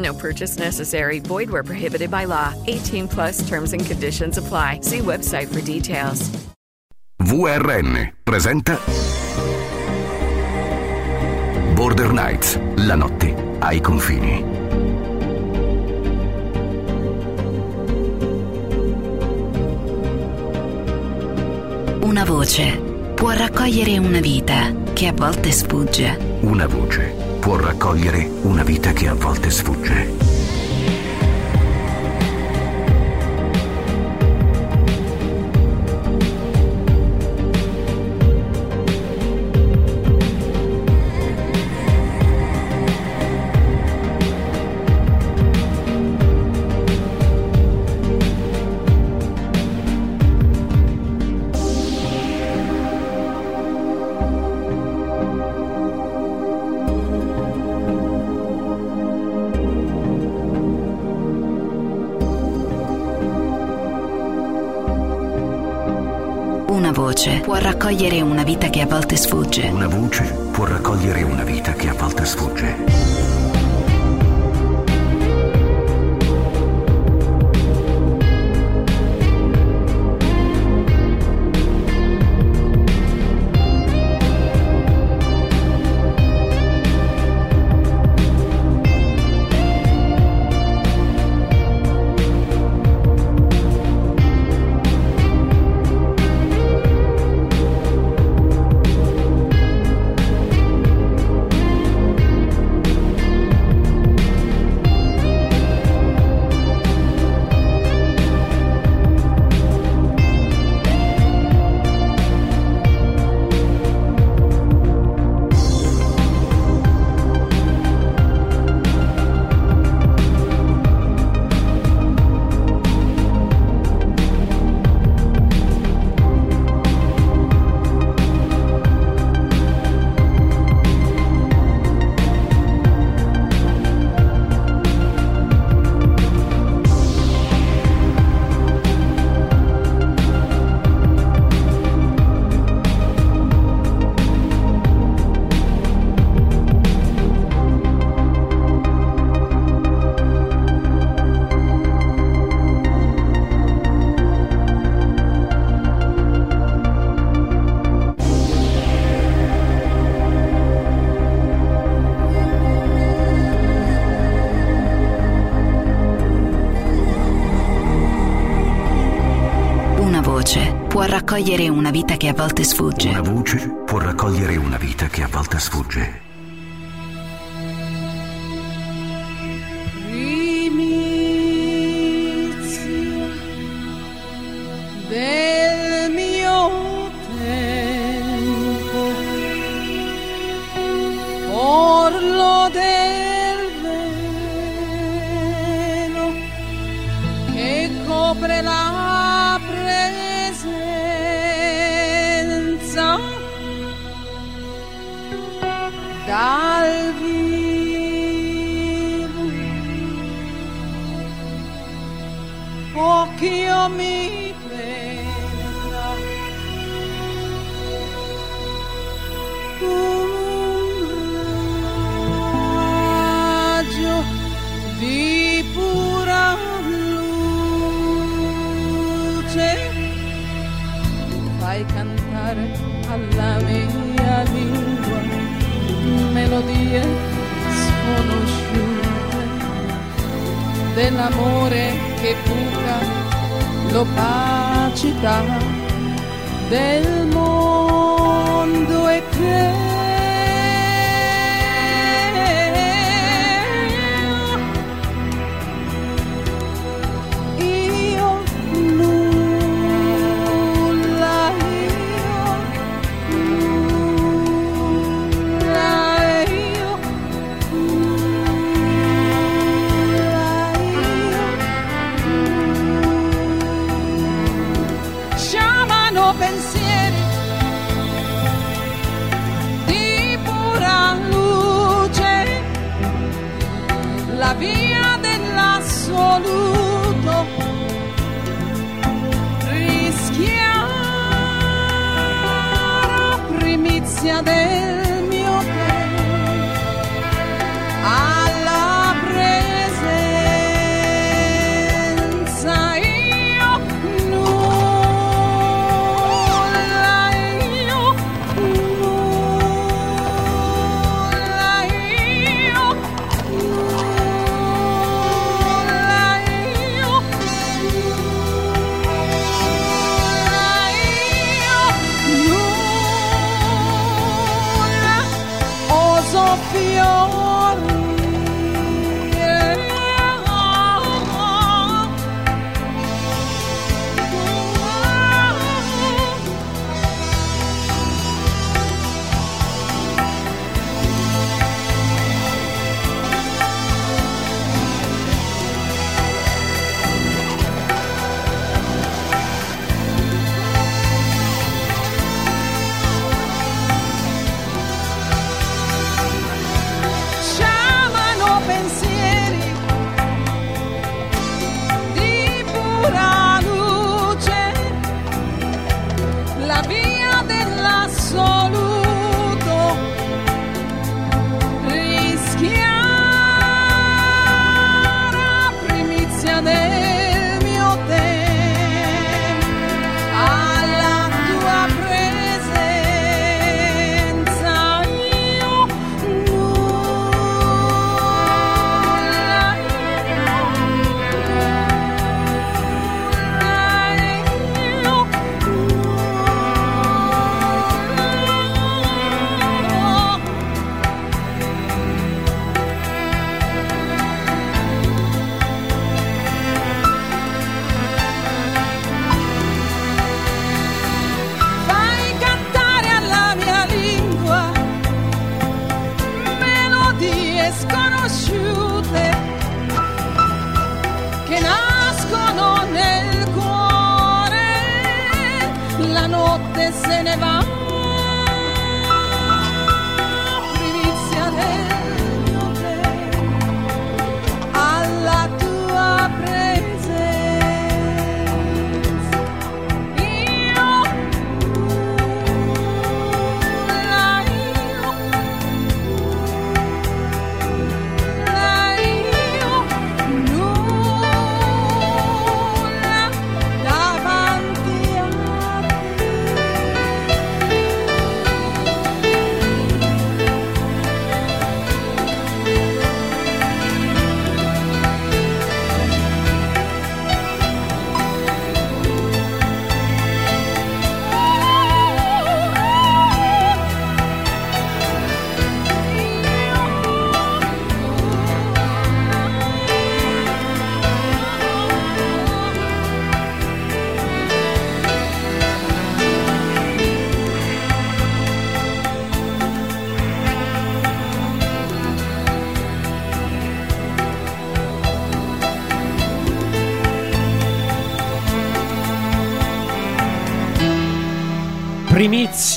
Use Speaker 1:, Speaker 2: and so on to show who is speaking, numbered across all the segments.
Speaker 1: No purchase necessary. Void where prohibited by law. 18 plus terms and conditions apply. See website for details.
Speaker 2: VRN presenta Border Nights, la notte ai confini.
Speaker 3: Una voce può raccogliere una vita che a volte sfugge.
Speaker 2: Una voce può raccogliere una vita che a volte sfugge.
Speaker 3: Raccogliere una vita che a volte sfugge.
Speaker 2: Una voce può raccogliere una vita che a volte sfugge.
Speaker 3: Raccogliere una vita che a volte sfugge.
Speaker 2: Una voce può raccogliere una vita che a volte sfugge.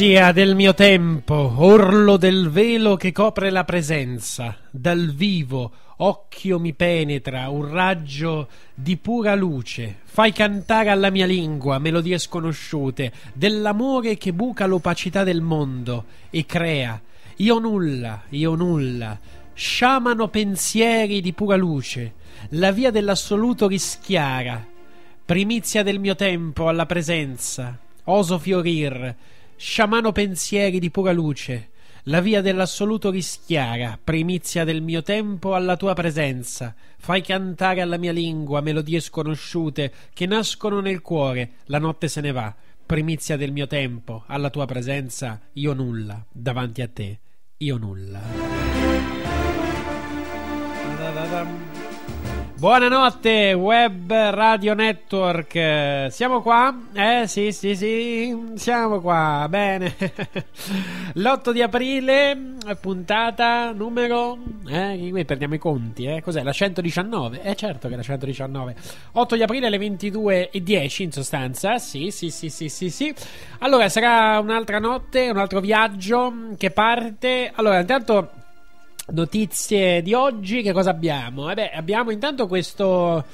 Speaker 4: Primizia del mio tempo, orlo del velo che copre la presenza, dal vivo occhio mi
Speaker 5: penetra un raggio di pura luce, fai cantare alla mia lingua melodie sconosciute, dell'amore che buca l'opacità del mondo e crea, io nulla, io nulla, sciamano pensieri di pura luce, la via dell'assoluto rischiara, primizia del mio tempo alla presenza, oso fiorir, sciamano pensieri di pura luce, la via dell'assoluto rischiara, primizia del mio tempo alla tua presenza. Fai cantare alla mia lingua melodie sconosciute che nascono nel cuore, la notte se ne va. Primizia del mio tempo, alla tua presenza, io nulla, davanti a te, io nulla. Buonanotte, Web Radio Network. Siamo qua? Eh sì, sì, sì, siamo qua. Bene. L'8 di aprile, puntata numero. Eh, qui perdiamo i conti, eh. Cos'è? La 119? Eh, certo che è la 119. 8 di aprile alle 22.10 in sostanza. Sì, sì, sì, sì, sì, sì. Allora, sarà un'altra notte, un altro viaggio che parte. Allora, intanto notizie di oggi, che cosa abbiamo? Eh beh, abbiamo intanto questo,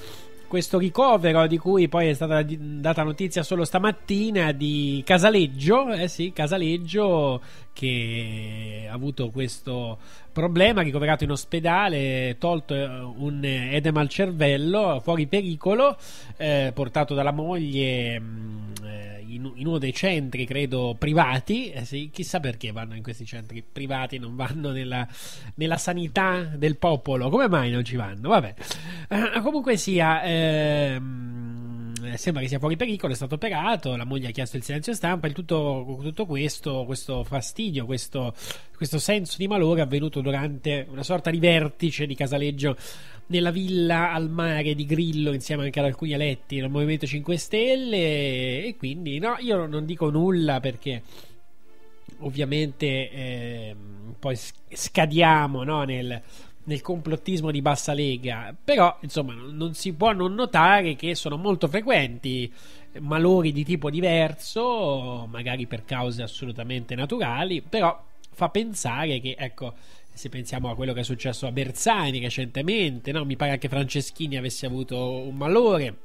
Speaker 5: questo ricovero di cui poi è stata data notizia solo stamattina di Casaleggio, eh sì, Casaleggio che ha avuto questo problema, ricoverato in ospedale, tolto eh, un edema al cervello, fuori pericolo, eh, portato dalla moglie mh, eh, in, in uno dei centri, credo, privati. Eh sì, chissà perché vanno in questi centri privati, non vanno nella, nella sanità del popolo. Come mai non ci vanno? Vabbè. Eh, comunque sia... ehm, sembra che sia fuori pericolo, è stato operato, la moglie ha chiesto il silenzio stampa, il tutto, tutto questo, questo fastidio, questo, questo senso di malore è avvenuto durante una sorta di vertice di Casaleggio nella villa al mare di Grillo insieme anche ad alcuni eletti del Movimento 5 Stelle e quindi no, io non dico nulla perché ovviamente ehm, poi scadiamo no, nel, nel complottismo di bassa lega, però insomma non si può non notare che sono molto frequenti malori di tipo diverso, magari per cause assolutamente naturali, però fa pensare che ecco se pensiamo a quello che è successo a Bersani recentemente, no? mi pare anche Franceschini avesse avuto un malore,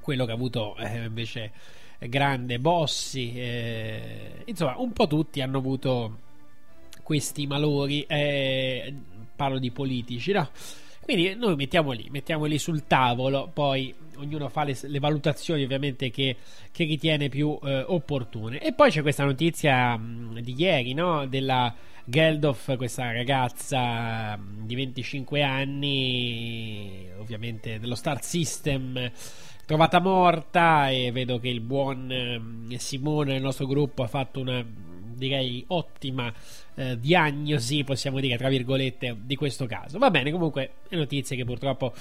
Speaker 5: quello che ha avuto eh, invece grande Bossi, eh, insomma un po' tutti hanno avuto questi malori, eh, parlo di politici, no? Quindi noi mettiamo lì, mettiamo lì sul tavolo, poi ognuno fa le, le valutazioni ovviamente che, che ritiene più eh, opportune. E poi c'è questa notizia mh, di ieri, no? Della Geldof, questa ragazza mh, di 25 anni, ovviamente dello Star System, trovata morta e vedo che il buon eh, Simone del nostro gruppo ha fatto una direi ottima eh, diagnosi, possiamo dire tra virgolette, di questo caso. Va bene, comunque le notizie che purtroppo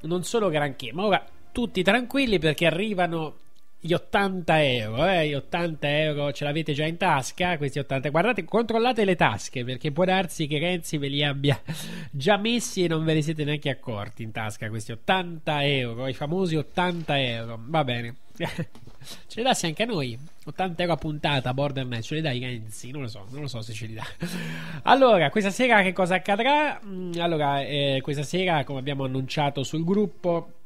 Speaker 5: non sono granché, ma ora tutti tranquilli perché arrivano gli 80 euro, eh, gli 80 euro ce l'avete già in tasca, questi 80, guardate, controllate le tasche perché può darsi che Renzi ve li abbia già messi e non ve ne siete neanche accorti in tasca questi 80 euro, i famosi 80 euro, va bene. ce li dassi anche a noi? 80 euro a puntata a Bordernet ce li dai Renzi? Non lo so non lo so se ce li dà. Allora questa sera che cosa accadrà? Mm, allora eh, questa sera come abbiamo annunciato sul gruppo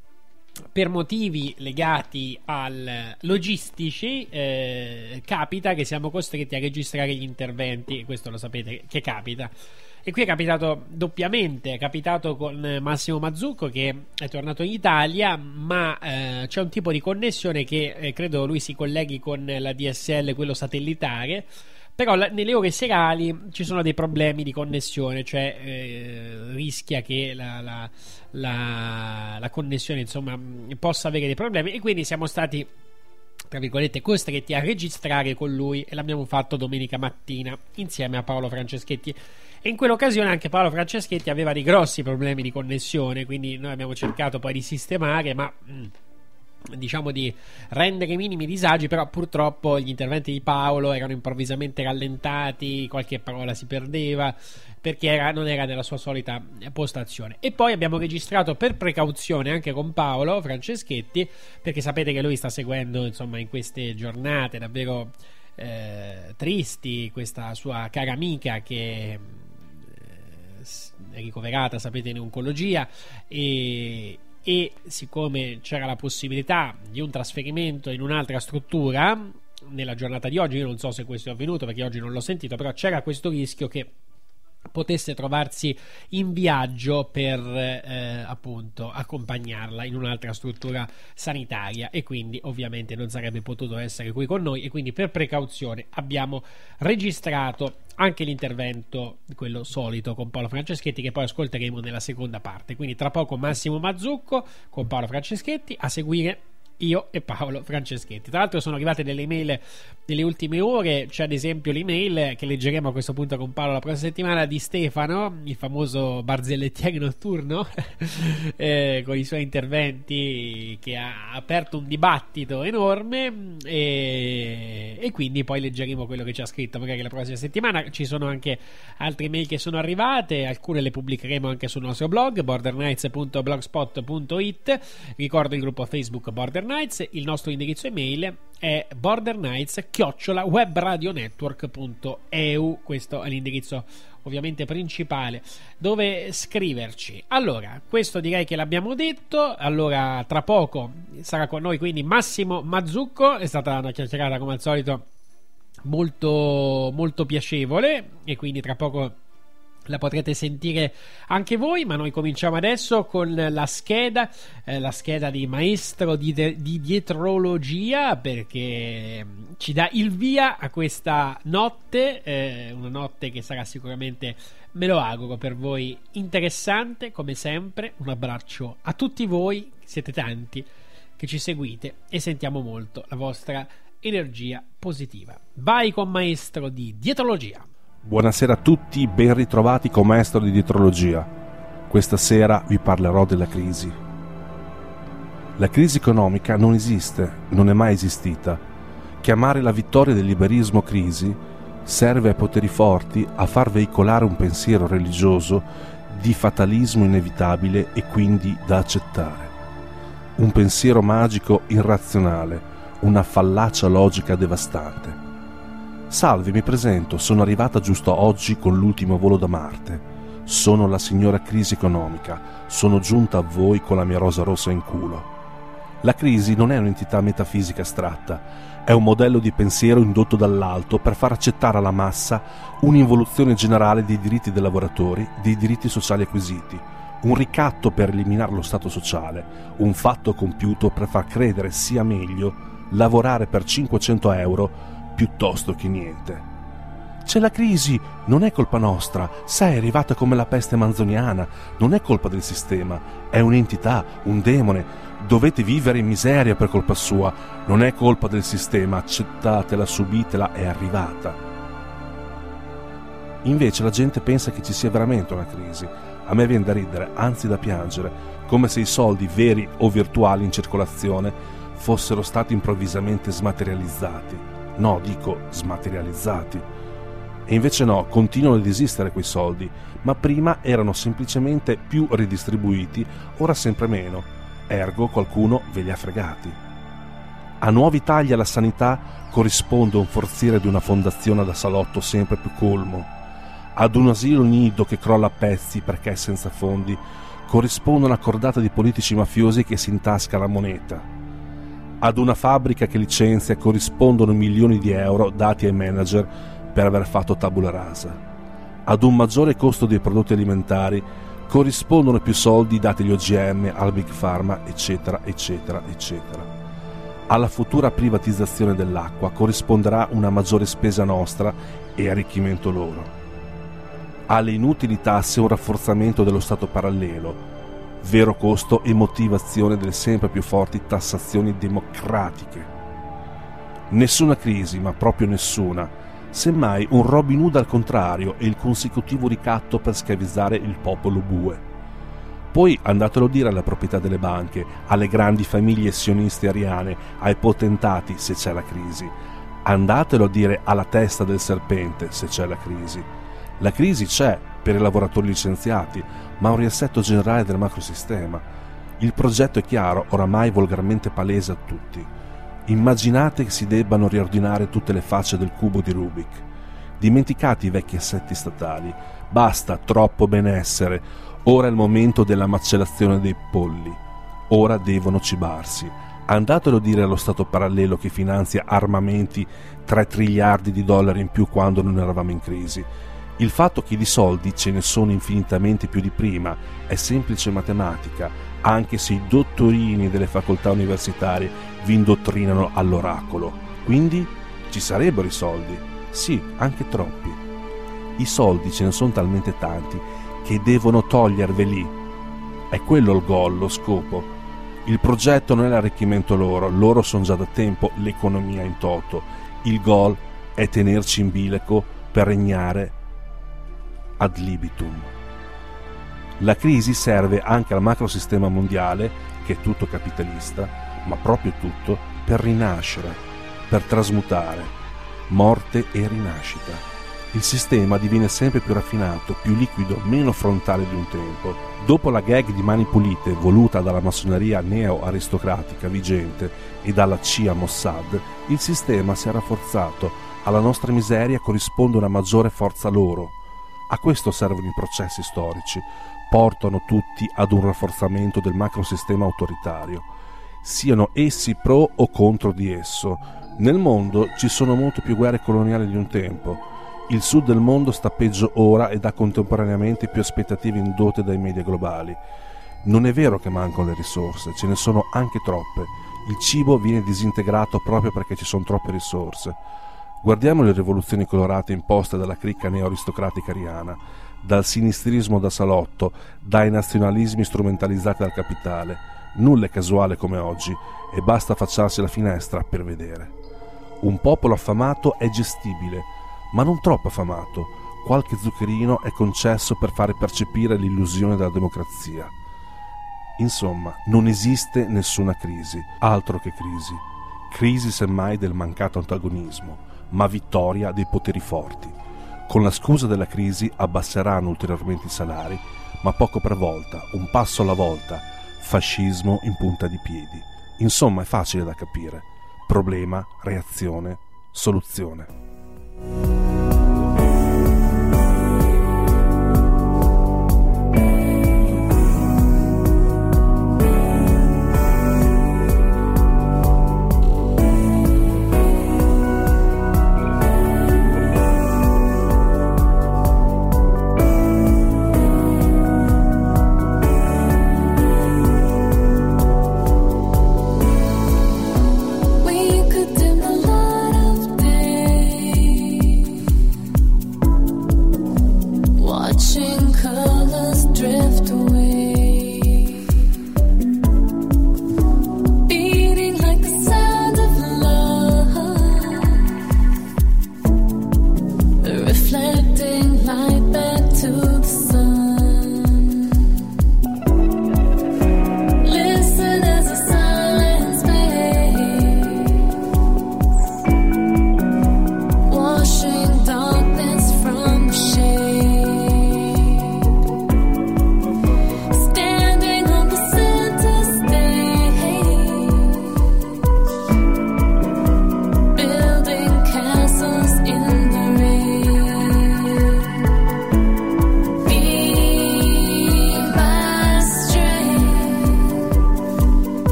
Speaker 5: per motivi legati al logistici eh, capita che siamo costretti a registrare gli interventi questo lo sapete che capita e qui è capitato doppiamente, è capitato con Massimo Mazzucco che è tornato in Italia, ma eh, c'è un tipo di connessione che eh, credo lui si colleghi con la DSL, quello satellitare. Però la- nelle ore serali ci sono dei problemi di connessione, cioè eh, rischia che la, la- la- la connessione insomma mh, possa avere dei problemi. E quindi siamo stati tra virgolette costretti a registrare con lui e l'abbiamo fatto domenica mattina insieme a Paolo Franceschetti. E in quell'occasione anche Paolo Franceschetti aveva dei grossi problemi di connessione quindi noi abbiamo cercato poi di sistemare ma mm, diciamo di rendere i minimi disagi però purtroppo gli interventi di Paolo erano improvvisamente rallentati qualche parola si perdeva perché era- non era nella sua solita postazione. E poi abbiamo registrato per precauzione anche con Paolo Franceschetti perché sapete che lui sta seguendo insomma in queste giornate davvero eh, tristi questa sua cara amica che eh, è ricoverata sapete in oncologia e, e siccome c'era la possibilità di un trasferimento in un'altra struttura nella giornata di oggi, io non so se questo è avvenuto perché oggi non l'ho sentito, però c'era questo rischio che potesse trovarsi in viaggio per eh, appunto accompagnarla in un'altra struttura sanitaria. E quindi ovviamente non sarebbe potuto essere qui con noi. E quindi per precauzione abbiamo registrato anche l'intervento quello solito con Paolo Franceschetti che poi ascolteremo nella seconda parte. Quindi tra poco Massimo Mazzucco con Paolo Franceschetti. A seguire io e Paolo Franceschetti. Tra l'altro sono arrivate delle email nelle ultime ore, c'è ad esempio l'email che leggeremo a questo punto con Paolo la prossima settimana di Stefano, il famoso barzellettiere notturno, eh, con i suoi interventi che ha aperto un dibattito enorme e, e quindi poi leggeremo quello che ci ha scritto magari la prossima settimana. Ci sono anche altre email che sono arrivate, alcune le pubblicheremo anche sul nostro blog bordernights.blogspot.it. Ricordo il gruppo Facebook Border Nights, il nostro indirizzo email è bordernights@webradionetwork.eu. Questo è l'indirizzo ovviamente principale dove scriverci. Allora, questo direi che l'abbiamo detto. Allora, tra poco sarà con noi quindi Massimo Mazzucco, è stata una chiacchierata come al solito molto molto piacevole e quindi tra poco la potrete sentire anche voi, ma noi cominciamo adesso con la scheda, eh, la scheda di maestro di, de- di dietrologia, perché mm, ci dà il via a questa notte, eh, una notte che sarà sicuramente, me lo auguro per voi, interessante come sempre. Un abbraccio a tutti voi, siete tanti che ci seguite e sentiamo molto la vostra energia positiva. Vai con maestro di dietrologia.
Speaker 6: Buonasera a tutti, ben ritrovati con Maestro di Dietrologia. Questa sera vi parlerò della crisi. La crisi economica non esiste, non è mai esistita. Chiamare la vittoria del liberismo crisi serve ai poteri forti a far veicolare un pensiero religioso di fatalismo inevitabile e quindi da accettare. Un pensiero magico irrazionale, una fallacia logica devastante. Salve, mi presento, sono arrivata giusto oggi con l'ultimo volo da Marte. Sono la signora crisi economica, sono giunta a voi con la mia rosa rossa in culo. La crisi non è un'entità metafisica astratta, è un modello di pensiero indotto dall'alto per far accettare alla massa un'involuzione generale dei diritti dei lavoratori, dei diritti sociali acquisiti, un ricatto per eliminare lo Stato sociale, un fatto compiuto per far credere sia meglio lavorare per 500 euro piuttosto che niente. C'è la crisi, non è colpa nostra, sai, è arrivata come la peste manzoniana, non è colpa del sistema, è un'entità, un demone, dovete vivere in miseria per colpa sua, non è colpa del sistema, accettatela, subitela, è arrivata. Invece la gente pensa che ci sia veramente una crisi, a me viene da ridere, anzi da piangere, come se i soldi veri o virtuali in circolazione fossero stati improvvisamente smaterializzati no, dico smaterializzati. E invece no, continuano ad esistere quei soldi, ma prima erano semplicemente più ridistribuiti, ora sempre meno, ergo qualcuno ve li ha fregati. A nuovi tagli alla sanità corrisponde un forziere di una fondazione da salotto sempre più colmo. Ad un asilo nido che crolla a pezzi perché è senza fondi corrisponde una cordata di politici mafiosi che si intasca la moneta ad una fabbrica che licenzia corrispondono milioni di euro dati ai manager per aver fatto tabula rasa. Ad un maggiore costo dei prodotti alimentari corrispondono più soldi dati agli OGM, al Big Pharma, eccetera, eccetera, eccetera. Alla futura privatizzazione dell'acqua corrisponderà una maggiore spesa nostra e arricchimento loro. Alle inutili tasse un rafforzamento dello Stato parallelo, vero costo e motivazione delle sempre più forti tassazioni democratiche. Nessuna crisi, ma proprio nessuna, semmai un Robin Hood al contrario e il consecutivo ricatto per schiavizzare il popolo bue. Poi andatelo a dire alla proprietà delle banche, alle grandi famiglie sioniste ariane, ai potentati se c'è la crisi. Andatelo a dire alla testa del serpente se c'è la crisi. La crisi c'è per i lavoratori licenziati, ma un riassetto generale del macrosistema. Il progetto è chiaro, oramai volgarmente palese a tutti. Immaginate che si debbano riordinare tutte le facce del cubo di Rubik. Dimenticati i vecchi assetti statali. Basta troppo benessere. Ora è il momento della macellazione dei polli. Ora devono cibarsi. Andatelo a dire allo Stato parallelo che finanzia armamenti 3 triliardi di dollari in più quando non eravamo in crisi Il fatto che di soldi ce ne sono infinitamente più di prima è semplice matematica, anche se i dottorini delle facoltà universitarie vi indottrinano all'oracolo. Quindi ci sarebbero i soldi. Sì, anche troppi. I soldi ce ne sono talmente tanti che devono toglierveli. È quello il goal, lo scopo. Il progetto non è l'arricchimento loro, loro sono già da tempo l'economia in toto. Il goal è tenerci in bilico per regnare ad libitum. La crisi serve anche al macrosistema mondiale, che è tutto capitalista, ma proprio tutto, per rinascere, per trasmutare, morte e rinascita. Il sistema diviene sempre più raffinato, più liquido, meno frontale di un tempo. Dopo la gag di mani pulite voluta dalla massoneria neo-aristocratica vigente e dalla CIA Mossad, il sistema si è rafforzato. Alla nostra miseria corrisponde una maggiore forza loro. A questo servono i processi storici, portano tutti ad un rafforzamento del macrosistema autoritario, siano essi pro o contro di esso. Nel mondo ci sono molto più guerre coloniali di un tempo. Il sud del mondo sta peggio ora ed ha contemporaneamente più aspettative indotte dai media globali. Non è vero che mancano le risorse, ce ne sono anche troppe. Il cibo viene disintegrato proprio perché ci sono troppe risorse. Guardiamo le rivoluzioni colorate imposte dalla cricca neo-aristocratica ariana, dal sinistrismo da salotto, dai nazionalismi strumentalizzati dal capitale. Nulla è casuale come oggi e basta affacciarsi alla finestra per vedere. Un popolo affamato è gestibile, ma non troppo affamato. Qualche zuccherino è concesso per fare percepire l'illusione della democrazia. Insomma, non esiste nessuna crisi, altro che crisi. Crisi semmai del mancato antagonismo, ma vittoria dei poteri forti. Con la scusa della crisi abbasseranno ulteriormente i salari, ma poco per volta, un passo alla volta, fascismo in punta di piedi. Insomma, è facile da capire. Problema, reazione, soluzione.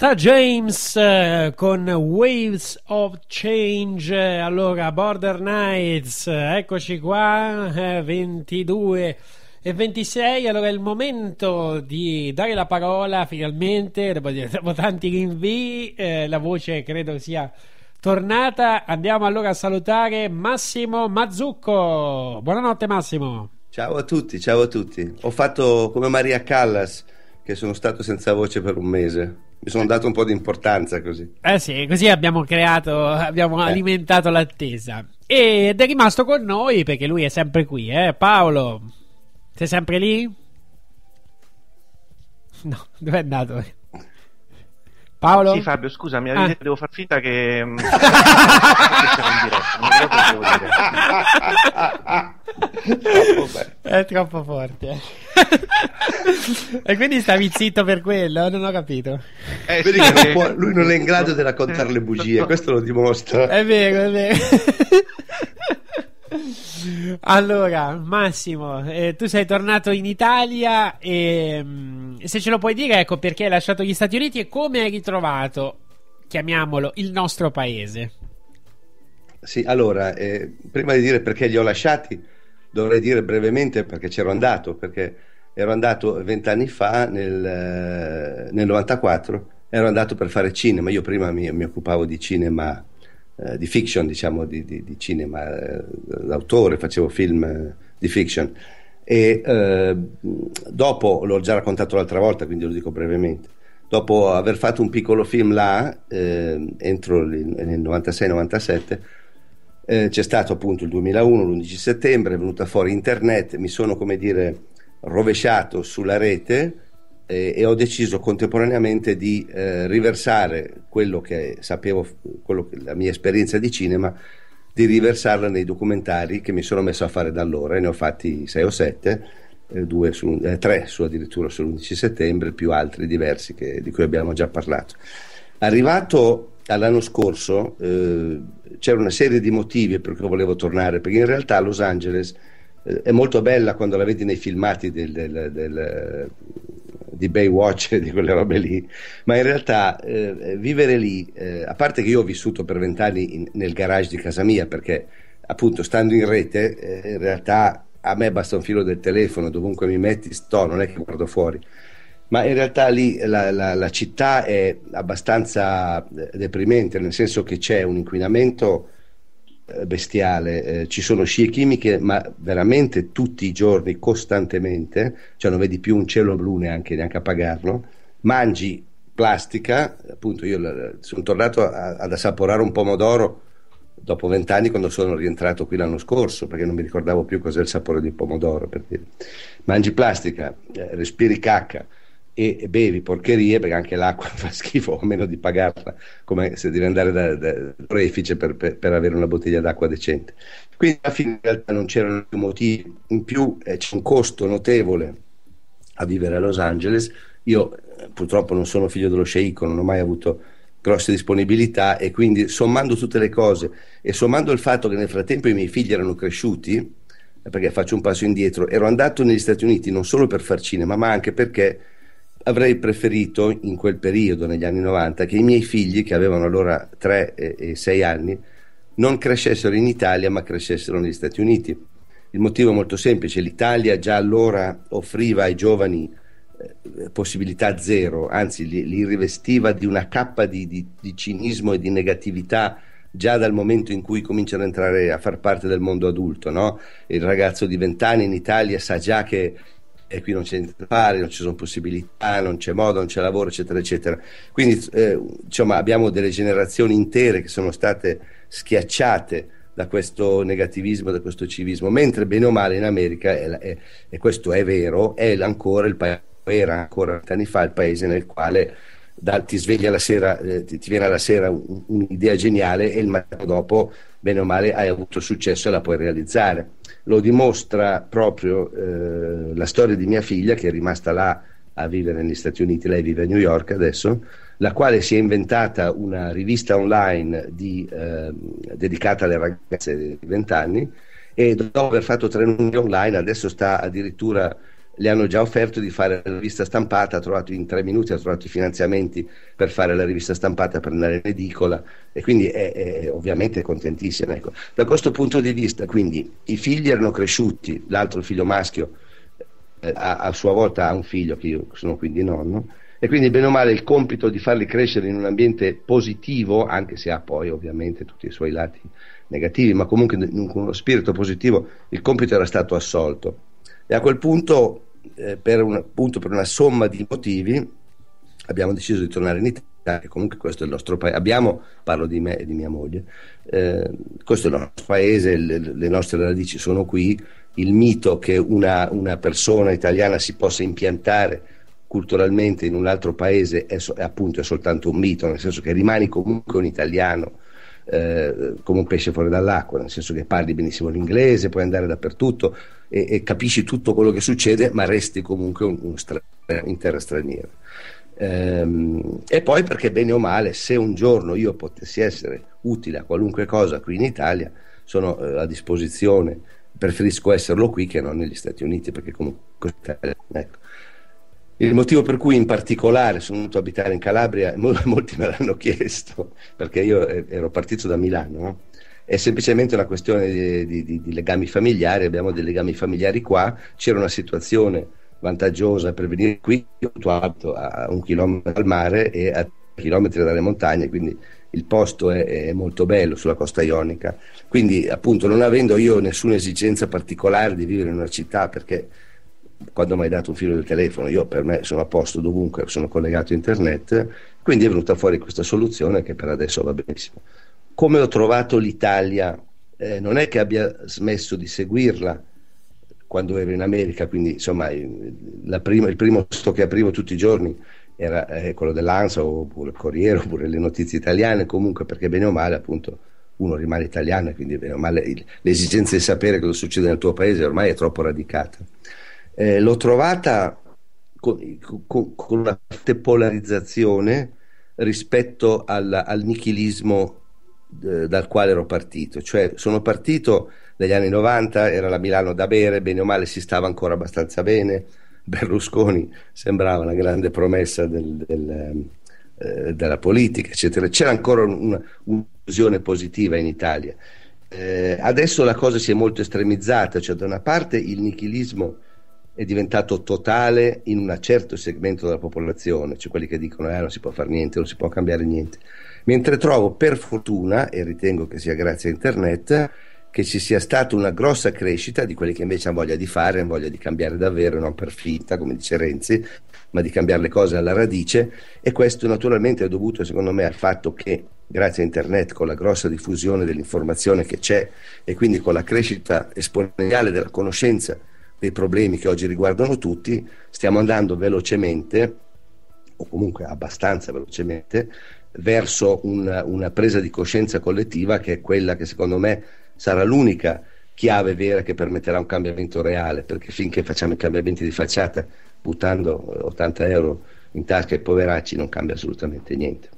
Speaker 5: Samantha James eh, con Waves of Change. Eh, Allora, Border Knights, eh, eccoci qua, eh, 22 e 26. Allora è il momento di dare la parola finalmente, dopo, dopo tanti rinvii. eh, la voce credo sia tornata. Andiamo allora a salutare Massimo Mazzucco. Buonanotte, Massimo.
Speaker 7: Ciao a tutti, ciao a tutti. Ho fatto come Maria Callas, che sono stato senza voce per un mese. Mi sono dato un po' di importanza così.
Speaker 5: Eh sì, così abbiamo creato, abbiamo alimentato l'attesa. Ed è rimasto con noi perché lui è sempre qui, eh? Paolo, sei sempre lì? No, dove è andato? Paolo?
Speaker 8: Sì, Fabio, scusa, mi
Speaker 5: Ah.
Speaker 8: devo far finta che. mm, che siamo in diretta.
Speaker 5: È troppo forte. e quindi stavi zitto per quello? Non ho capito.
Speaker 8: Eh,
Speaker 7: Vedi
Speaker 8: sì,
Speaker 7: che non può- lui non è in grado di raccontare le bugie, questo lo dimostra.
Speaker 5: È vero, è vero. Allora, Massimo, eh, tu sei tornato in Italia e mm, se ce lo puoi dire, ecco perché hai lasciato gli Stati Uniti e come hai ritrovato, chiamiamolo, il nostro paese.
Speaker 7: Sì, allora, eh, prima di dire perché li ho lasciati, dovrei dire brevemente perché c'ero andato, perché ero andato vent'anni fa, nel, eh, nel 94, ero andato per fare cinema, io prima mi, mi occupavo di cinema, eh, di fiction, diciamo, di, di- di cinema, eh, d'autore, facevo film eh, di fiction. E eh, dopo, l'ho già raccontato l'altra volta, quindi lo dico brevemente, dopo aver fatto un piccolo film là, eh, entro il- nel 96-97, eh, c'è stato appunto il 2001, l'11 settembre, è venuta fuori internet, mi sono come dire rovesciato sulla rete e ho deciso contemporaneamente di eh, riversare quello che sapevo, quello che- la mia esperienza di cinema, di riversarla nei documentari che mi sono messo a fare da allora e ne ho fatti sei o sette, eh, due su, eh, tre su addirittura sull'11 settembre, più altri diversi che- di cui abbiamo già parlato. Arrivato all'anno scorso eh, c'era una serie di motivi per cui volevo tornare, perché in realtà Los Angeles eh, è molto bella quando la vedi nei filmati del- del- del- di Baywatch e di quelle robe lì, ma in realtà eh, vivere lì, eh, a parte che io ho vissuto per vent'anni nel garage di casa mia, perché appunto stando in rete, eh, in realtà a me basta un filo del telefono, dovunque mi metti sto, non è che guardo fuori. Ma in realtà lì la, la- la città è abbastanza eh, deprimente, nel senso che c'è un inquinamento bestiale, eh, ci sono scie chimiche, ma veramente tutti i giorni, costantemente, cioè non vedi più un cielo blu neanche, neanche a pagarlo, mangi plastica, appunto io l- sono tornato a- ad assaporare un pomodoro dopo vent'anni quando sono rientrato qui l'anno scorso, perché non mi ricordavo più cos'è il sapore di pomodoro, per dire. Mangi plastica, eh, respiri cacca e, bevi porcherie, perché anche l'acqua fa schifo, a meno di pagarla, come se devi andare da, da orefice per, per- per avere una bottiglia d'acqua decente. Quindi alla fine in realtà non c'erano più motivi, in più eh, c'è un costo notevole a vivere a Los Angeles. Io eh, purtroppo non sono figlio dello sceicco, non ho mai avuto grosse disponibilità e quindi sommando tutte le cose e sommando il fatto che nel frattempo i miei figli erano cresciuti, eh, perché faccio un passo indietro, ero andato negli Stati Uniti non solo per far cinema, ma anche perché avrei preferito in quel periodo, negli anni 90, che i miei figli, che avevano allora 3 e, e 6 anni, non crescessero in Italia ma crescessero negli Stati Uniti. Il motivo è molto semplice, l'Italia già allora offriva ai giovani eh, possibilità zero, anzi li, li rivestiva di una cappa di, di- di cinismo e di negatività già dal momento in cui cominciano ad entrare a far parte del mondo adulto. no? Il ragazzo di 20 anni in Italia sa già che e qui non c'è niente da fare, non ci sono possibilità, non c'è modo, non c'è lavoro, eccetera, eccetera. Quindi eh, insomma, abbiamo delle generazioni intere che sono state schiacciate da questo negativismo, da questo civismo, mentre bene o male in America, è la- è- e questo è vero, è ancora il paese, era ancora vent'anni fa il paese nel quale da- ti svegli alla sera, eh, ti, viene alla sera un- un'idea geniale e il mattino dopo, bene o male, hai avuto successo e la puoi realizzare. Lo dimostra proprio eh, la storia di mia figlia che è rimasta là a vivere negli Stati Uniti, lei vive a New York adesso, la quale si è inventata una rivista online di, eh, dedicata alle ragazze di 20 anni e dopo aver fatto tre numeri online adesso sta addirittura le hanno già offerto di fare la rivista stampata, ha trovato in tre minuti, ha trovato i finanziamenti per fare la rivista stampata per andare in edicola e quindi è, è ovviamente contentissima. Ecco. Da questo punto di vista, quindi i figli erano cresciuti, l'altro figlio maschio eh, a, a sua volta ha un figlio che io sono quindi nonno e quindi bene o male il compito di farli crescere in un ambiente positivo, anche se ha poi ovviamente tutti i suoi lati negativi, ma comunque con uno spirito positivo, il compito era stato assolto. E a quel punto, eh, per, un, appunto, per una somma di motivi, abbiamo deciso di tornare in Italia, comunque questo è il nostro paese. Abbiamo, parlo di me e di mia moglie, eh, questo è il nostro paese, le, le nostre radici sono qui. Il mito che una, una persona italiana si possa impiantare culturalmente in un altro paese è, è appunto è soltanto un mito, nel senso che rimani comunque un italiano eh, come un pesce fuori dall'acqua, nel senso che parli benissimo l'inglese, puoi andare dappertutto e, e capisci tutto quello che succede, ma resti comunque un, un stra- in terra straniera. Ehm, e poi perché bene o male, se un giorno io potessi essere utile a qualunque cosa qui in Italia, sono eh, a disposizione, preferisco esserlo qui che non negli Stati Uniti, perché comunque ecco. Il motivo per cui in particolare sono venuto a abitare in Calabria, mol- molti me l'hanno chiesto, perché io eh, ero partito da Milano, no? È semplicemente una questione di, di- di- legami familiari, abbiamo dei legami familiari qua, c'era una situazione vantaggiosa per venire qui, io abito a un chilometro dal mare e a chilometri dalle montagne, quindi il posto è, è molto bello sulla costa ionica. Quindi, appunto, non avendo io nessuna esigenza particolare di vivere in una città, perché quando mi hai dato un filo del telefono, io per me sono a posto dovunque, sono collegato a internet, quindi è venuta fuori questa soluzione che per adesso va benissimo. Come ho trovato l'Italia, eh, non è che abbia smesso di seguirla quando ero in America, quindi insomma prima- il primo posto che aprivo tutti i giorni era eh, quello dell'ANSA oppure il Corriere oppure le notizie italiane, comunque perché bene o male appunto uno rimane italiano e quindi bene o male il- l'esigenza di sapere cosa succede nel tuo paese ormai è troppo radicata. Eh, l'ho trovata con, con- con una polarizzazione rispetto al, al nichilismo eh, dal quale ero partito, cioè sono partito negli anni 90, era la Milano da bere, bene o male si stava ancora abbastanza bene, Berlusconi sembrava una grande promessa del- del, eh, della politica, eccetera. C'era ancora un- un'illusione positiva in Italia. Eh, adesso la cosa si è molto estremizzata, cioè da una parte il nichilismo è diventato totale in un certo segmento della popolazione, cioè quelli che dicono eh, non si può fare niente, non si può cambiare niente. Mentre trovo per fortuna, e ritengo che sia grazie a internet, che ci sia stata una grossa crescita di quelli che invece hanno voglia di fare, hanno voglia di cambiare davvero, non per finta, come dice Renzi, ma di cambiare le cose alla radice. E questo naturalmente è dovuto secondo me al fatto che grazie a internet con la grossa diffusione dell'informazione che c'è e quindi con la crescita esponenziale della conoscenza dei problemi che oggi riguardano tutti, stiamo andando velocemente o comunque abbastanza velocemente verso un- una presa di coscienza collettiva che è quella che secondo me sarà l'unica chiave vera che permetterà un cambiamento reale, perché finché facciamo i cambiamenti di facciata buttando eh, 80 euro in tasca ai poveracci non cambia assolutamente niente.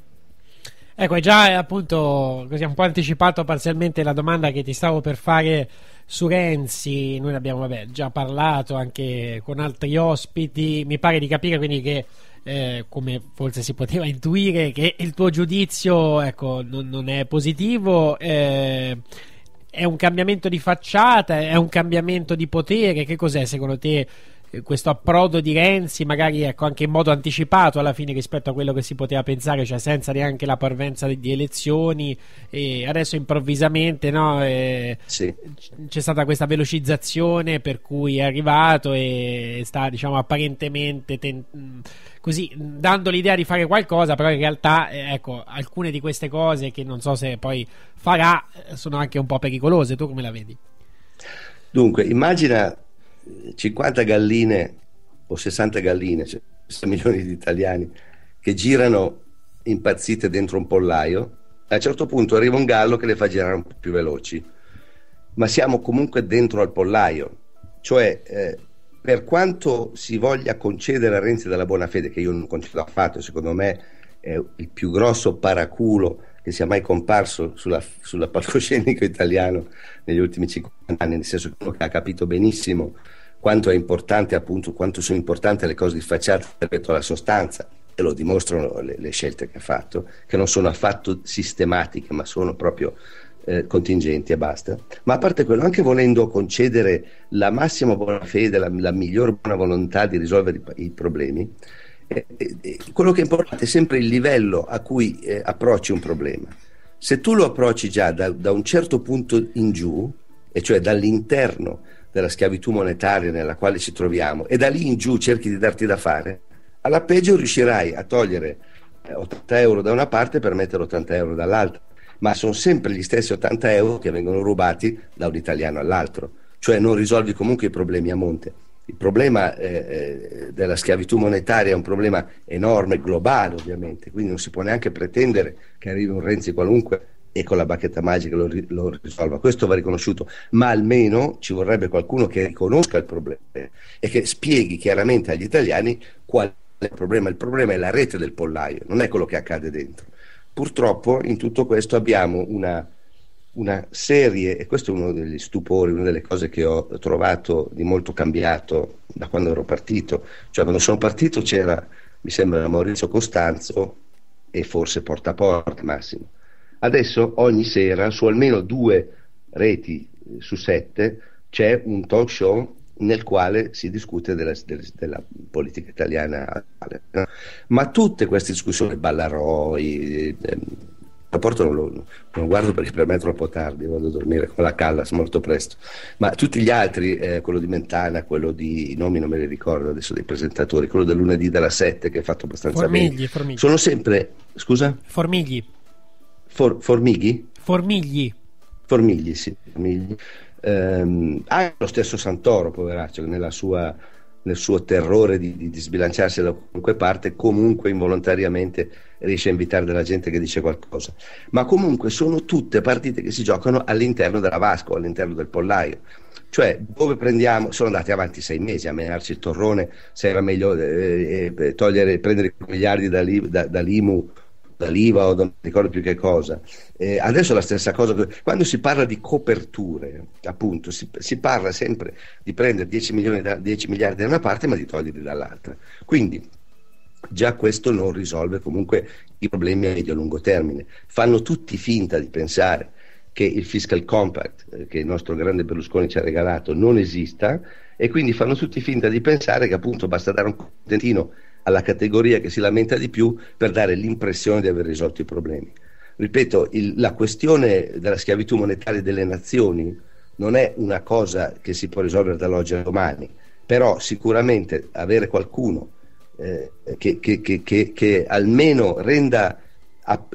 Speaker 5: Ecco, hai già eh, appunto così un po' anticipato parzialmente la domanda che ti stavo per fare su Renzi. Noi ne abbiamo vabbè, già parlato anche con altri ospiti. Mi pare di capire quindi che, eh, come forse si poteva intuire, che il tuo giudizio ecco, non, non è positivo. eh, è un cambiamento di facciata, è un cambiamento di potere. Che cos'è secondo te questo approdo di Renzi, magari ecco, anche in modo anticipato alla fine rispetto a quello che si poteva pensare, cioè senza neanche la parvenza di, di elezioni, e adesso improvvisamente no, eh,
Speaker 7: Sì.
Speaker 5: c'è stata questa velocizzazione per cui è arrivato e sta diciamo apparentemente ten- così dando l'idea di fare qualcosa, però in realtà eh, ecco, alcune di queste cose che non so se poi farà eh, sono anche un po' pericolose. Tu come la vedi?
Speaker 7: Dunque, immagina 50 galline o 60 galline, cioè 60 milioni di italiani che girano impazzite dentro un pollaio. A un certo punto arriva un gallo che le fa girare un po' più veloci, ma siamo comunque dentro al pollaio. Cioè, eh, per quanto si voglia concedere a Renzi della buona fede, che io non concedo affatto, secondo me è il più grosso paraculo che sia mai comparso sulla, sulla palcoscenico italiano negli ultimi 50 anni, nel senso che ha capito benissimo quanto è importante, appunto, quanto sono importanti le cose di facciata rispetto alla sostanza, e lo dimostrano le, le scelte che ha fatto, che non sono affatto sistematiche, ma sono proprio eh, contingenti e basta. Ma a parte quello, anche volendo concedere la massima buona fede, la, la miglior buona volontà di risolvere i, i problemi, quello che è importante è sempre il livello a cui eh, approcci un problema. Se tu lo approcci già da, da un certo punto in giù, e cioè dall'interno della schiavitù monetaria nella quale ci troviamo, e da lì in giù cerchi di darti da fare, alla peggio riuscirai a togliere eh, 80 euro da una parte per mettere 80 euro dall'altra, ma sono sempre gli stessi 80 euro che vengono rubati da un italiano all'altro, cioè non risolvi comunque i problemi a monte. Il problema eh, eh, della schiavitù monetaria è un problema enorme, globale ovviamente, quindi non si può neanche pretendere che arrivi un Renzi qualunque e con la bacchetta magica lo, lo risolva. Questo va riconosciuto, ma almeno ci vorrebbe qualcuno che riconosca il problema e che spieghi chiaramente agli italiani qual è il problema. Il problema è la rete del pollaio, non è quello che accade dentro. Purtroppo in tutto questo abbiamo una, una serie, e questo è uno degli stupori, una delle cose che ho trovato di molto cambiato da quando ero partito. Cioè quando sono partito c'era, mi sembra, Maurizio Costanzo e forse Porta a Porta Massimo. Adesso ogni sera su almeno due reti eh, su sette c'è un talk show nel quale si discute della, della- politica italiana ma tutte queste discussioni, Ballaroi, ehm, rapporto non lo, non lo guardo perché per me è troppo tardi, vado a dormire con la Callas molto presto, ma tutti gli altri, eh, quello di Mentana, quello di, i nomi non me li ricordo adesso dei presentatori, quello del lunedì della 7 che è fatto abbastanza
Speaker 5: Formigli,
Speaker 7: bene,
Speaker 5: Formigli.
Speaker 7: sono sempre, scusa?
Speaker 5: Formigli.
Speaker 7: For- formighi?
Speaker 5: Formigli.
Speaker 7: Formigli, sì, Formigli. Ehm, anche lo stesso Santoro, poveraccio, nella sua- nel suo terrore di, di- sbilanciarsi da qualunque parte, comunque involontariamente riesce a invitare della gente che dice qualcosa. Ma comunque sono tutte partite che si giocano all'interno della Vasco, all'interno del pollaio. Cioè, dove prendiamo, sono andati avanti sei mesi a menarci il torrone, se era meglio eh, eh, togliere, prendere i miliardi dall'I- da- dall'IMU dall'IVA o non ricordo più che cosa. Eh, adesso è la stessa cosa. Quando si parla di coperture, appunto, si, si parla sempre di prendere 10, milioni da- 10 miliardi da una parte ma di toglierli dall'altra. Quindi già questo non risolve comunque i problemi a medio-lungo termine. Fanno tutti finta di pensare che il fiscal compact eh, che il nostro grande Berlusconi ci ha regalato non esista e quindi fanno tutti finta di pensare che appunto basta dare un contentino alla categoria che si lamenta di più per dare l'impressione di aver risolto i problemi. Ripeto, il- la questione della schiavitù monetaria delle nazioni non è una cosa che si può risolvere dall'oggi al domani, però sicuramente avere qualcuno eh, che, che- che- che- almeno renda,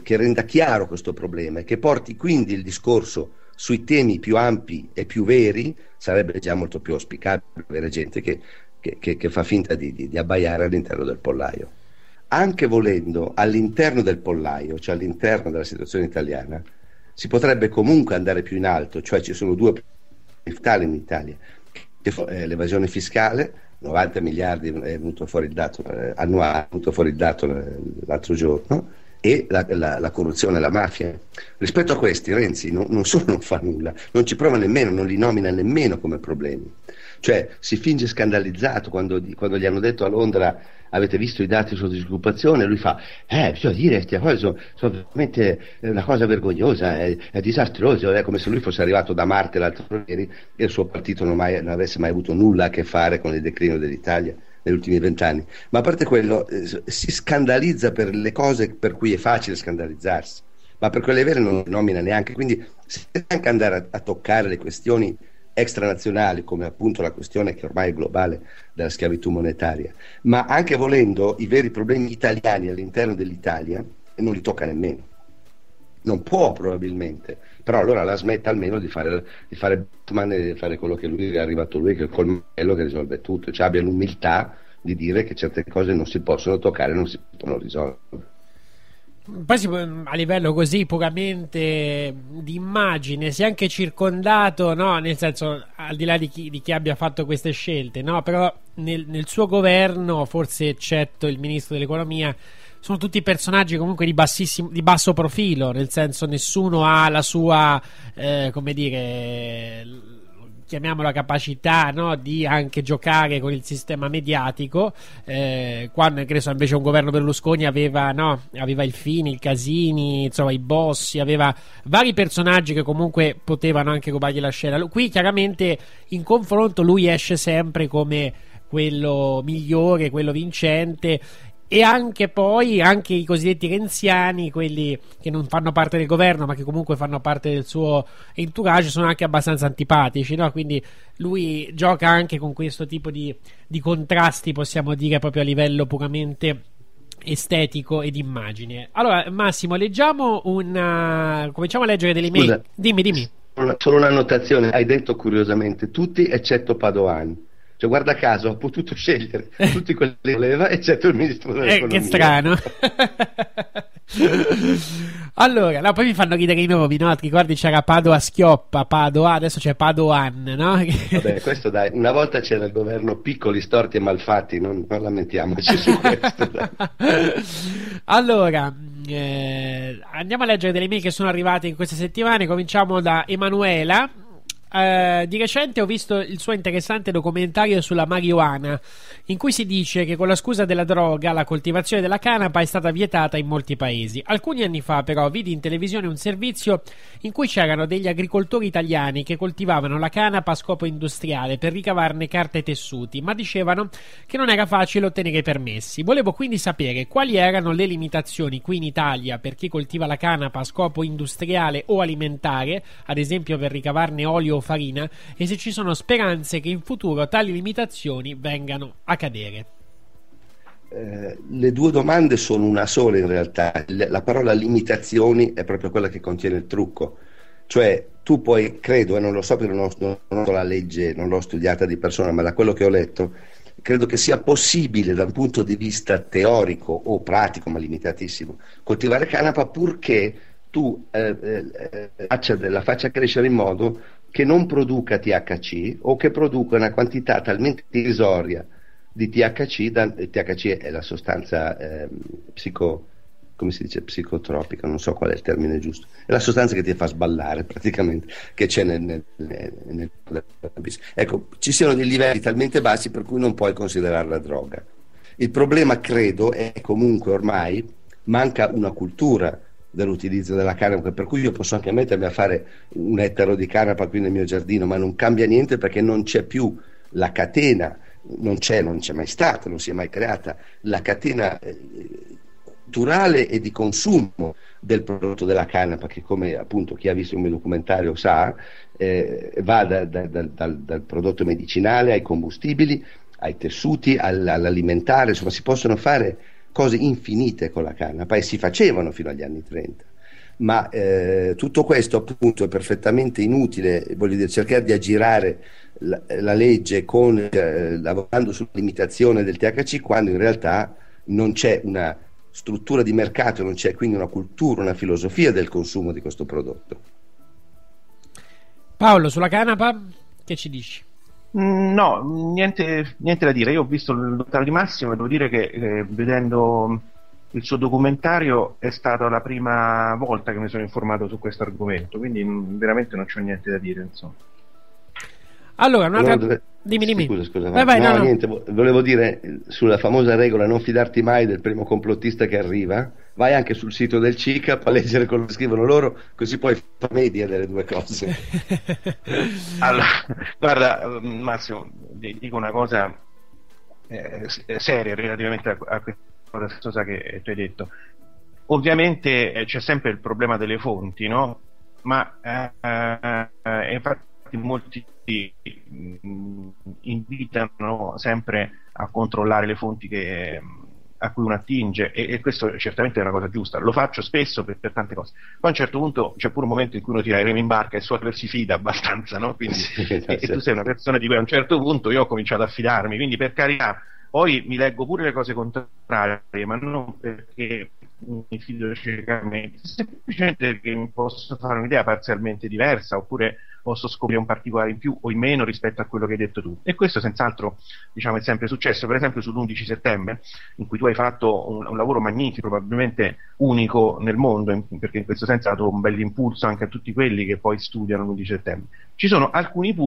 Speaker 7: renda chiaro questo problema e che porti quindi il discorso sui temi più ampi e più veri sarebbe già molto più auspicabile avere gente che, che- che- che fa finta di, di- di abbaiare all'interno del pollaio. Anche volendo all'interno del pollaio, cioè all'interno della situazione italiana, si potrebbe comunque andare più in alto, cioè ci sono due fiscali in Italia, che fo- eh, l'evasione fiscale, 90 miliardi è venuto fuori il dato eh, annuale, è venuto fuori il dato eh, l'altro giorno, e la, la- la corruzione e la mafia. Rispetto a questi Renzi non, non solo non fa nulla, non ci prova nemmeno, non li nomina nemmeno come problemi. Cioè si finge scandalizzato quando, quando gli hanno detto a Londra avete visto i dati sulla disoccupazione, lui fa, eh, bisogna dire, queste cose sono, sono veramente eh, una cosa vergognosa, è, è disastroso, è come se lui fosse arrivato da Marte l'altro ieri e il suo partito non, mai- non avesse mai avuto nulla a che fare con il declino dell'Italia negli ultimi vent'anni. Ma a parte quello, eh, si scandalizza per le cose per cui è facile scandalizzarsi, ma per quelle vere non nomina neanche, quindi se anche andare a, a toccare le questioni extranazionali, come appunto la questione che ormai è globale della schiavitù monetaria, ma anche volendo i veri problemi italiani all'interno dell'Italia, non li tocca nemmeno. Non può probabilmente, però allora la smetta almeno di fare, di fare Batman e di fare quello che lui è arrivato lui, che è il colmello che risolve tutto, cioè abbia l'umiltà di dire che certe cose non si possono toccare, non si possono risolvere.
Speaker 5: Poi si a livello così puramente di immagine si è anche circondato, no? nel senso al di là di chi, di chi abbia fatto queste scelte, no? però nel, nel suo governo, forse eccetto il ministro dell'economia, sono tutti personaggi comunque di, di basso profilo, nel senso nessuno ha la sua, eh, come dire, chiamiamola capacità no, di anche giocare con il sistema mediatico. Eh, quando so, invece un governo Berlusconi aveva, no, aveva il Fini, il Casini insomma i Bossi aveva vari personaggi che comunque potevano anche rubargli la scena. Qui chiaramente in confronto lui esce sempre come quello migliore, quello vincente e anche poi anche i cosiddetti renziani, quelli che non fanno parte del governo ma che comunque fanno parte del suo entourage, sono anche abbastanza antipatici, no? quindi lui gioca anche con questo tipo di, di contrasti, possiamo dire proprio a livello puramente estetico ed immagine. Allora Massimo, leggiamo una... cominciamo a leggere delle email.
Speaker 7: Scusa.
Speaker 5: Dimmi, dimmi.
Speaker 7: Una- Solo un'annotazione, hai detto curiosamente tutti eccetto Padoan. Cioè, guarda caso, ha potuto scegliere tutti quelli che voleva, eccetto il ministro
Speaker 5: Eh,
Speaker 7: dell'economia.
Speaker 5: che strano. allora, no, poi mi fanno ridere i nomi, no? Ti ricordi c'era Padova Schioppa, Padova, adesso c'è Padoan, no?
Speaker 7: Vabbè, questo dai, una volta c'era il governo piccoli, storti e malfatti, non, non lamentiamoci su questo.
Speaker 5: allora, eh, andiamo a leggere delle mail che sono arrivate in queste settimane. Cominciamo da Emanuela. Eh, di recente ho visto il suo interessante documentario sulla marijuana, in cui si dice che con la scusa della droga la coltivazione della canapa è stata vietata in molti paesi. Alcuni anni fa, però, vidi in televisione un servizio in cui c'erano degli agricoltori italiani che coltivavano la canapa a scopo industriale per ricavarne carta e tessuti, ma dicevano che non era facile ottenere i permessi. Volevo quindi sapere quali erano le limitazioni qui in Italia per chi coltiva la canapa a scopo industriale o alimentare, ad esempio per ricavarne olio farina, e se ci sono speranze che in futuro tali limitazioni vengano a cadere.
Speaker 7: Eh, le due domande sono una sola in realtà. La parola limitazioni è proprio quella che contiene il trucco. Cioè, tu puoi, credo, e non lo so perché non ho, non ho la legge, non l'ho studiata di persona, ma da quello che ho letto, credo che sia possibile da un punto di vista teorico o pratico, ma limitatissimo, coltivare canapa purché tu eh, eh, eh, la faccia crescere in modo che non produca THC o che produca una quantità talmente irrisoria di THC, da, THC è la sostanza ehm, psico, come si dice, psicotropica, non so qual è il termine giusto, è la sostanza che ti fa sballare praticamente, che c'è nel, nel, nel- nel. Ecco, ci siano dei livelli talmente bassi per cui non puoi considerarla droga. Il problema, credo, è comunque ormai manca una cultura dell'utilizzo della canapa, per cui io posso anche mettermi a fare un ettaro di canapa qui nel mio giardino, ma non cambia niente perché non c'è più la catena, non c'è, non c'è mai stata, non si è mai creata la catena eh, culturale e di consumo del prodotto della canapa, che come appunto chi ha visto il mio documentario sa, eh, va da- da- da- dal, dal prodotto medicinale ai combustibili, ai tessuti, all- all'alimentare, insomma si possono fare cose infinite con la canapa e si facevano fino agli anni 30. Ma eh, tutto questo appunto è perfettamente inutile, voglio dire, cercare di aggirare la, la legge con, eh, lavorando sulla limitazione del THC quando in realtà non c'è una struttura di mercato, non c'è quindi una cultura, una filosofia del consumo di questo prodotto.
Speaker 5: Paolo, sulla canapa, che ci dici?
Speaker 9: Mm, No, niente, niente da dire. Io ho visto il documentario di Massimo e devo dire che eh, vedendo il suo documentario è stata la prima volta che mi sono informato su questo argomento, quindi mm, veramente non c'ho niente da dire, insomma.
Speaker 5: Allora, un'altra...
Speaker 7: Dove-
Speaker 5: Dimmi, dimmi.
Speaker 7: Scusa, scusa,
Speaker 5: Vai, vai,
Speaker 7: no,
Speaker 5: no, no.
Speaker 7: niente, vo- volevo dire eh, sulla famosa regola non fidarti mai del primo complottista che arriva, vai anche sul sito del CICAP a leggere quello che scrivono loro, così poi fa media delle due cose.
Speaker 9: Allora, guarda, eh, Massimo, ti dico una cosa eh, seria relativamente a, a questa cosa che tu hai detto. Ovviamente eh, c'è sempre il problema delle fonti, no? Ma eh, eh, infatti molti mm, invitano sempre a controllare le fonti che, a cui uno attinge e, e questo certamente è una cosa giusta, lo faccio spesso per, per tante cose. Poi a un certo punto c'è pure un momento in cui uno tira i remi in barca e che si fida abbastanza, no? Quindi, e, e tu sei una persona di cui a un certo punto io ho cominciato a fidarmi, quindi per carità, poi mi leggo pure le cose contrarie, ma non perché mi fido ciecamente, semplicemente perché posso fare un'idea parzialmente diversa oppure posso scoprire un particolare in più o in meno rispetto a quello che hai detto tu. E questo senz'altro diciamo, è sempre successo, per esempio sull'11 settembre, in cui tu hai fatto un, un lavoro magnifico, probabilmente unico nel mondo, in- perché in questo senso ha dato un bel impulso anche a tutti quelli che poi studiano l'11 settembre. Ci sono alcuni punti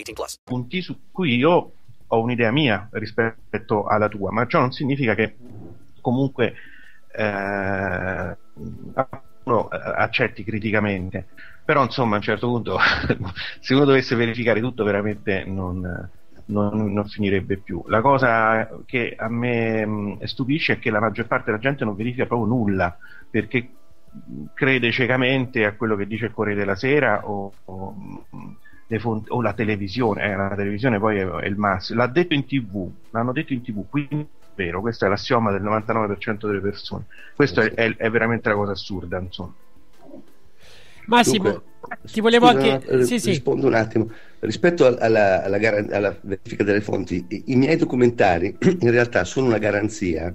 Speaker 10: 18 plus.
Speaker 9: punti su cui io ho un'idea mia rispetto alla tua, ma ciò non significa che comunque eh, accetti criticamente. Però insomma a un certo punto se uno dovesse verificare tutto veramente non, non- non finirebbe più. La cosa che a me stupisce è che la maggior parte della gente non verifica proprio nulla perché crede ciecamente a quello che dice il Corriere della Sera o, o, fonti- o la televisione, eh, la televisione poi è, è il massimo, l'ha detto in tv, l'hanno detto in tv, quindi è vero, questo è l'assioma del 99% delle persone, questo è, è- è veramente una cosa assurda, insomma.
Speaker 5: Massimo,
Speaker 7: Dunque,
Speaker 5: ti volevo
Speaker 7: scusa,
Speaker 5: anche...
Speaker 7: eh,
Speaker 5: Sì, sì.
Speaker 7: Rispondo un attimo. Rispetto al- alla, alla gara- alla verifica delle fonti, i, i miei documentari in realtà sono una garanzia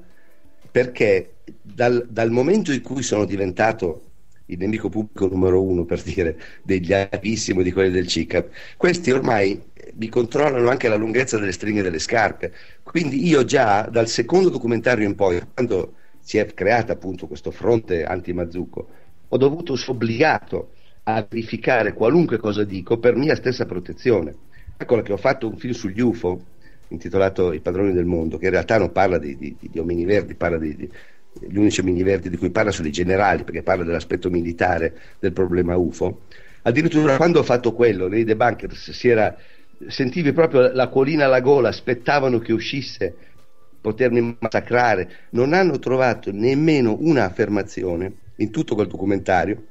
Speaker 7: perché dal, dal momento in cui sono diventato il nemico pubblico numero uno, per dire, degli Apissimo e di quelli del CICAP, questi ormai mi controllano anche la lunghezza delle stringhe delle scarpe. Quindi io già dal secondo documentario in poi, quando si è creata appunto questo fronte anti-Mazzucco, ho dovuto sono obbligato a verificare qualunque cosa dico per mia stessa protezione. Eccola che ho fatto un film sugli UFO intitolato I padroni del mondo, che in realtà non parla di, di, di omini verdi, parla di, di- gli unici omini verdi di cui parla sono i generali, perché parla dell'aspetto militare del problema UFO. Addirittura quando ho fatto quello, nei debunkers si era, sentivi proprio l'acquolina alla gola, aspettavano che uscisse potermi massacrare, non hanno trovato nemmeno una affermazione in tutto quel documentario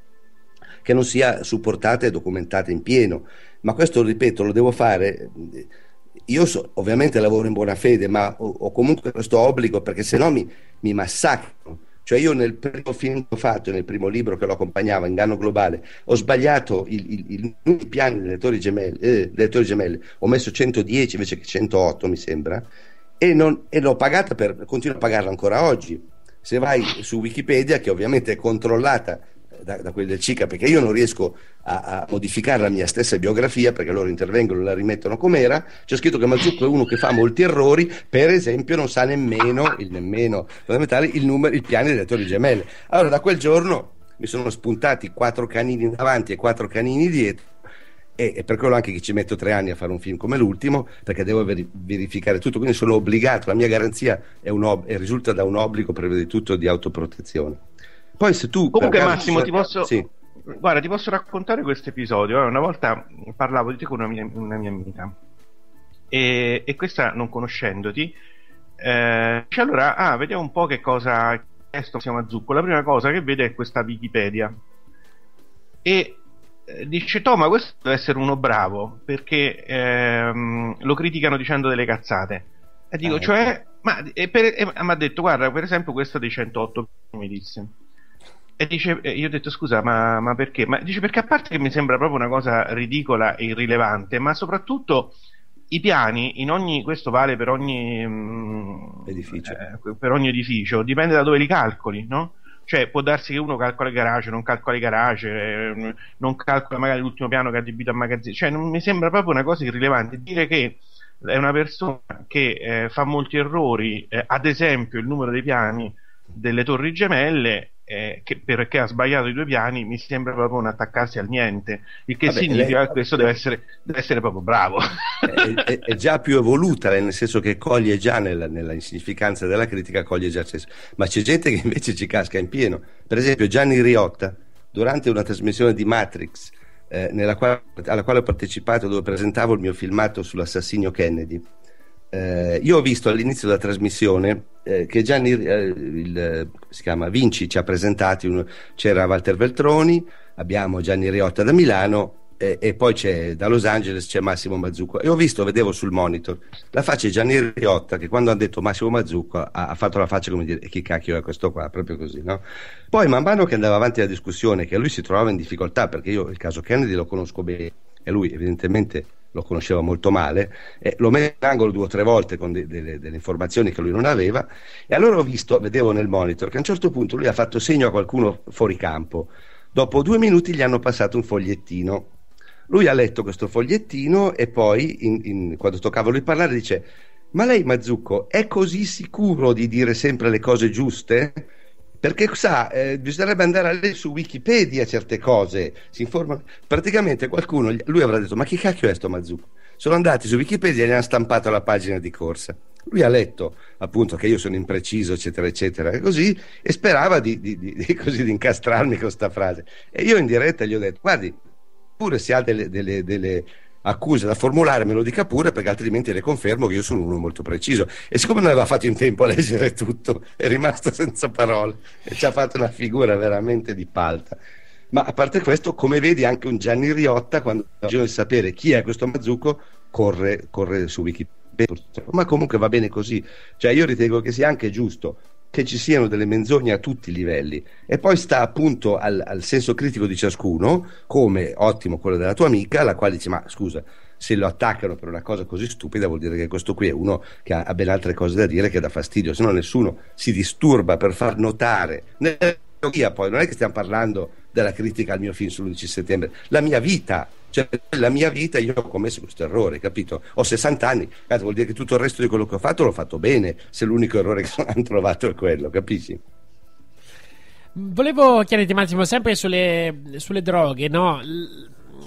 Speaker 7: che non sia supportata e documentata in pieno. Ma questo, ripeto, lo devo fare. Io so- ovviamente lavoro in buona fede, ma ho, ho comunque questo obbligo perché se no mi, mi massacrano. Cioè io nel primo film che ho fatto, nel primo libro che lo accompagnava, Inganno Globale, ho sbagliato i piani delle Torri Gemelle, eh, delle Torri Gemelle, ho messo 110 invece che 108 mi sembra, e, non- e l'ho pagata per, continuo a pagarla ancora oggi. Se vai su Wikipedia, che ovviamente è controllata da, da quelli del CICA, perché io non riesco a, a modificare la mia stessa biografia, perché loro intervengono e la rimettono com'era, c'è scritto che Mazzucco è uno che fa molti errori, per esempio non sa nemmeno, il nemmeno fondamentale, il, numero, il piano delle Torri Gemelle. Allora da quel giorno mi sono spuntati quattro canini davanti e quattro canini dietro, e, per quello anche che ci metto tre anni a fare un film come l'ultimo, perché devo veri- verificare tutto, quindi sono obbligato, la mia garanzia ob- risulta da un obbligo prima di tutto di autoprotezione. Poi se tu...
Speaker 9: Comunque
Speaker 7: caso-
Speaker 9: Massimo ti posso,
Speaker 7: Sì.
Speaker 9: guarda, ti posso raccontare questo episodio. Eh, Una volta parlavo di te con una mia, una mia amica e, e questa non conoscendoti eh, dice allora, ah, vediamo un po' che cosa ha chiesto Massimo Mazzucco. La prima cosa che vede è questa Wikipedia e eh, dice Toma, questo deve essere uno bravo perché ehm, lo criticano dicendo delle cazzate. E dico,
Speaker 7: Ah,
Speaker 9: cioè, ma e per- e mi ha detto, guarda, per esempio, questo dei 108 mi disse. E dice, io ho detto scusa, ma, ma perché? Ma dice perché a parte che mi sembra proprio una cosa ridicola e irrilevante, ma soprattutto i piani, in ogni, questo vale per ogni mm,
Speaker 7: Edificio.
Speaker 9: eh, per ogni edificio, dipende da dove li calcoli, no? Cioè può darsi che uno calcola il garage, non calcola il garage, eh, non calcola magari l'ultimo piano che ha adibito a magazzino, cioè non mi sembra proprio una cosa irrilevante. Dire che è una persona che eh, fa molti errori, eh, ad esempio il numero dei piani delle torri gemelle, eh, che perché ha sbagliato i due piani, mi sembra proprio un attaccarsi al niente, il che
Speaker 7: Vabbè,
Speaker 9: significa
Speaker 7: lei-
Speaker 9: che questo deve essere, deve essere proprio bravo.
Speaker 7: è, è- è già più evoluta, nel senso che coglie già nella, nella insignificanza della critica, coglie già accesso. Ma c'è gente che invece ci casca in pieno. Per esempio Gianni Riotta, durante una trasmissione di Matrix, eh, nella quale- alla quale ho partecipato, dove presentavo il mio filmato sull'assassinio Kennedy, eh, io ho visto all'inizio della trasmissione eh, che Gianni, eh, il, si chiama Vinci, ci ha presentati, un- c'era Walter Veltroni, abbiamo Gianni Riotta da Milano e poi c'è da Los Angeles c'è Massimo Mazzucco e ho visto, vedevo sul monitor la faccia di Gianni Riotta che quando ha detto Massimo Mazzucco ha, ha fatto la faccia come dire "E chi cacchio è questo qua, proprio così no? poi man mano che andava avanti la discussione che lui si trovava in difficoltà perché io il caso Kennedy lo conosco bene e lui evidentemente lo conosceva molto male, e lo mette in angolo due o tre volte con de- delle, delle informazioni che lui non aveva, e allora ho visto, vedevo nel monitor, che a un certo punto lui ha fatto segno a qualcuno fuori campo, Dopo due minuti gli hanno passato un fogliettino. Lui ha letto questo fogliettino e poi, in- in- quando toccava lui parlare, dice: Ma lei, Mazzucco, è così sicuro di dire sempre le cose giuste? Perché sa, eh, bisognerebbe andare a leggere su Wikipedia certe cose, si informa. Praticamente qualcuno, lui avrà detto: Ma chi cacchio è sto Mazzucco? Sono andati su Wikipedia e gli hanno stampato la pagina di corsa. Lui ha letto appunto che io sono impreciso, eccetera, eccetera, e così, e sperava di, di- di- di- così, di incastrarmi con questa frase. E io in diretta gli ho detto: Guardi, pure se ha delle, delle- delle accuse da formulare me lo dica pure perché altrimenti le confermo che io sono uno molto preciso. E siccome non aveva fatto in tempo a leggere tutto è rimasto senza parole. E ci ha fatto una figura veramente di palta. Ma a parte questo come vedi anche un Gianni Riotta quando ha bisogno di sapere chi è questo Mazzucco corre, corre su Wikipedia ma comunque va bene così. Cioè io ritengo che sia anche giusto che ci siano delle menzogne a tutti i livelli e poi sta appunto al, al senso critico di ciascuno, come ottimo quello della tua amica, la quale dice: Ma scusa, se lo attaccano per una cosa così stupida, vuol dire che questo qui è uno che ha, ben altre cose da dire che dà fastidio, se no nessuno si disturba per far notare. Nella teoria, poi non è che stiamo parlando della critica al mio film sull'11 settembre, la mia vita. Cioè, la mia vita io ho commesso questo errore, capito? Ho 60 anni, cazzo, vuol dire che tutto il resto di quello che ho fatto l'ho fatto bene, se l'unico errore che hanno trovato è quello, capisci?
Speaker 5: Volevo chiederti Massimo, sempre sulle, sulle droghe, no?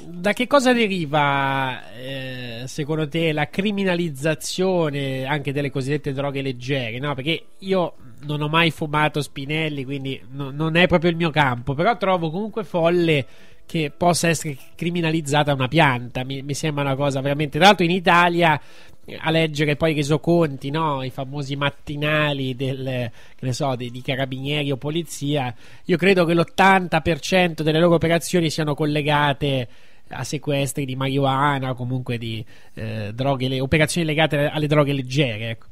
Speaker 5: Da che cosa deriva, eh, secondo te, la criminalizzazione anche delle cosiddette droghe leggere, no? Perché io non ho mai fumato spinelli, quindi no- non è proprio il mio campo, però trovo comunque folle che possa essere criminalizzata una pianta, mi, mi sembra una cosa veramente... Tra l'altro in Italia eh, a leggere poi i resoconti, no? i famosi mattinali del, che ne so, di, di carabinieri o polizia, io credo che l'80% delle loro operazioni siano collegate a sequestri di marijuana o comunque di eh, droghe, le- operazioni legate alle droghe leggere. Ecco.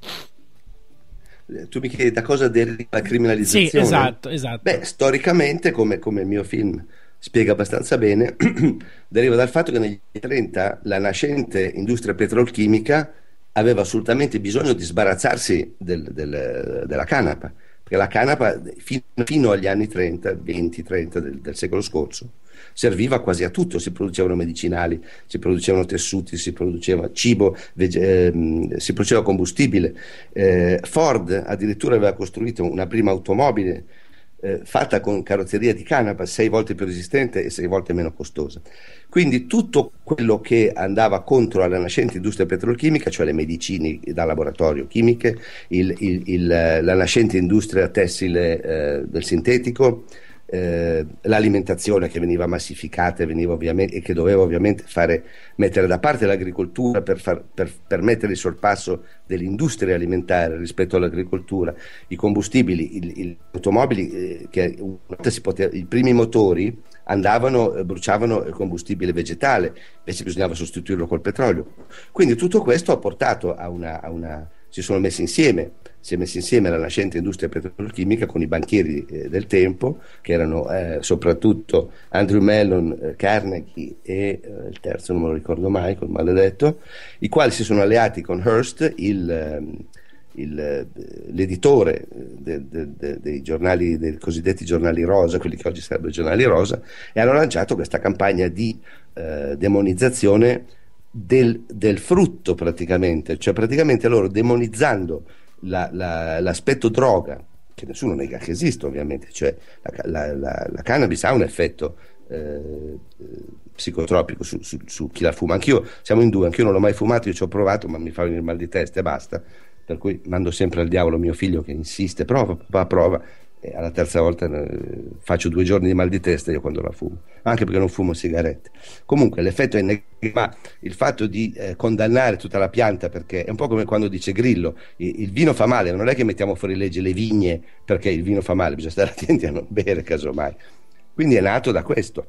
Speaker 7: Eh, Tu mi chiedi da cosa deriva la criminalizzazione?
Speaker 5: Sì, esatto, esatto.
Speaker 7: Beh, storicamente, come, come il mio film spiega abbastanza bene, deriva dal fatto che negli anni 30 la nascente industria petrolchimica aveva assolutamente bisogno di sbarazzarsi del- del- della canapa, perché la canapa fi- fino agli anni 30, 20-30 del, del secolo scorso serviva quasi a tutto, si producevano medicinali, si producevano tessuti, si produceva cibo, vege- ehm, si produceva combustibile. Eh, Ford addirittura aveva costruito una prima automobile eh, fatta con carrozzeria di canapa sei volte più resistente e sei volte meno costosa. Quindi tutto quello che andava contro alla nascente industria petrolchimica, cioè le medicine da laboratorio chimiche, il- il- il- la nascente industria tessile eh, del sintetico, eh, l'alimentazione che veniva massificata e, veniva e che doveva ovviamente fare, mettere da parte l'agricoltura per, far- per permettere il sorpasso dell'industria alimentare rispetto all'agricoltura, i combustibili, il- automobili, eh, che una si poteva- i primi motori andavano, eh, bruciavano il combustibile vegetale, invece bisognava sostituirlo col petrolio. Quindi tutto questo ha portato a una, a una- si sono messi insieme, si è messa insieme la nascente industria petrolchimica con i banchieri eh, del tempo, che erano eh, soprattutto Andrew Mellon, eh, Carnegie e eh, il terzo non me lo ricordo mai, quel maledetto, i quali si sono alleati con Hearst, il, ehm, il, eh, l'editore eh, de- de- de- dei giornali, dei cosiddetti giornali rosa, quelli che oggi sarebbero i giornali rosa, e hanno lanciato questa campagna di demonizzazione del, del frutto praticamente, cioè praticamente loro demonizzando la- la- l'aspetto droga, che nessuno nega che esiste ovviamente, cioè la, la- cannabis ha un effetto eh, psicotropico su, su- su chi la fuma. Anch'io, siamo in due, anch'io non l'ho mai fumato, io ci ho provato, ma mi fa venire mal di testa e basta. Per cui mando sempre al diavolo mio figlio che insiste, prova, papà, prova. Alla terza volta eh, faccio due giorni di mal di testa io quando la fumo, anche perché non fumo sigarette. Comunque l'effetto è negativo, ma il fatto di eh, condannare tutta la pianta, perché è un po' come quando dice Grillo, il, vino fa male, non è che mettiamo fuori legge le vigne perché il vino fa male, bisogna stare attenti a non bere casomai. Quindi è nato da questo.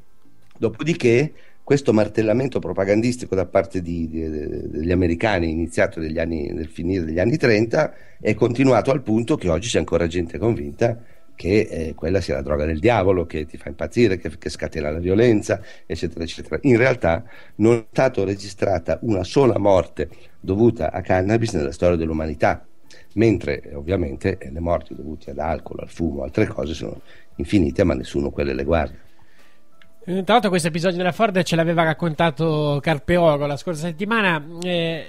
Speaker 7: Dopodiché questo martellamento propagandistico da parte di- di- degli americani, iniziato anni, nel finire degli anni 30, è continuato al punto che oggi c'è ancora gente convinta che eh, quella sia la droga del diavolo, che ti fa impazzire, che, che scatena la violenza, eccetera, eccetera. In realtà non è stata registrata una sola morte dovuta a cannabis nella storia dell'umanità, mentre eh, ovviamente eh, le morti dovute ad alcol, al fumo, altre cose sono infinite, ma nessuno quelle le guarda.
Speaker 5: Tra l'altro questo episodio della Ford ce l'aveva raccontato Carpeoro la scorsa settimana. Eh,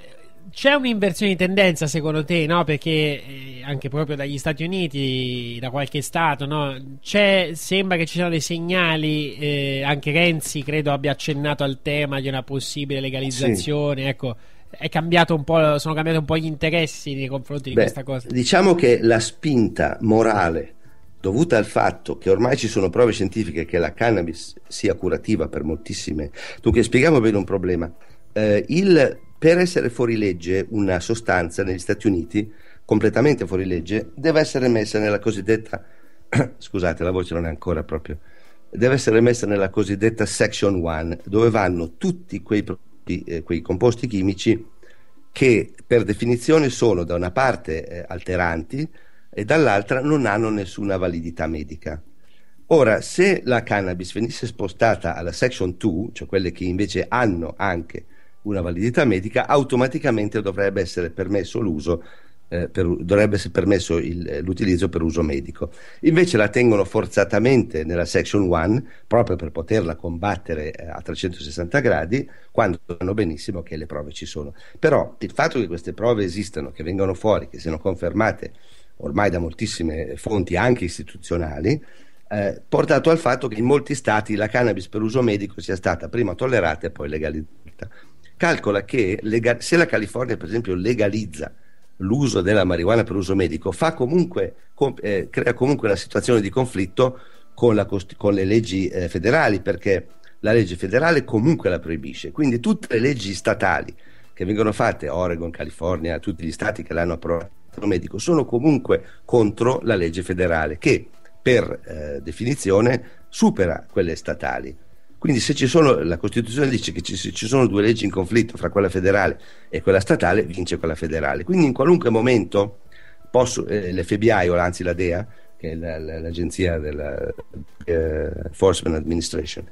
Speaker 5: c'è un'inversione di tendenza secondo te, no? Perché eh, anche proprio dagli Stati Uniti, da qualche stato, no? C'è, sembra che ci siano dei segnali, eh, anche Renzi credo abbia accennato al tema di una possibile legalizzazione, ecco, è cambiato un po', sono cambiati un po' gli interessi nei confronti di
Speaker 7: Beh,
Speaker 5: questa cosa.
Speaker 7: Diciamo che la spinta morale dovuta al fatto che ormai ci sono prove scientifiche che la cannabis sia curativa per moltissime. Dunque, spieghiamo bene un problema. Eh, il- per essere fuori legge una sostanza negli Stati Uniti, completamente fuori legge, deve essere messa nella cosiddetta, scusate, la voce non è ancora proprio, deve essere messa nella cosiddetta Section 1, dove vanno tutti quei, eh, quei composti chimici che per definizione sono da una parte eh, alteranti e dall'altra non hanno nessuna validità medica. Ora, se la cannabis venisse spostata alla section 2, cioè quelle che invece hanno anche una validità medica, automaticamente dovrebbe essere permesso l'uso eh, per- dovrebbe essere permesso il- l'utilizzo per uso medico. Invece la tengono forzatamente nella section 1 proprio per poterla combattere eh, a 360 gradi quando sanno benissimo che le prove ci sono. Però il fatto che queste prove esistano, che vengano fuori, che siano confermate ormai da moltissime fonti anche istituzionali, eh, portato al fatto che in molti stati la cannabis per uso medico sia stata prima tollerata e poi legalizzata. Calcola che lega- se la California, per esempio, legalizza l'uso della marijuana per uso medico, comunque, com- eh, crea comunque una situazione di conflitto con, la costi- con le leggi eh, federali, perché la legge federale comunque la proibisce. Quindi tutte le leggi statali che vengono fatte, Oregon, California, tutti gli stati che l'hanno approvato medico, sono comunque contro la legge federale, che per eh, definizione supera quelle statali. Quindi se ci sono, la Costituzione dice che ci, ci sono due leggi in conflitto fra quella federale e quella statale, vince quella federale. Quindi in qualunque momento posso, eh, l'FBI o anzi la DEA, che è la- la- l'agenzia della eh, Enforcement Administration,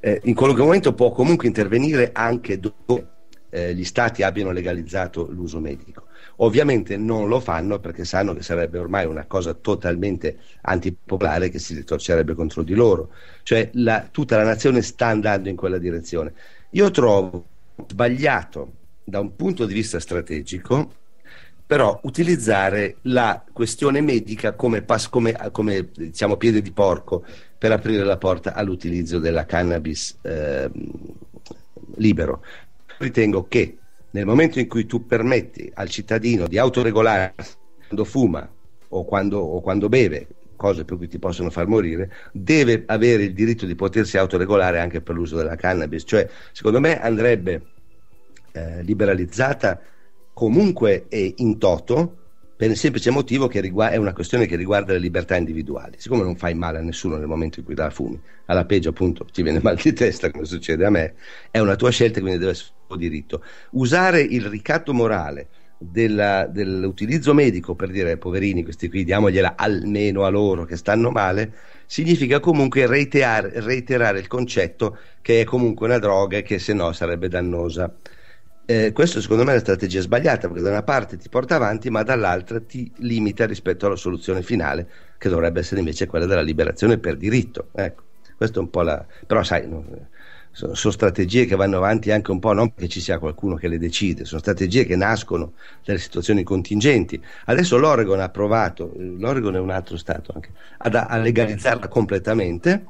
Speaker 7: eh, in qualunque momento può comunque intervenire anche dove eh, gli stati abbiano legalizzato l'uso medico. Ovviamente non lo fanno perché sanno che sarebbe ormai una cosa totalmente antipopolare che si ritorcerebbe contro di loro. Cioè la- tutta la nazione sta andando in quella direzione. Io trovo sbagliato da un punto di vista strategico però utilizzare la questione medica come, pas- come, come, diciamo, piede di porco per aprire la porta all'utilizzo della cannabis ehm, libero. Ritengo che nel momento in cui tu permetti al cittadino di autoregolarsi quando fuma o quando, o quando beve, cose per cui ti possono far morire, deve avere il diritto di potersi autoregolare anche per l'uso della cannabis. Cioè, secondo me andrebbe eh, liberalizzata comunque e in toto per il semplice motivo che rigua- è una questione che riguarda le libertà individuali. Siccome non fai male a nessuno nel momento in cui la fumi, alla peggio appunto ti viene mal di testa come succede a me, è una tua scelta quindi deve essere un tuo diritto. Usare il ricatto morale della- dell'utilizzo medico per dire poverini questi qui diamogliela almeno a loro che stanno male significa comunque reiterare, reiterare il concetto che è comunque una droga e che se no sarebbe dannosa eh, questo secondo me è una strategia sbagliata perché da una parte ti porta avanti ma dall'altra ti limita rispetto alla soluzione finale che dovrebbe essere invece quella della liberazione per diritto ecco. Questo è un po' la però sai no, sono, sono strategie che vanno avanti anche un po' non perché ci sia qualcuno che le decide sono strategie che nascono dalle situazioni contingenti. Adesso l'Oregon ha provato eh, l'Oregon è un altro stato anche ad, a legalizzarla completamente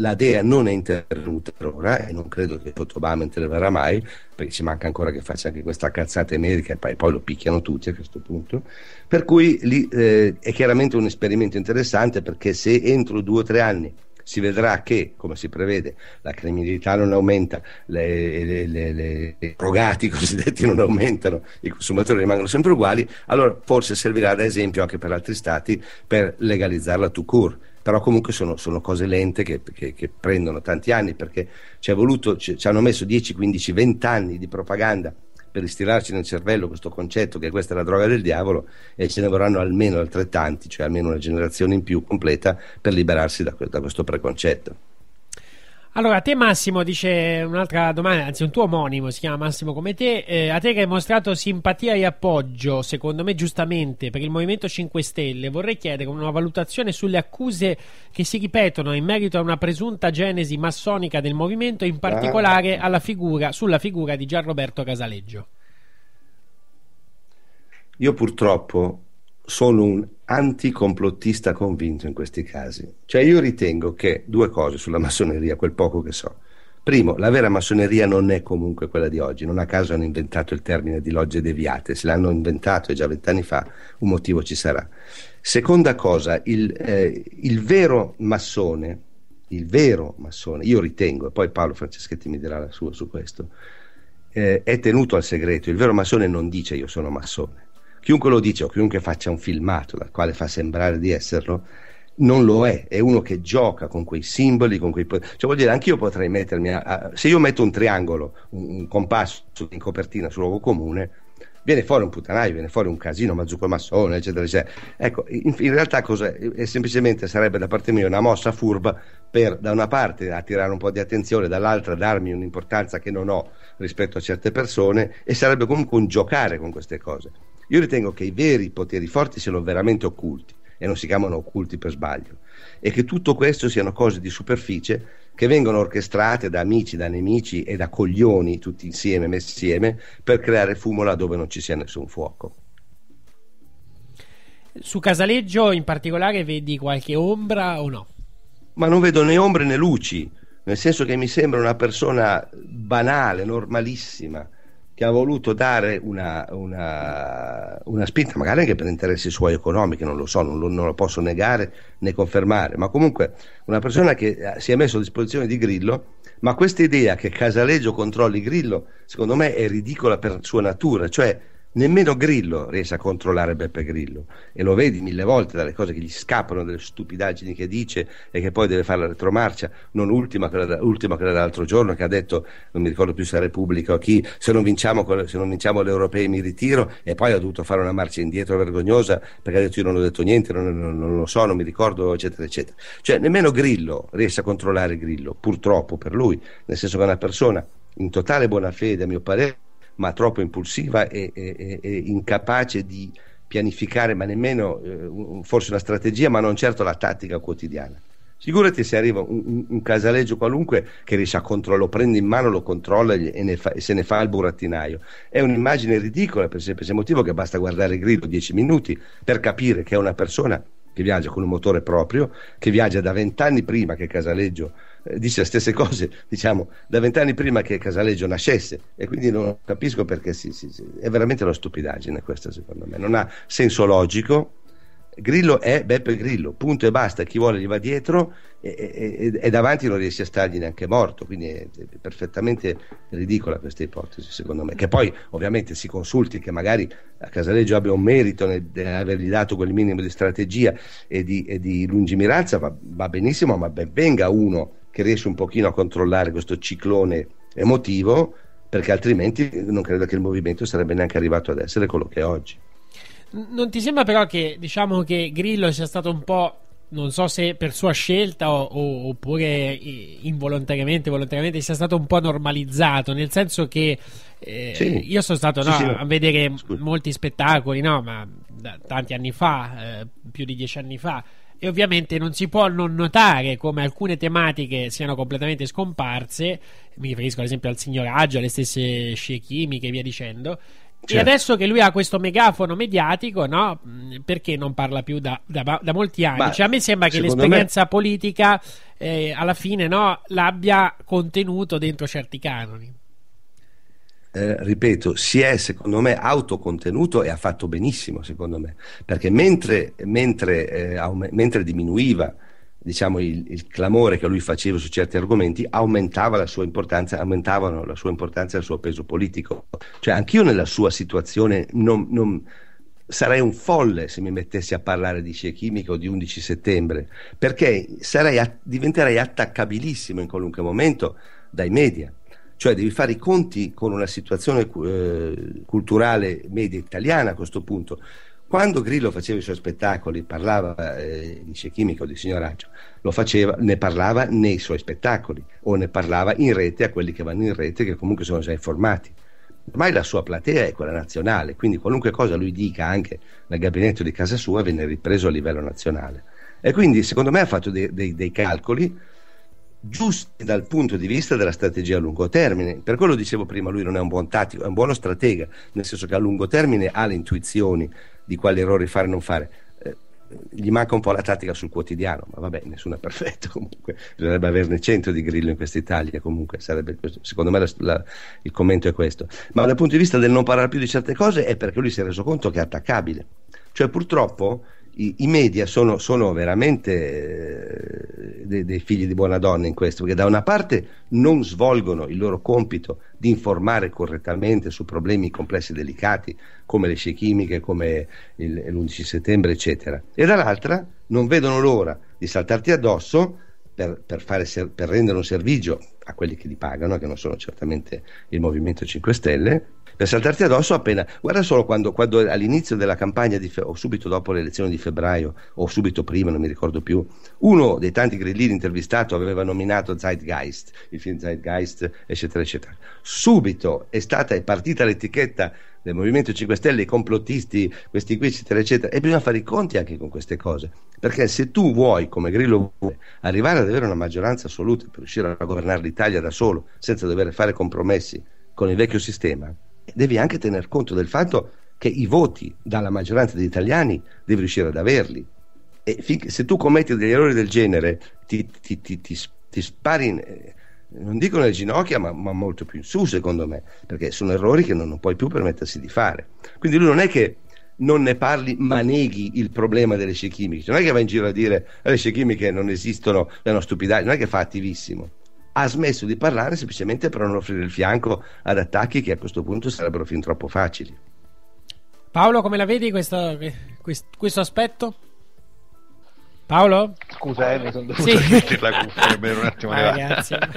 Speaker 7: la DEA non è intervenuta per ora e non credo che sotto Obama interverrà mai perché ci manca ancora che faccia anche questa cazzata America e poi, poi lo picchiano tutti a questo punto. Per cui lì eh, è chiaramente un esperimento interessante perché se entro due o tre anni si vedrà che, come si prevede, la criminalità non aumenta, i drogati cosiddetti non aumentano, i consumatori rimangono sempre uguali, allora forse servirà da esempio anche per altri stati per legalizzarla tout court però comunque sono, sono cose lente che, che- che prendono tanti anni perché ci, voluto, ci, ci hanno messo 10, 15, 20 anni di propaganda per istillarci nel cervello questo concetto che questa è la droga del diavolo e ce ne vorranno almeno altrettanti, cioè almeno una generazione in più completa per liberarsi da, da questo preconcetto.
Speaker 5: Allora, a te Massimo dice un'altra domanda, anzi un tuo omonimo, si chiama Massimo come te, eh, a te che hai mostrato simpatia e appoggio, secondo me giustamente, per il Movimento 5 Stelle, vorrei chiedere una valutazione sulle accuse che si ripetono in merito a una presunta genesi massonica del movimento, in particolare alla figura, sulla figura di Gianroberto Casaleggio.
Speaker 7: Io purtroppo sono un anticomplottista convinto in questi casi. Cioè io ritengo che due cose sulla massoneria, quel poco che so. Primo, la vera massoneria non è comunque quella di oggi, non a caso hanno inventato il termine di logge deviate, se l'hanno inventato già vent'anni fa, un motivo ci sarà. Seconda cosa, il, eh, il vero massone, il vero massone, io ritengo, e poi Paolo Franceschetti mi dirà la sua su questo, eh, è tenuto al segreto, il vero massone non dice io sono massone, chiunque lo dice o chiunque faccia un filmato dal quale fa sembrare di esserlo, non lo è, è uno che gioca con quei simboli, con quei... Cioè vuol dire, anch'io potrei mettermi a... a- se io metto un triangolo, un, un compasso in copertina sul luogo comune, viene fuori un puttanaio, viene fuori un casino, mazzucco massone, eccetera, eccetera. Ecco, in, in realtà cos'è? È semplicemente sarebbe da parte mia una mossa furba per da una parte attirare un po' di attenzione, dall'altra darmi un'importanza che non ho rispetto a certe persone e sarebbe comunque un giocare con queste cose. Io ritengo che i veri poteri forti siano veramente occulti e non si chiamano occulti per sbaglio e che tutto questo siano cose di superficie che vengono orchestrate da amici, da nemici e da coglioni tutti insieme, messi insieme per creare fumo laddove non ci sia nessun fuoco.
Speaker 5: Su Casaleggio in particolare vedi qualche ombra o no?
Speaker 7: ma non vedo né ombre né luci, nel senso che mi sembra una persona banale, normalissima, che ha voluto dare una, una- una spinta, magari anche per interessi suoi economici, non lo so, non lo, non lo posso negare né confermare, ma comunque una persona che eh, si è messo a disposizione di Grillo, ma questa idea che Casaleggio controlli Grillo, secondo me è ridicola per sua natura, cioè nemmeno Grillo riesce a controllare Beppe Grillo. E lo vedi mille volte dalle cose che gli scappano, delle stupidaggini che dice e che poi deve fare la retromarcia, non ultima quella, ultima quella dell'altro giorno che ha detto, non mi ricordo più se è Repubblica o chi, se non vinciamo, se non vinciamo le europee mi ritiro e poi ha dovuto fare una marcia indietro vergognosa perché ha detto io non ho detto niente, non, non- non lo so, non mi ricordo, eccetera, eccetera. Cioè nemmeno Grillo riesce a controllare Grillo, purtroppo per lui, nel senso che è una persona in totale buona fede, a mio parere, ma troppo impulsiva e, e- e- incapace di pianificare, ma nemmeno eh, forse una strategia, ma non certo la tattica quotidiana. Figurati se arriva un, un- casaleggio qualunque che riesce a controllare, lo prende in mano, lo controlla e, fa- e se ne fa il burattinaio. È un'immagine ridicola per il semplice motivo che basta guardare Grillo 10 minuti per capire che è una persona che viaggia con un motore proprio, che viaggia da vent'anni prima che Casaleggio dice le stesse cose, diciamo, da vent'anni prima che Casaleggio nascesse e quindi non capisco perché si, si- si- è veramente una stupidaggine questa secondo me, non ha senso logico. Grillo è Beppe Grillo, punto e basta, chi vuole gli va dietro e, e- e- davanti non riesce a stargli neanche morto, quindi è, è perfettamente ridicola questa ipotesi secondo me, che poi ovviamente si consulti che magari a Casaleggio abbia un merito nel avergli dato quel minimo di strategia e di, e di lungimiranza, va, va benissimo, ma ben venga uno che riesce un pochino a controllare questo ciclone emotivo, perché altrimenti non credo che il movimento sarebbe neanche arrivato ad essere quello che è oggi.
Speaker 5: Non ti sembra però che diciamo che Grillo sia stato un po'. Non so se per sua scelta o- o- oppure involontariamente, volontariamente sia stato un po' normalizzato, nel senso che eh,
Speaker 7: Sì.
Speaker 5: io sono stato no,
Speaker 7: sì,
Speaker 5: a vedere molti spettacoli, no, ma da tanti anni fa, eh, più di dieci anni fa, e ovviamente non si può non notare come alcune tematiche siano completamente scomparse. Mi riferisco ad esempio al signoraggio, alle stesse scie chimiche e via dicendo. E
Speaker 7: Certo.
Speaker 5: adesso che lui ha questo megafono mediatico, no? Mh, Perché non parla più da, da- da molti anni?
Speaker 7: Ma
Speaker 5: Cioè, a me sembra che l'esperienza politica eh, alla fine no, l'abbia contenuto dentro certi canoni.
Speaker 7: Eh, ripeto, si è secondo me autocontenuto e ha fatto benissimo secondo me, perché mentre, mentre, eh, mentre diminuiva diciamo, il, il clamore che lui faceva su certi argomenti, aumentava la sua importanza, aumentavano la sua importanza e il suo peso politico. Cioè anch'io nella sua situazione non, non- sarei un folle se mi mettessi a parlare di scie chimica o di 11 settembre, perché sarei diventerei attaccabilissimo in qualunque momento dai media. Cioè devi fare i conti con una situazione eh, culturale media italiana a questo punto. Quando Grillo faceva i suoi spettacoli, parlava eh, di Chimica o di Signoraggio, lo faceva, ne parlava nei suoi spettacoli o ne parlava in rete a quelli che vanno in rete che comunque sono già informati. Ormai la sua platea è quella nazionale, quindi qualunque cosa lui dica anche nel gabinetto di casa sua viene ripreso a livello nazionale. E quindi secondo me ha fatto dei, dei- dei calcoli giusti dal punto di vista della strategia a lungo termine. Per quello dicevo prima, lui non è un buon tattico, è un buono stratega, nel senso che a lungo termine ha le intuizioni di quali errori fare e non fare. Eh, gli manca un po' la tattica sul quotidiano, ma vabbè, nessuno è perfetto comunque, bisognerebbe averne 100 di grillo in questa Italia, comunque sarebbe secondo me la- la- il commento è questo. Ma dal punto di vista del non parlare più di certe cose è perché lui si è reso conto che è attaccabile. Cioè purtroppo i, i media sono, sono veramente eh, dei, dei figli di buona donna in questo, perché da una parte non svolgono il loro compito di informare correttamente su problemi complessi e delicati come le scie chimiche, come il- l'11 settembre, eccetera, e dall'altra non vedono l'ora di saltarti addosso per, per fare per rendere un servizio a quelli che li pagano, che non sono certamente il Movimento 5 Stelle, per saltarti addosso appena. Guarda solo quando, quando all'inizio della campagna, fe- o subito dopo le elezioni di febbraio, o subito prima, non mi ricordo più, uno dei tanti grillini intervistato aveva nominato Zeitgeist, il film Zeitgeist, eccetera, eccetera. Subito è stata è partita l'etichetta del Movimento 5 Stelle, i complottisti, questi qui, eccetera, eccetera, e bisogna fare i conti anche con queste cose, perché se tu vuoi, come Grillo vuole, arrivare ad avere una maggioranza assoluta per riuscire a governare l'Italia da solo, senza dover fare compromessi con il vecchio sistema, devi anche tener conto del fatto che i voti dalla maggioranza degli italiani devi riuscire ad averli. E se tu commetti degli errori del genere, ti, ti- ti- ti- ti spari, in- eh, non dico nelle ginocchia, ma, ma molto più in su, secondo me, perché sono errori che non, non puoi più permettersi di fare. Quindi lui non è che non ne parli, ma neghi il problema delle scie chimiche. Non è che va in giro a dire "Eh, le scie chimiche non esistono, è una stupidaggine, non è che fa attivissimo. Ha smesso di parlare semplicemente per non offrire il fianco ad attacchi che a questo punto sarebbero fin troppo facili.
Speaker 5: Paolo, come la vedi questo, questo, questo aspetto? Paolo?
Speaker 9: Scusa, eh, mi sono dovuto
Speaker 5: Sì.
Speaker 9: mettere la cuffia per un attimo.
Speaker 5: Ah,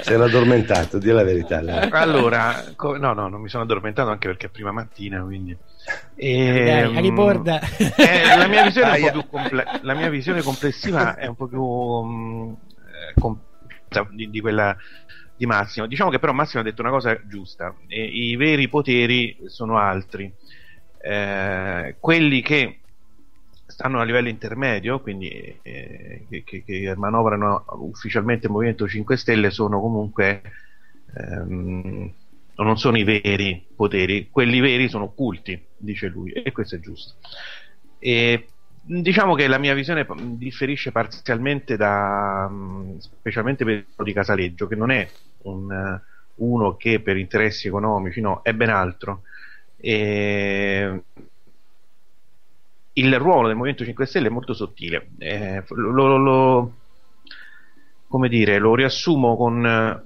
Speaker 7: era addormentato, di la verità. lei.
Speaker 9: Allora, co- no, no, non mi sono addormentato anche perché è prima mattina, quindi.
Speaker 5: Dai,
Speaker 9: Ehm,
Speaker 5: a riborda.
Speaker 9: eh, la, mia comple- la mia visione complessiva è un po' più eh, com- di, di quella di Massimo. Diciamo che però Massimo ha detto una cosa giusta: e i veri poteri sono altri. Eh, quelli che stanno a livello intermedio, quindi eh, che, che- che manovrano ufficialmente il Movimento 5 Stelle, sono comunque ehm, non sono i veri poteri, quelli veri sono occulti, dice lui, e questo è giusto. E, diciamo che la mia visione p- differisce parzialmente da mh, specialmente per il di Casaleggio, che non è un, eh, uno che per interessi economici, no, è ben altro. E, il ruolo del Movimento 5 Stelle è molto sottile. Eh, lo, lo- lo- come dire, lo riassumo con eh,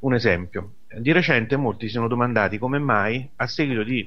Speaker 9: un esempio. Di recente molti si sono domandati come mai, a seguito di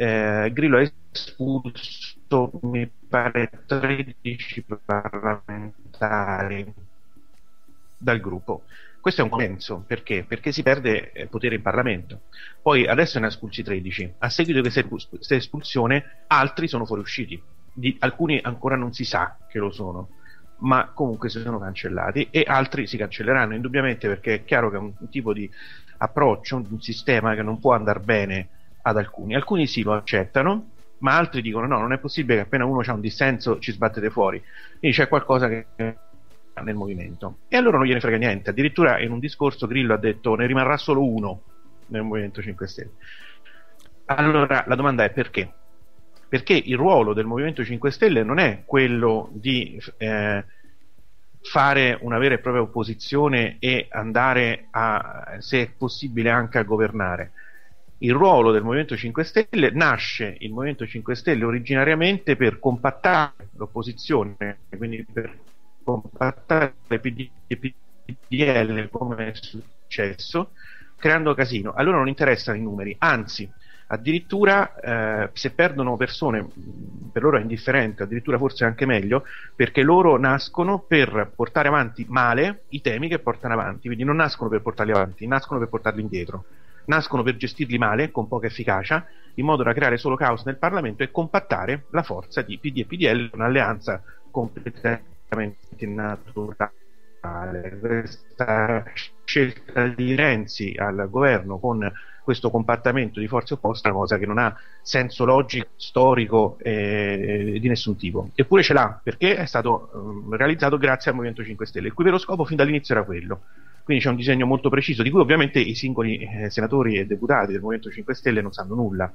Speaker 9: eh, Grillo ha espulso, mi pare, 13 parlamentari dal gruppo. Questo è un consenso, perché? Perché si perde eh, potere in Parlamento. Poi adesso ne ha espulsi 13. A seguito di questa espulsione altri sono fuoriusciti. Di, alcuni ancora non si sa che lo sono, ma comunque sono cancellati e altri si cancelleranno indubbiamente perché è chiaro che è un, tipo di approccio, un sistema che non può andare bene ad alcuni. Alcuni sì lo accettano, ma altri dicono no, non è possibile che appena uno ha un dissenso ci sbattete fuori. Quindi c'è qualcosa che nel movimento. E allora non gliene frega niente. Addirittura in un discorso Grillo ha detto ne rimarrà solo uno nel Movimento 5 Stelle. Allora la domanda è perché? Perché il ruolo del Movimento 5 Stelle non è quello di eh, fare una vera e propria opposizione e andare a, se è possibile, anche a governare. Il ruolo del Movimento 5 Stelle nasce il Movimento 5 Stelle originariamente per compattare l'opposizione, quindi per compattare PD e PDL come è successo, creando casino. Allora non interessano i numeri, anzi, addirittura eh, se perdono persone, per loro è indifferente, addirittura forse anche meglio, perché loro nascono per portare avanti male i temi che portano avanti, quindi non nascono per portarli avanti, nascono per portarli indietro. Nascono per gestirli male, con poca efficacia, in modo da creare solo caos nel Parlamento e compattare la forza di PD e PDL, un'alleanza completamente naturale. Questa scelta di Renzi al governo con questo compattamento di forze opposte una cosa che non ha senso logico, storico eh, di nessun tipo. Eppure ce l'ha, perché è stato eh, realizzato grazie al Movimento 5 Stelle, il cui vero scopo fin dall'inizio era quello. Quindi c'è un disegno molto preciso, di cui ovviamente i singoli eh, senatori e deputati del Movimento 5 Stelle non sanno nulla.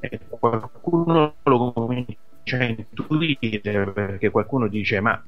Speaker 9: Eh, qualcuno lo comincia a intuire perché qualcuno dice ma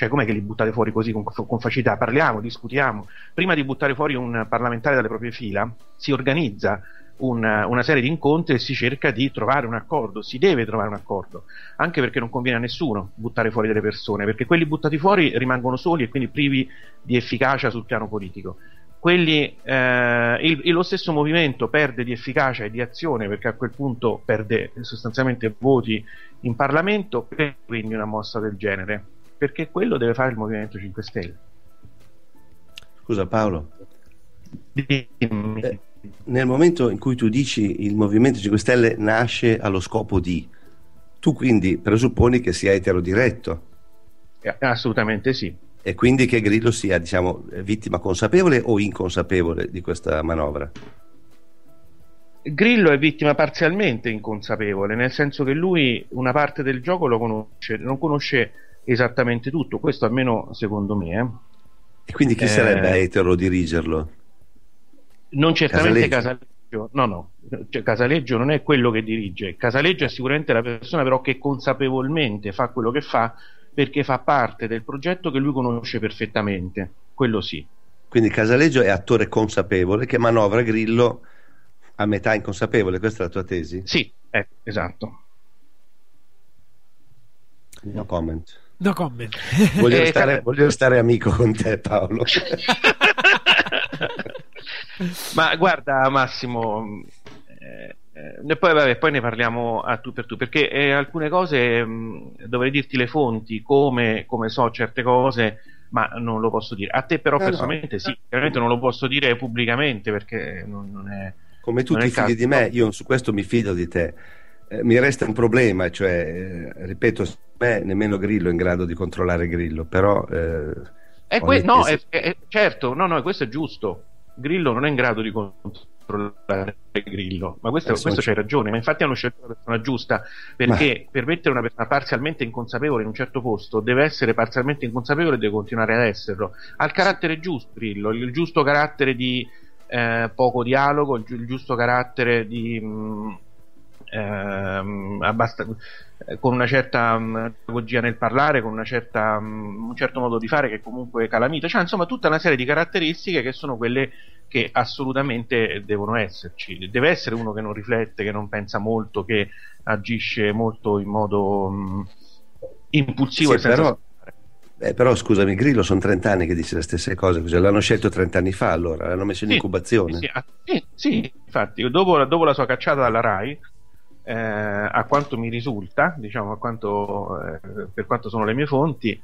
Speaker 9: cioè com'è che li buttate fuori così con, con, facilità? Parliamo, discutiamo. Prima di buttare fuori un parlamentare dalle proprie fila, si organizza una, una, serie di incontri e si cerca di trovare un accordo. Si deve trovare un accordo, anche perché non conviene a nessuno buttare fuori delle persone, perché quelli buttati fuori rimangono soli e quindi privi di efficacia sul piano politico. Quelli, eh, il, il, lo stesso movimento perde di efficacia e di azione perché a quel punto perde sostanzialmente voti in Parlamento, quindi una mossa del genere perché quello deve fare il Movimento 5 Stelle.
Speaker 7: Scusa Paolo.
Speaker 9: Dimmi.
Speaker 7: Eh, nel momento in cui tu dici il Movimento 5 Stelle nasce allo scopo di, tu quindi presupponi che sia eterodiretto.
Speaker 9: Eh, assolutamente sì.
Speaker 7: E quindi che Grillo sia, diciamo, vittima consapevole o inconsapevole di questa manovra?
Speaker 9: Grillo è vittima parzialmente inconsapevole, nel senso che lui una parte del gioco lo conosce, non conosce esattamente tutto, questo almeno secondo me. Eh.
Speaker 7: E quindi chi eh, sarebbe a etero dirigerlo?
Speaker 9: Non certamente Casaleggio. Casaleggio. No, no, cioè, Casaleggio non è quello che dirige, Casaleggio è sicuramente la persona però che consapevolmente fa quello che fa perché fa parte del progetto che lui conosce perfettamente, quello sì.
Speaker 7: Quindi Casaleggio è attore consapevole che manovra Grillo a metà inconsapevole, questa è la tua tesi?
Speaker 9: Sì, eh, esatto.
Speaker 7: No comment.
Speaker 5: No comment.
Speaker 7: Voglio, eh, stare, voglio stare amico con te, Paolo.
Speaker 9: Ma guarda, Massimo, eh, eh, poi, vabbè, poi, ne parliamo a tu per tu, perché eh, alcune cose mh, dovrei dirti le fonti, come, come, so certe cose, ma non lo posso dire. A te però eh personalmente no. sì, chiaramente non lo posso dire pubblicamente perché non, non è...
Speaker 7: Come tu ti fidi di me, io su questo mi fido di te. Eh, mi resta un problema, cioè, eh, ripeto, me nemmeno Grillo è in grado di controllare Grillo, però... Eh,
Speaker 9: que- no, è, è, certo, no, no, questo è giusto. Grillo non è in grado di controllare Grillo, ma questo, eh, questo c'hai ragione, ma infatti hanno scelto la persona giusta, perché ma... per mettere una persona parzialmente inconsapevole in un certo posto deve essere parzialmente inconsapevole e deve continuare ad esserlo. Ha il carattere giusto Grillo, il giusto carattere di eh, poco dialogo, il, giusto carattere di... Mh, mm, ehm, abbast- con una certa um, pedagogia nel parlare, con certa, um, un certo modo di fare che comunque calamita, cioè insomma tutta una serie di caratteristiche che sono quelle che assolutamente devono esserci. Deve essere uno che non riflette, che non pensa molto, che agisce molto in modo um, impulsivo
Speaker 7: sì,
Speaker 9: e senza
Speaker 7: però... Eh, però scusami, Grillo sono 30 anni che dice le stesse cose, così. l'hanno scelto 30 anni fa allora, l'hanno messo in
Speaker 9: sì,
Speaker 7: incubazione.
Speaker 9: Sì, sì, sì, infatti, dopo, dopo, la sua cacciata dalla RAI, eh, a quanto mi risulta, diciamo, quanto, eh, per quanto sono le mie fonti,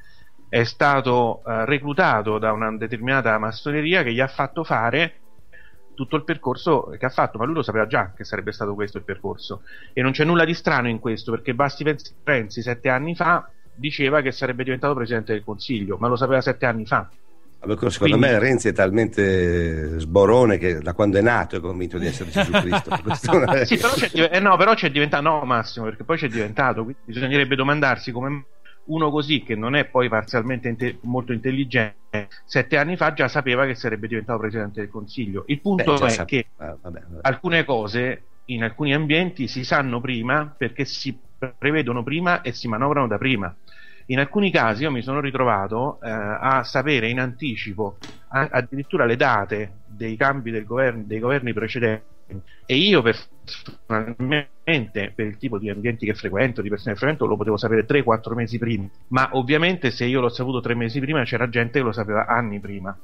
Speaker 9: è stato eh, reclutato da una determinata massoneria che gli ha fatto fare tutto il percorso che ha fatto, ma lui lo sapeva già che sarebbe stato questo il percorso. E non c'è nulla di strano in questo, perché Basti Renzi sette anni fa diceva che sarebbe diventato Presidente del Consiglio, ma lo sapeva sette anni fa.
Speaker 7: Vabbè, secondo Quindi... me Renzi è talmente sborone che da quando è nato è convinto di essere Gesù Cristo.
Speaker 9: è... sì, però c'è, eh, no, però c'è diventato, no Massimo, perché poi c'è diventato, quindi bisognerebbe domandarsi come uno così che non è poi parzialmente inte- molto intelligente, sette anni fa già sapeva che sarebbe diventato Presidente del Consiglio. Il punto Beh, è sap- che ah, vabbè, vabbè. alcune cose in alcuni ambienti si sanno prima perché si prevedono prima e si manovrano da prima. In alcuni casi io mi sono ritrovato eh, a sapere in anticipo a- addirittura le date dei cambi governo, dei governi precedenti e io personalmente per il tipo di ambienti che frequento, di persone che frequento, lo potevo sapere 3-4 mesi prima, ma ovviamente se io l'ho saputo 3 mesi prima c'era gente che lo sapeva anni prima.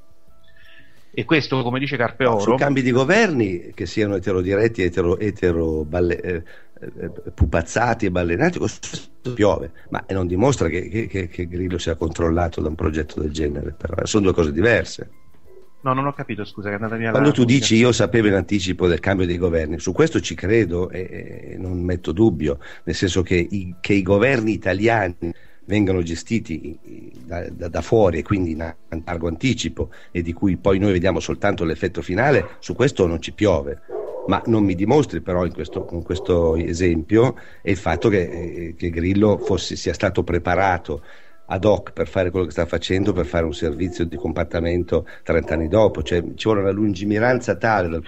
Speaker 9: E questo, come dice Carpeoro.
Speaker 7: Su cambi di governi che siano eterodiretti, etero, etero balle, eh, eh, pupazzati e ballenati, piove, ma non dimostra che, che, che Grillo sia controllato da un progetto del genere. Però sono due cose diverse.
Speaker 9: No, non ho capito, scusa, è andata via
Speaker 7: Quando tu dici io sapevo in anticipo del cambio dei governi, su questo ci credo e, e non metto dubbio, nel senso che i, che i governi italiani vengano gestiti da, da, da, fuori e quindi in largo anticipo e di cui poi noi vediamo soltanto l'effetto finale, su questo non ci piove. Ma non mi dimostri però in questo, con questo esempio il fatto che, eh, che Grillo fosse, sia stato preparato ad hoc per fare quello che sta facendo, per fare un servizio di compartamento 30 anni dopo, cioè ci vuole una lungimiranza tale.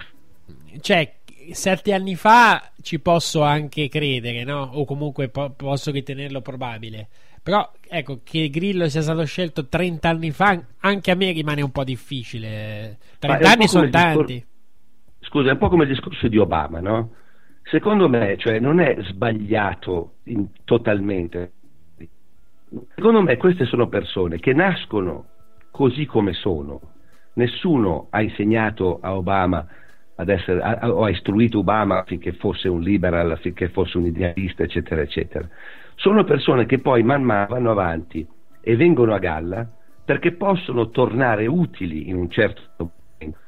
Speaker 5: Cioè, sette anni fa ci posso anche credere, no? O comunque po- posso ritenerlo probabile. Però ecco che Grillo sia stato scelto 30 anni fa, anche a me rimane un po' difficile. 30 anni sono tanti.
Speaker 7: Discor- Scusa, è un po' come il discorso di Obama, no? Secondo me, cioè, non è sbagliato in, totalmente Secondo me queste sono persone che nascono così come sono. Nessuno ha insegnato a Obama ad essere, a, o ha istruito Obama affinché fosse un liberal, affinché fosse un idealista, eccetera, eccetera. Sono persone che poi man mano vanno avanti e vengono a galla perché possono tornare utili in un certo momento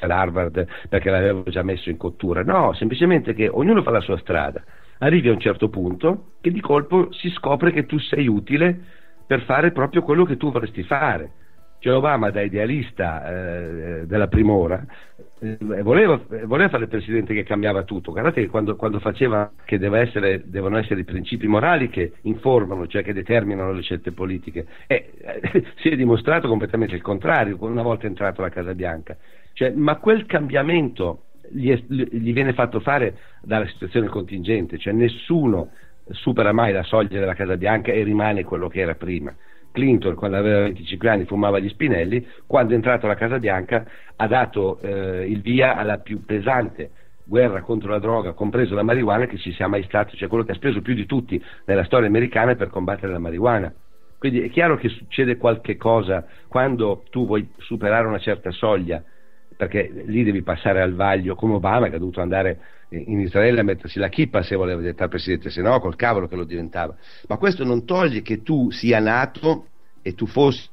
Speaker 7: ad Harvard perché l'avevo già messo in cottura. No, semplicemente che ognuno fa la sua strada arrivi a un certo punto che di colpo si scopre che tu sei utile per fare proprio quello che tu vorresti fare. Cioè Obama da idealista eh, della prima ora eh, voleva, voleva, fare il presidente che cambiava tutto. Guardate che quando, quando faceva che essere, devono essere i principi morali che informano, cioè che determinano le scelte politiche, eh, si è dimostrato completamente il contrario una volta entrato alla Casa Bianca. Cioè, ma quel cambiamento gli, è, gli viene fatto fare dalla situazione contingente, cioè nessuno supera mai la soglia della Casa Bianca e rimane quello che era prima. Clinton, quando aveva 25 anni, fumava gli spinelli, quando è entrato alla Casa Bianca ha dato eh, il via alla più pesante guerra contro la droga, compreso la marijuana, che ci sia mai stato, cioè quello che ha speso più di tutti nella storia americana per combattere la marijuana. Quindi è chiaro che succede qualche cosa quando tu vuoi superare una certa soglia perché lì devi passare al vaglio come Obama che ha dovuto andare in Israele a mettersi la chippa se voleva diventare presidente, se no col cavolo che lo diventava. Ma questo non toglie che tu sia nato e tu fossi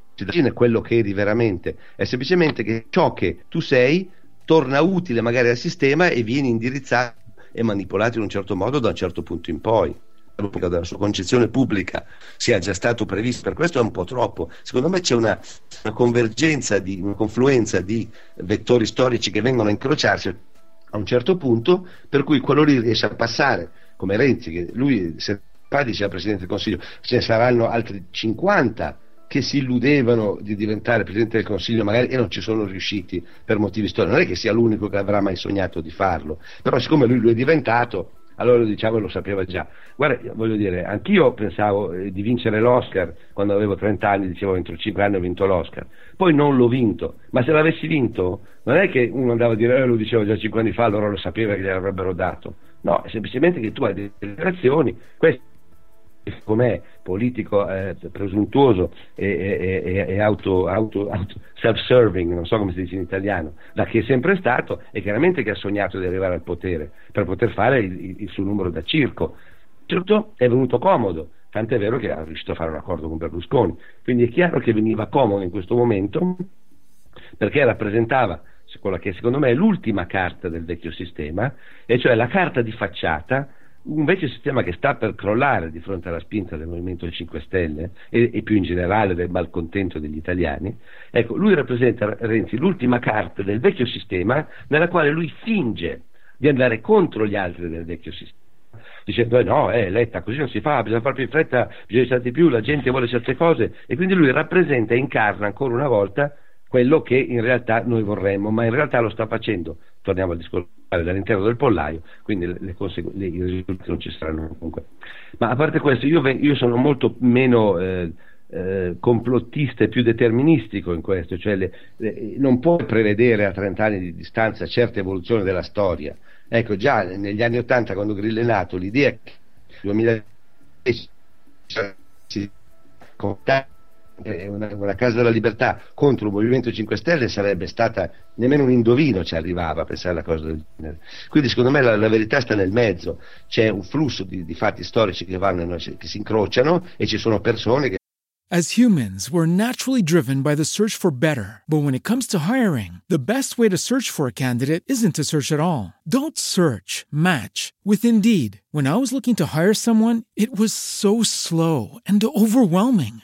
Speaker 7: quello che eri veramente, è semplicemente che ciò che tu sei torna utile magari al sistema e viene indirizzato e manipolato in un certo modo da un certo punto in poi della sua concezione pubblica sia già stato previsto, per questo è un po' troppo. Secondo me c'è una, una convergenza, di, una confluenza di vettori storici che vengono a incrociarsi a un certo punto, per cui quello lì riesce a passare, come Renzi, che lui se fa diceva Presidente del Consiglio, ce ne saranno altri 50 che si illudevano di diventare Presidente del Consiglio magari e non ci sono riusciti per motivi storici, non è che sia l'unico che avrà mai sognato di farlo, però siccome lui lo è diventato, allora lo diciamo e lo sapeva già. Guarda, voglio dire, anch'io pensavo eh, di vincere l'Oscar quando avevo 30 anni, dicevo entro 5 anni ho vinto l'Oscar, poi non l'ho vinto, ma se l'avessi vinto non è che uno andava a dire eh, lo dicevo già 5 anni fa, allora lo sapeva che gliel'avrebbero dato, no, è semplicemente che tu hai delle relazioni, queste com'è politico eh, presuntuoso e, e- e- e auto, auto- auto- self-serving, non so come si dice in italiano, da che è sempre stato e chiaramente che ha sognato di arrivare al potere per poter fare il, il- suo numero da circo. Tutto è venuto comodo, tant'è vero che ha riuscito a fare un accordo con Berlusconi. Quindi è chiaro che veniva comodo in questo momento perché rappresentava quella che secondo me è l'ultima carta del vecchio sistema, e cioè la carta di facciata, un vecchio sistema che sta per crollare di fronte alla spinta del Movimento 5 Stelle e, e più in generale del malcontento degli italiani. Ecco, lui rappresenta, Renzi, l'ultima carta del vecchio sistema nella quale lui finge di andare contro gli altri del vecchio sistema dicendo eh, no, è letta, così non si fa, bisogna fare più in fretta, bisogna stare di più, la gente vuole certe cose e quindi lui rappresenta e incarna ancora una volta quello che in realtà noi vorremmo, ma in realtà lo sta facendo, torniamo al discorso dall'interno del pollaio, quindi le, le consegu- le- i risultati non ci saranno comunque. Ma a parte questo, io, io sono molto meno eh, eh, complottista e più deterministico in questo, cioè le- non puoi prevedere a 30 anni di distanza certe evoluzioni della storia. Ecco, già negli anni 80 quando Grillo è nato, l'idea che nel 2010 si eh, una, una Casa della Libertà contro il Movimento 5 Stelle sarebbe stata nemmeno un indovino ci arrivava a pensare a una cosa del genere. Quindi secondo me la, la verità sta nel mezzo, c'è un flusso di, di fatti storici che, vanno, che si incrociano e ci sono persone che
Speaker 11: As humans, we're naturally driven by the search for better. But when it comes to hiring, the best way to search for a candidate isn't to search at all. Don't search, match with Indeed. When I was looking to hire someone, it was so slow and overwhelming.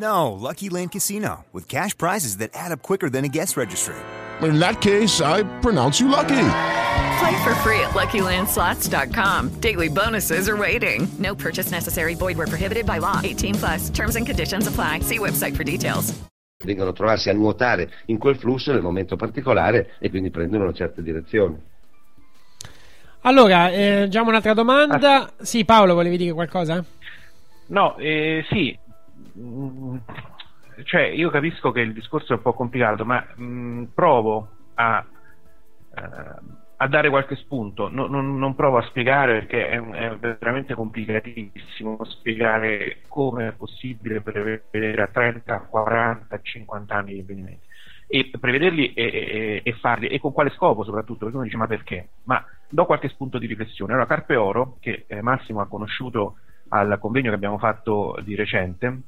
Speaker 12: No, Lucky Land Casino, with cash prizes that add up quicker than a guest registry.
Speaker 13: In that case, I pronounce you lucky.
Speaker 1: Play for free at LuckyLandSlots.com. Daily bonuses are waiting. No purchase necessary. Void where prohibited by law. 18 plus. Terms and conditions apply. See website for details.
Speaker 7: vengono a trovarsi a nuotare in quel flusso nel momento particolare e quindi prendono una certa direzione.
Speaker 5: Allora, eh, già un'altra domanda. Sì, Paolo, volevi dire qualcosa?
Speaker 9: No, eh, sì, cioè io capisco che il discorso è un po' complicato, ma mh, provo a, eh, a dare qualche spunto, No- non, non provo a spiegare perché è, è veramente complicatissimo spiegare come è possibile prevedere a 30, 40, 50 anni gli avvenimenti e prevederli e, e- e farli e con quale scopo soprattutto perché uno dice ma perché? Ma do qualche spunto di riflessione. Allora Carpe Oro, che eh, Massimo ha conosciuto al convegno che abbiamo fatto di recente,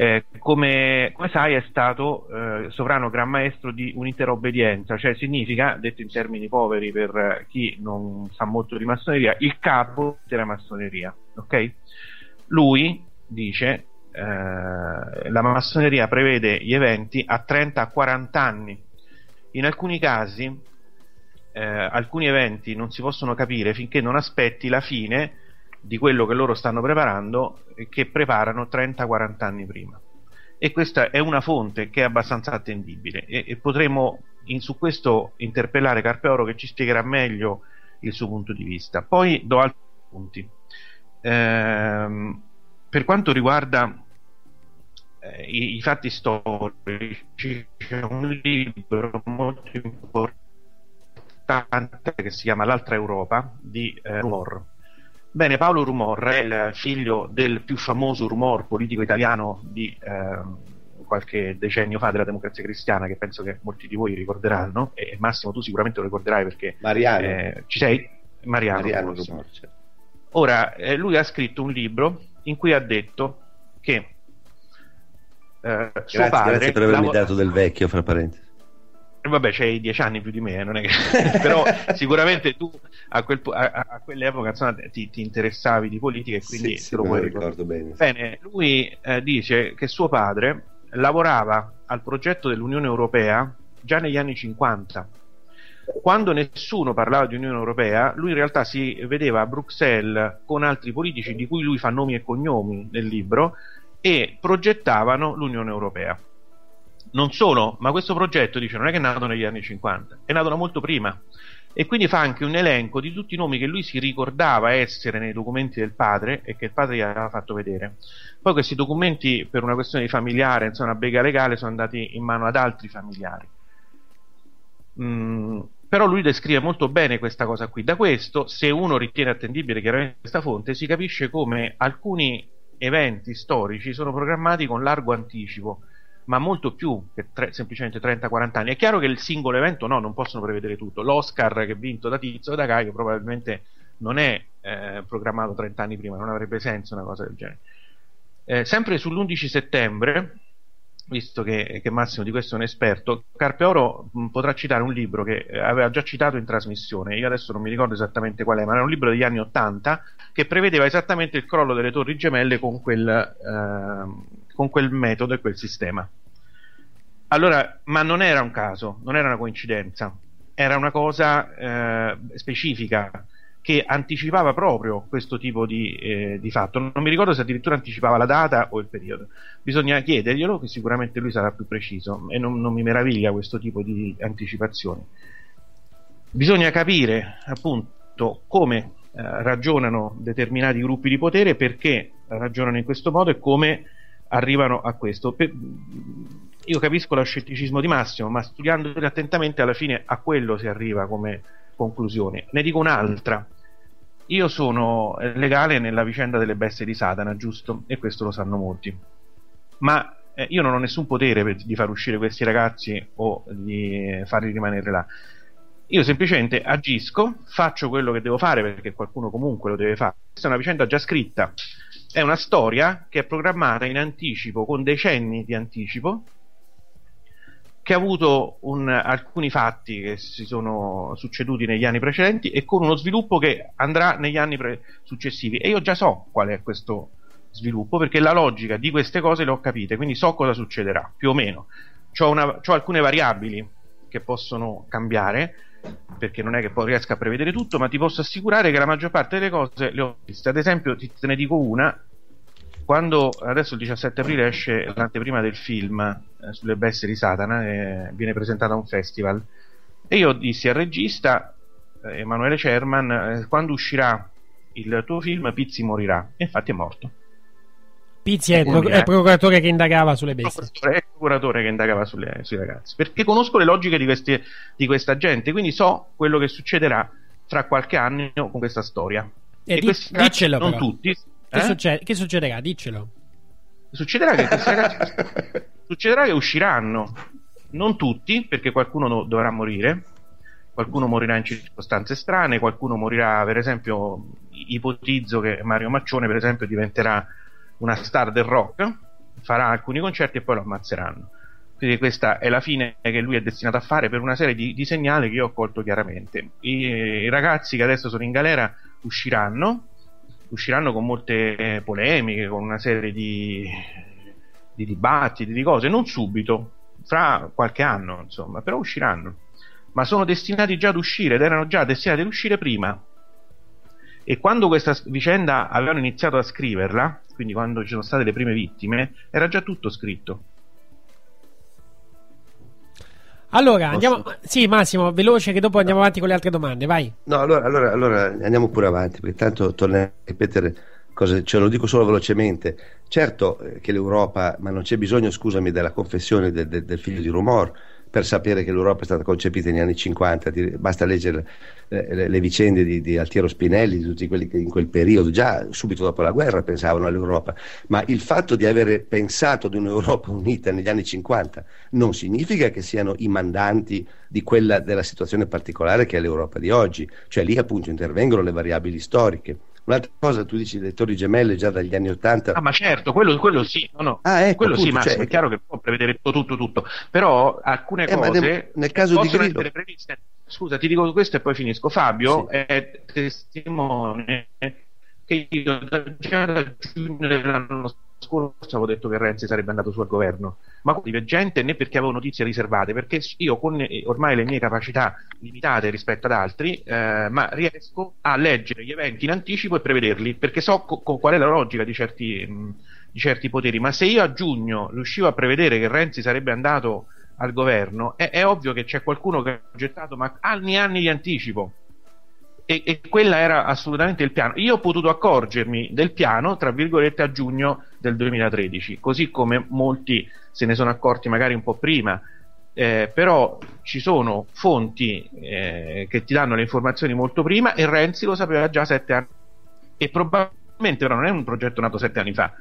Speaker 9: eh, come, come sai è stato eh, sovrano gran maestro di un'intera obbedienza, cioè significa, detto in termini poveri per eh, chi non sa molto di massoneria, il capo della massoneria. ok? Lui dice eh, la massoneria prevede gli eventi a 30-40 anni. In alcuni casi eh, alcuni eventi non si possono capire finché non aspetti la fine di quello che loro stanno preparando e che preparano 30-40 anni prima. E questa è una fonte che è abbastanza attendibile e, e potremo in- su questo interpellare Carpeoro che ci spiegherà meglio il suo punto di vista. Poi do altri punti. Ehm, per quanto riguarda eh, i, i fatti storici, c'è un libro molto importante che si chiama L'altra Europa di eh, Rumor. Bene, Paolo Rumor è il figlio del più famoso rumor politico italiano di ehm, qualche decennio fa della democrazia cristiana, che penso che molti di voi ricorderanno, e Massimo tu sicuramente lo ricorderai perché
Speaker 7: Mariano.
Speaker 9: eh, ci sei? Mariano.
Speaker 7: Mariano
Speaker 9: Rumor,
Speaker 7: certo.
Speaker 9: Ora, eh, lui ha scritto un libro in cui ha detto che eh, suo
Speaker 7: Grazie,
Speaker 9: padre
Speaker 7: grazie per avermi
Speaker 9: lavo-
Speaker 7: dato del vecchio, fra parentesi.
Speaker 9: Vabbè, c'hai dieci anni più di me, eh, non è che... però sicuramente tu a, quel a- a- quell'epoca insomma, ti, ti interessavi di politica e quindi
Speaker 7: Sì,
Speaker 9: te lo puoi
Speaker 7: ricordo bene.
Speaker 9: Bene, lui eh, dice che suo padre lavorava al progetto dell'Unione Europea già negli anni 50. Quando nessuno parlava di Unione Europea, lui in realtà si vedeva a Bruxelles con altri politici di cui lui fa nomi e cognomi nel libro e progettavano l'Unione Europea. Non solo, ma questo progetto dice non è che è nato negli anni 50, è nato da molto prima. E quindi fa anche un elenco di tutti i nomi che lui si ricordava essere nei documenti del padre e che il padre gli aveva fatto vedere. Poi questi documenti, per una questione di familiare, insomma, una bega legale, sono andati in mano ad altri familiari. Mm, però lui descrive molto bene questa cosa qui. Da questo, se uno ritiene attendibile chiaramente questa fonte, si capisce come alcuni eventi storici sono programmati con largo anticipo, ma molto più che tre- semplicemente 30-40 anni. È chiaro che il singolo evento no, non possono prevedere tutto. L'Oscar che è vinto da Tizio e da Caio probabilmente non è eh, programmato 30 anni prima, non avrebbe senso una cosa del genere. Eh, sempre sull'11 settembre, visto che, che Massimo di questo è un esperto, Carpe Oro mh, potrà citare un libro che eh, aveva già citato in trasmissione, io adesso non mi ricordo esattamente qual è, ma era un libro degli anni 80 che prevedeva esattamente il crollo delle torri gemelle con quel, ehm, con quel metodo e quel sistema. Allora, ma non era un caso, non era una coincidenza, era una cosa eh, specifica che anticipava proprio questo tipo di, eh, di fatto. Non mi ricordo se addirittura anticipava la data o il periodo. Bisogna chiederglielo, che sicuramente lui sarà più preciso e non, non mi meraviglia questo tipo di anticipazioni. Bisogna capire appunto come eh, ragionano determinati gruppi di potere, perché ragionano in questo modo e come arrivano a questo. Per- io capisco lo scetticismo di Massimo, ma studiandoli attentamente alla fine a quello si arriva come conclusione. Ne dico un'altra. Io sono legale nella vicenda delle bestie di Satana, giusto? E questo lo sanno molti. Ma eh, io non ho nessun potere per- di far uscire questi ragazzi o di farli rimanere là. Io semplicemente agisco, faccio quello che devo fare perché qualcuno comunque lo deve fare. Questa è una vicenda già scritta, è una storia che è programmata in anticipo, con decenni di anticipo, che ha avuto un- alcuni fatti che si sono succeduti negli anni precedenti e con uno sviluppo che andrà negli anni successivi. E io già so qual è questo sviluppo perché la logica di queste cose le ho capite, quindi so cosa succederà, più o meno. C'ho alcune variabili che possono cambiare perché non è che poi riesca a prevedere tutto, ma ti posso assicurare che la maggior parte delle cose le ho viste. Ad esempio, ti- te ne dico una, quando adesso il 17 aprile esce l'anteprima del film eh, sulle bestie di Satana e viene presentata a un festival. E io dissi al regista eh, Emanuele Cerman eh, quando uscirà il tuo film Pizzi morirà. E infatti è morto
Speaker 5: Pizzi è pro-
Speaker 9: Eh.
Speaker 5: è procuratore che indagava sulle bestie.
Speaker 9: è il procuratore che indagava sulle- sui ragazzi perché conosco le logiche di, questi- di questa gente quindi so quello che succederà fra qualche anno con questa storia
Speaker 5: E di-
Speaker 9: questi ragazzi,
Speaker 5: diccelo
Speaker 9: non
Speaker 5: però.
Speaker 9: tutti
Speaker 5: Che,
Speaker 9: eh?
Speaker 5: succede- che succederà? Diccelo.
Speaker 9: Succederà che questi ragazzi succederà che usciranno, non tutti, perché qualcuno no- dovrà morire, qualcuno morirà in circostanze strane, qualcuno morirà, per esempio, ipotizzo che Mario Maccione, per esempio, diventerà una star del rock, farà alcuni concerti e poi lo ammazzeranno. Quindi questa è la fine che lui è destinato a fare per una serie di, di segnali che io ho colto chiaramente. I, I ragazzi che adesso sono in galera usciranno, usciranno con molte eh, polemiche, con una serie di, di dibattiti, di cose, non subito, fra qualche anno, insomma, però usciranno. Ma sono destinati già ad uscire ed erano già destinati ad uscire prima. E quando questa vicenda avevano iniziato a scriverla, quindi quando ci sono state le prime vittime, era già tutto scritto.
Speaker 5: Allora, andiamo. Sì, Massimo, veloce, che dopo andiamo avanti con le altre domande. Vai.
Speaker 7: No, allora, allora, allora andiamo pure avanti, perché tanto tornerò a ripetere cose, ce lo dico solo velocemente. Certo eh, che l'Europa, ma non c'è bisogno, scusami, della confessione del, del- del figlio di Rumor per sapere che l'Europa è stata concepita negli anni 50, ti- basta leggere eh, le, le vicende di, di Altiero Spinelli, di tutti quelli che in quel periodo, già subito dopo la guerra pensavano all'Europa, ma il fatto di avere pensato ad un'Europa unita negli anni 50 non significa che siano i mandanti di quella della situazione particolare che è l'Europa di oggi, cioè lì appunto intervengono le variabili storiche. Un'altra cosa, tu dici le torri gemelle già dagli anni Ottanta.
Speaker 9: Ah, ma certo, quello, quello sì, no, no.
Speaker 7: Ah, ecco,
Speaker 9: quello sì,
Speaker 7: appunto,
Speaker 9: Massimo,
Speaker 7: cioè-
Speaker 9: è chiaro che può prevedere tutto, tutto, tutto. Però alcune
Speaker 7: Eh, ma
Speaker 9: cose
Speaker 7: nel- nel caso di
Speaker 9: possono
Speaker 7: Grillo-
Speaker 9: essere previste. Scusa, ti dico questo e poi finisco. Fabio è testimone che io già da giugno dell'anno scorso avevo detto che Renzi sarebbe andato su al governo, ma con divergente né perché avevo notizie riservate, perché io con eh, ormai le mie capacità limitate rispetto ad altri, eh, ma riesco a leggere gli eventi in anticipo e prevederli, perché so co- co- qual è la logica di certi, mh, di certi poteri. Ma se io a giugno riuscivo a prevedere che Renzi sarebbe andato al governo, è, è ovvio che c'è qualcuno che ha gettato ma anni e anni di anticipo. E, e quella era assolutamente il piano. Io ho potuto accorgermi del piano, tra virgolette, a giugno del 2013, così come molti se ne sono accorti magari un po' prima. Eh, però ci sono fonti eh, che ti danno le informazioni molto prima e Renzi lo sapeva già sette anni e probabilmente però non è un progetto nato sette anni fa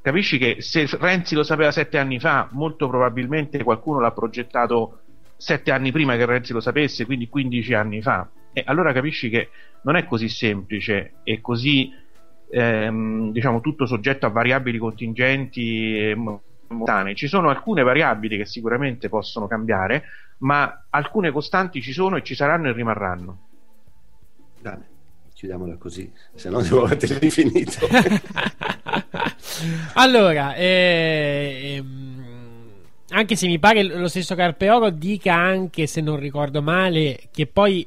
Speaker 9: capisci che se Renzi lo sapeva sette anni fa molto probabilmente qualcuno l'ha progettato sette anni prima che Renzi lo sapesse quindi 15 anni fa e allora capisci che non è così semplice e così ehm, diciamo tutto soggetto a variabili contingenti e mo- momentanee. Ci sono alcune variabili che sicuramente possono cambiare, ma alcune costanti ci sono e ci saranno e rimarranno.
Speaker 7: Bene, chiudiamola così, se no devo avere infinito.
Speaker 5: Allora, eh, ehm, anche se mi pare lo stesso Carpeoro dica anche, se non ricordo male, che poi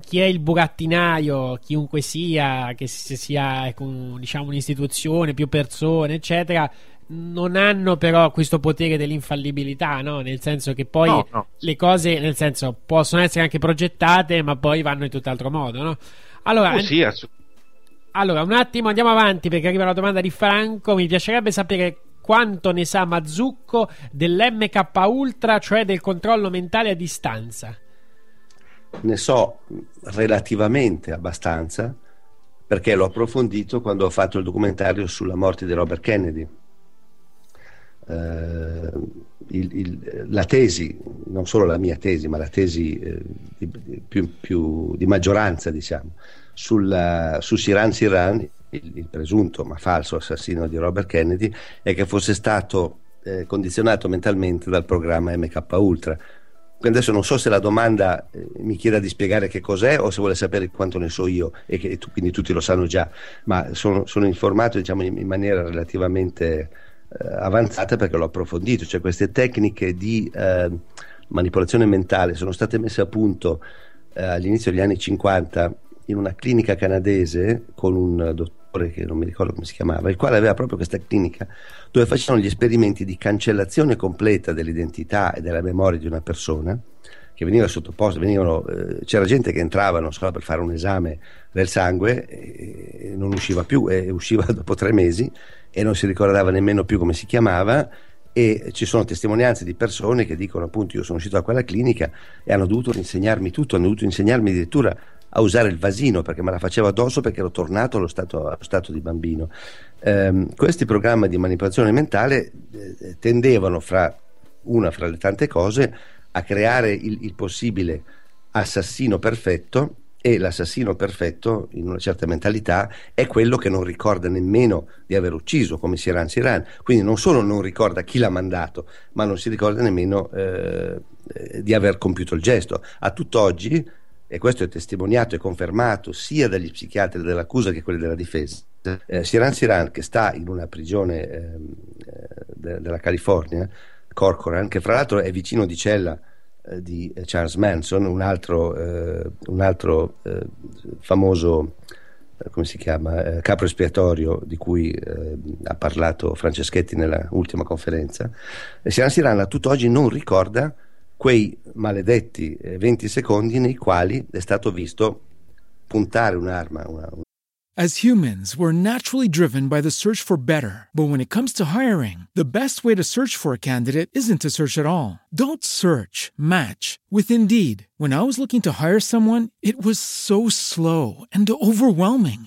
Speaker 5: chi è il burattinaio, chiunque sia, che sia ecco, diciamo, un'istituzione, più persone, eccetera, non hanno però questo potere dell'infallibilità, no? Nel senso che poi
Speaker 9: No, no.
Speaker 5: le cose, nel senso, possono essere anche progettate, ma poi vanno in tutt'altro modo, no? Allora,
Speaker 9: Oh, sì, assu-
Speaker 5: allora, un attimo andiamo avanti perché arriva la domanda di Franco. Mi piacerebbe sapere quanto ne sa Mazzucco dell'MK Ultra, cioè del controllo mentale a distanza.
Speaker 7: Ne so relativamente abbastanza perché l'ho approfondito quando ho fatto il documentario sulla morte di Robert Kennedy. Eh, il- il- la tesi, non solo la mia tesi, ma la tesi eh, di, di- più, più di maggioranza, diciamo, sulla- su Siran Siran, il, il presunto ma falso assassino di Robert Kennedy, è che fosse stato eh, condizionato mentalmente dal programma MK Ultra. Adesso non so se la domanda eh, mi chieda di spiegare che cos'è o se vuole sapere quanto ne so io e che tu- quindi tutti lo sanno già, ma sono, sono informato diciamo, in, in maniera relativamente eh, avanzata perché l'ho approfondito, cioè queste tecniche di eh, manipolazione mentale sono state messe a punto eh, all'inizio degli anni 50 in una clinica canadese con un dottore che non mi ricordo come si chiamava, il quale aveva proprio questa clinica dove facevano gli esperimenti di cancellazione completa dell'identità e della memoria di una persona che veniva sottoposta, venivano, eh, c'era gente che entrava, non so, per fare un esame del sangue e, e non usciva più, e usciva dopo tre mesi e non si ricordava nemmeno più come si chiamava e ci sono testimonianze di persone che dicono appunto io sono uscito da quella clinica e hanno dovuto insegnarmi tutto, hanno dovuto insegnarmi addirittura a usare il vasino perché me la facevo addosso perché ero tornato allo stato, allo stato di bambino. Ehm, questi programmi di manipolazione mentale eh, tendevano fra una fra le tante cose a creare il, il possibile assassino perfetto e l'assassino perfetto in una certa mentalità è quello che non ricorda nemmeno di aver ucciso come Siran Siran quindi non solo non ricorda chi l'ha mandato ma non si ricorda nemmeno eh, eh, di aver compiuto il gesto a tutt'oggi e questo è testimoniato e confermato sia dagli psichiatri dell'accusa che quelli della difesa eh, Siran Siran che sta in una prigione ehm, eh, de- della California Corcoran che fra l'altro è vicino di cella eh, di eh, Charles Manson, un altro, eh, un altro eh, famoso, eh, come si chiama, capo espiatorio di cui eh, ha parlato Franceschetti nella ultima conferenza. Siran Siran a tutt'oggi non ricorda quei maledetti eh, 20 secondi nei quali è stato visto puntare un'arma, una,
Speaker 11: As humans, we're naturally driven by the search for better. But when it comes to hiring, the best way to search for a candidate isn't to search at all. Don't search, match with Indeed. When I was looking to hire someone, it was so slow and overwhelming.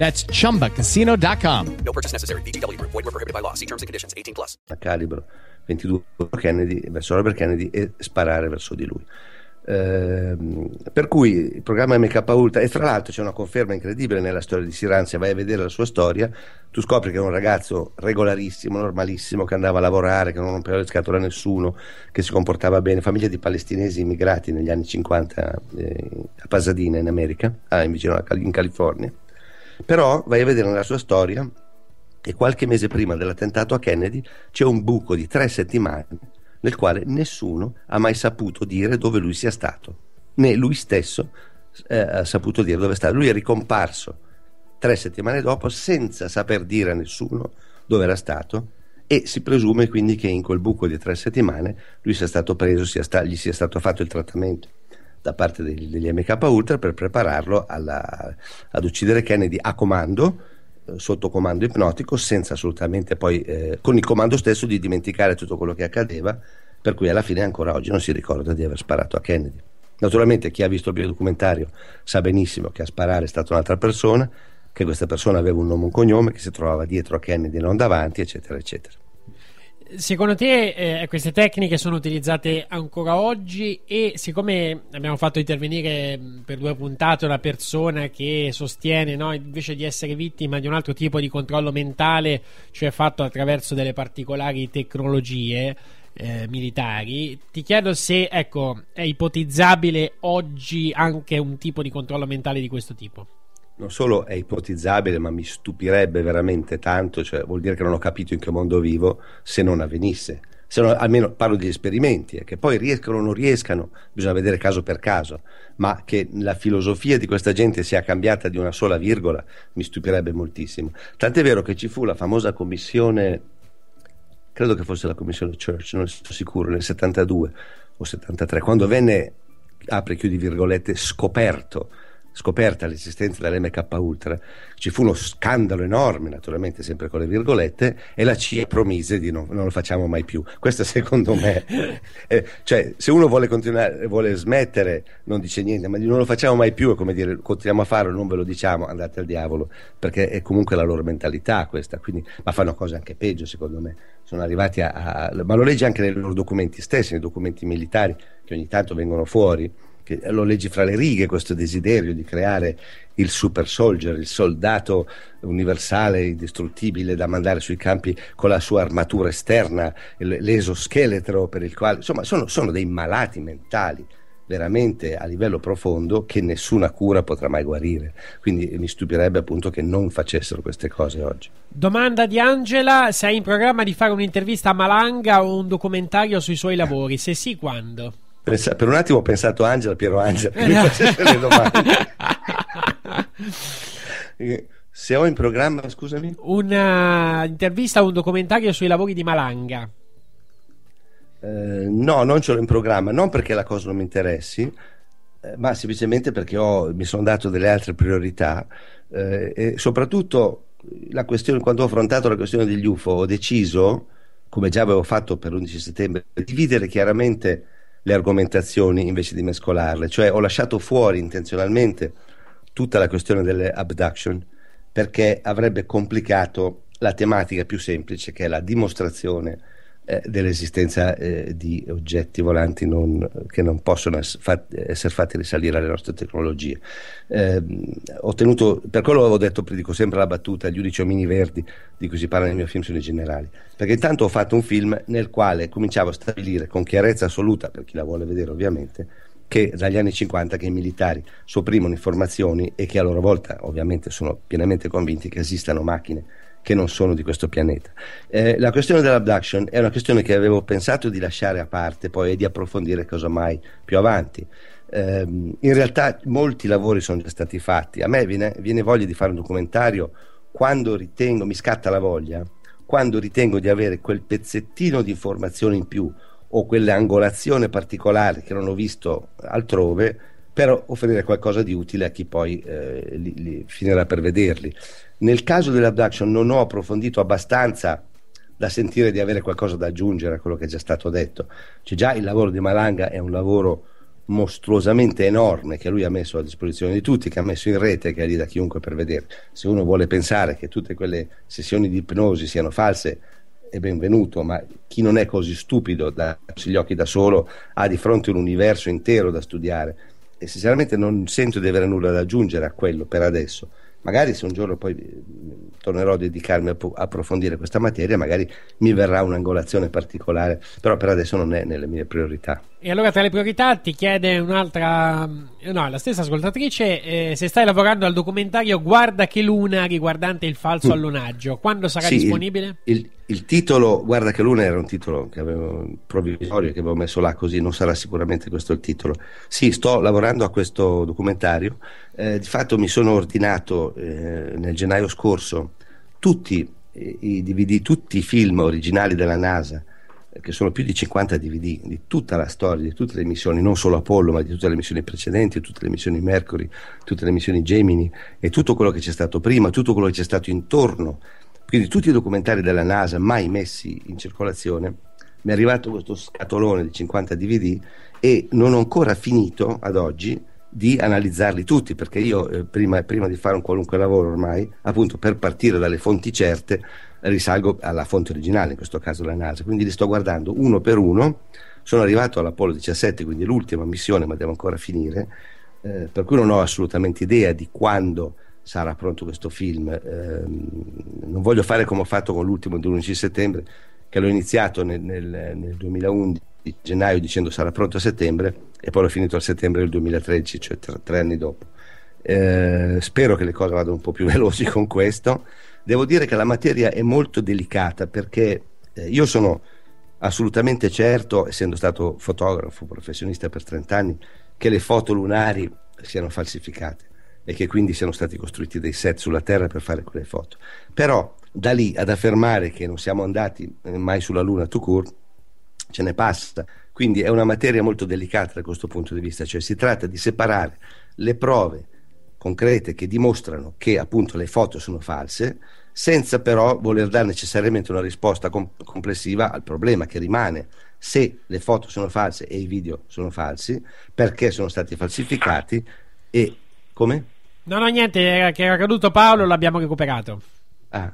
Speaker 14: That's chumbacasino.com.
Speaker 15: No purchase necessary. VGW Group. Void were prohibited by law. See terms and conditions. 18 plus.
Speaker 7: a calibro 22 Kennedy, verso Robert Kennedy e sparare verso di lui. Ehm, per cui il programma MK Ultra, e fra l'altro c'è una conferma incredibile nella storia di Siran, se vai a vedere la sua storia, tu scopri che è un ragazzo regolarissimo, normalissimo, che andava a lavorare, che non rompeva le scatole a nessuno, che si comportava bene, famiglia di palestinesi immigrati negli anni 50 eh, a Pasadena in America, ah, in vicino a Cal- in California. Però vai a vedere nella sua storia e qualche mese prima dell'attentato a Kennedy c'è un buco di tre settimane nel quale nessuno ha mai saputo dire dove lui sia stato, né lui stesso eh, ha saputo dire dove sta. Lui è ricomparso tre settimane dopo senza saper dire a nessuno dove era stato e si presume quindi che in quel buco di tre settimane lui sia stato preso, sia sta- gli sia stato fatto il trattamento da parte degli, degli MK Ultra per prepararlo alla- ad uccidere Kennedy a comando eh, sotto comando ipnotico senza assolutamente poi eh, con il comando stesso di dimenticare tutto quello che accadeva per cui alla fine ancora oggi non si ricorda di aver sparato a Kennedy. Naturalmente chi ha visto il biodocumentario sa benissimo che a sparare è stata un'altra persona che questa persona aveva un nome e un cognome che si trovava dietro a Kennedy e non davanti eccetera eccetera
Speaker 5: Secondo te eh, queste tecniche sono utilizzate ancora oggi e siccome abbiamo fatto intervenire mh, per due puntate una persona che sostiene no, invece di essere vittima di un altro tipo di controllo mentale, cioè fatto attraverso delle particolari tecnologie eh, militari, ti chiedo se ecco, è ipotizzabile oggi anche un tipo di controllo mentale di questo tipo.
Speaker 7: Non solo è ipotizzabile, ma mi stupirebbe veramente tanto, cioè vuol dire che non ho capito in che mondo vivo se non avvenisse. Se non- almeno parlo di esperimenti, eh, che poi riescano o non riescano, bisogna vedere caso per caso, ma che la filosofia di questa gente sia cambiata di una sola virgola mi stupirebbe moltissimo. Tant'è vero che ci fu la famosa commissione, credo che fosse la commissione Church, non sono sicuro, nel 72 o 73, quando venne, apre e chiudi virgolette, scoperto scoperta l'esistenza dell'MK Ultra, ci fu uno scandalo enorme, naturalmente sempre con le virgolette, e la CIA promise di non, non lo facciamo mai più. Questo secondo me, eh, cioè se uno vuole continuare, vuole smettere, non dice niente, ma non lo facciamo mai più è come dire continuiamo a farlo, non ve lo diciamo, andate al diavolo, perché è comunque la loro mentalità questa, quindi, ma fanno cose anche peggio secondo me. Sono arrivati a, a- ma lo leggi anche nei loro documenti stessi, nei documenti militari che ogni tanto vengono fuori lo leggi fra le righe questo desiderio di creare il super soldier, il soldato universale, indistruttibile da mandare sui campi con la sua armatura esterna, l'esoscheletro per il quale, insomma, sono, sono dei malati mentali veramente a livello profondo che nessuna cura potrà mai guarire. Quindi mi stupirebbe appunto che non facessero queste cose oggi.
Speaker 5: Domanda di Angela: sei in programma di fare un'intervista a Malanga o un documentario sui suoi lavori? Se sì, quando?
Speaker 7: Pensa- per un attimo ho pensato a Angela, Piero Angela, che mi facesse le domande. Eh, Se ho in programma, scusami.
Speaker 5: Una intervista o un documentario sui lavori di Malanga.
Speaker 7: Eh, no, non ce l'ho in programma, non perché la cosa non mi interessi, eh, ma semplicemente perché ho- mi sono dato delle altre priorità eh, e soprattutto la questione, quando ho affrontato la questione degli UFO, ho deciso, come già avevo fatto per l'11 settembre, di dividere chiaramente le argomentazioni invece di mescolarle, cioè ho lasciato fuori intenzionalmente tutta la questione delle abduction perché avrebbe complicato la tematica più semplice che è la dimostrazione eh, dell'esistenza eh, di oggetti volanti non- che non possono ess- fat- essere fatti risalire alle nostre tecnologie. Eh, ho tenuto, per quello avevo detto, dico sempre la battuta, gli unici omini verdi di cui si parla nel mio film sono i generali, perché intanto ho fatto un film nel quale cominciavo a stabilire con chiarezza assoluta, per chi la vuole vedere ovviamente, che dagli anni 50 che i militari sopprimono informazioni e che a loro volta ovviamente sono pienamente convinti che esistano macchine che non sono di questo pianeta. Eh, la questione dell'abduction è una questione che avevo pensato di lasciare a parte poi e di approfondire casomai più avanti. Ehm, in realtà molti lavori sono già stati fatti. A me viene, viene voglia di fare un documentario quando ritengo, mi scatta la voglia, quando ritengo di avere quel pezzettino di informazione in più o quell'angolazione particolare che non ho visto altrove per offrire qualcosa di utile a chi poi eh, li- li finirà per vederli. Nel caso dell'abduction non ho approfondito abbastanza da sentire di avere qualcosa da aggiungere a quello che è già stato detto. Cioè già il lavoro di Malanga è un lavoro mostruosamente enorme che lui ha messo a disposizione di tutti, che ha messo in rete, che è lì da chiunque per vedere. Se uno vuole pensare che tutte quelle sessioni di ipnosi siano false, è benvenuto, ma chi non è così stupido da aprirsi gli occhi da solo ha di fronte un universo intero da studiare e sinceramente non sento di avere nulla da aggiungere a quello per adesso. Magari se un giorno poi eh, tornerò a dedicarmi a approfondire questa materia, magari mi verrà un'angolazione particolare, però per adesso non è nelle mie priorità.
Speaker 5: E allora tra le priorità ti chiede un'altra, no, la stessa ascoltatrice, eh, se stai lavorando al documentario Guarda che luna riguardante il falso
Speaker 7: Mm.
Speaker 5: allunaggio, quando sarà
Speaker 7: Sì, il-
Speaker 5: disponibile?
Speaker 7: Il, il titolo, guarda che l'una era un titolo che avevo provvisorio, che avevo messo là così, non sarà sicuramente questo il titolo. Sì, sto lavorando a questo documentario. Eh, di fatto mi sono ordinato eh, nel gennaio scorso tutti i DVD, tutti i film originali della NASA, che sono più di 50 DVD, di tutta la storia, di tutte le missioni, non solo Apollo, ma di tutte le missioni precedenti, tutte le missioni Mercury, tutte le missioni Gemini e tutto quello che c'è stato prima, tutto quello che c'è stato intorno. Quindi tutti i documentari della NASA mai messi in circolazione, mi è arrivato questo scatolone di 50 DVD e non ho ancora finito ad oggi di analizzarli tutti, perché io eh, prima, prima di fare un qualunque lavoro ormai, appunto per partire dalle fonti certe, risalgo alla fonte originale, in questo caso la NASA, quindi li sto guardando uno per uno, sono arrivato all'Apollo 17, quindi l'ultima missione, ma devo ancora finire, eh, per cui non ho assolutamente idea di quando sarà pronto questo film. Ehm, non voglio fare come ho fatto con l'ultimo dell'11 settembre, che l'ho iniziato nel, nel- nel 2011, gennaio, dicendo sarà pronto a settembre, e poi l'ho finito a settembre del 2013, cioè tre, tre anni dopo. Eh, spero che le cose vadano un po' più veloci con questo. Devo dire che la materia è molto delicata perché eh, io sono assolutamente certo, essendo stato fotografo professionista per 30 anni, che le foto lunari siano falsificate e che quindi siano stati costruiti dei set sulla Terra per fare quelle foto. Però da lì ad affermare che non siamo andati eh, mai sulla Luna tout court, ce ne passa. Quindi è una materia molto delicata da questo punto di vista, cioè si tratta di separare le prove concrete che dimostrano che appunto le foto sono false, senza però voler dare necessariamente una risposta com- complessiva al problema che rimane se le foto sono false e i video sono falsi, perché sono stati falsificati e come?
Speaker 5: No, no, niente, era che era caduto Paolo, l'abbiamo recuperato.
Speaker 7: Ah,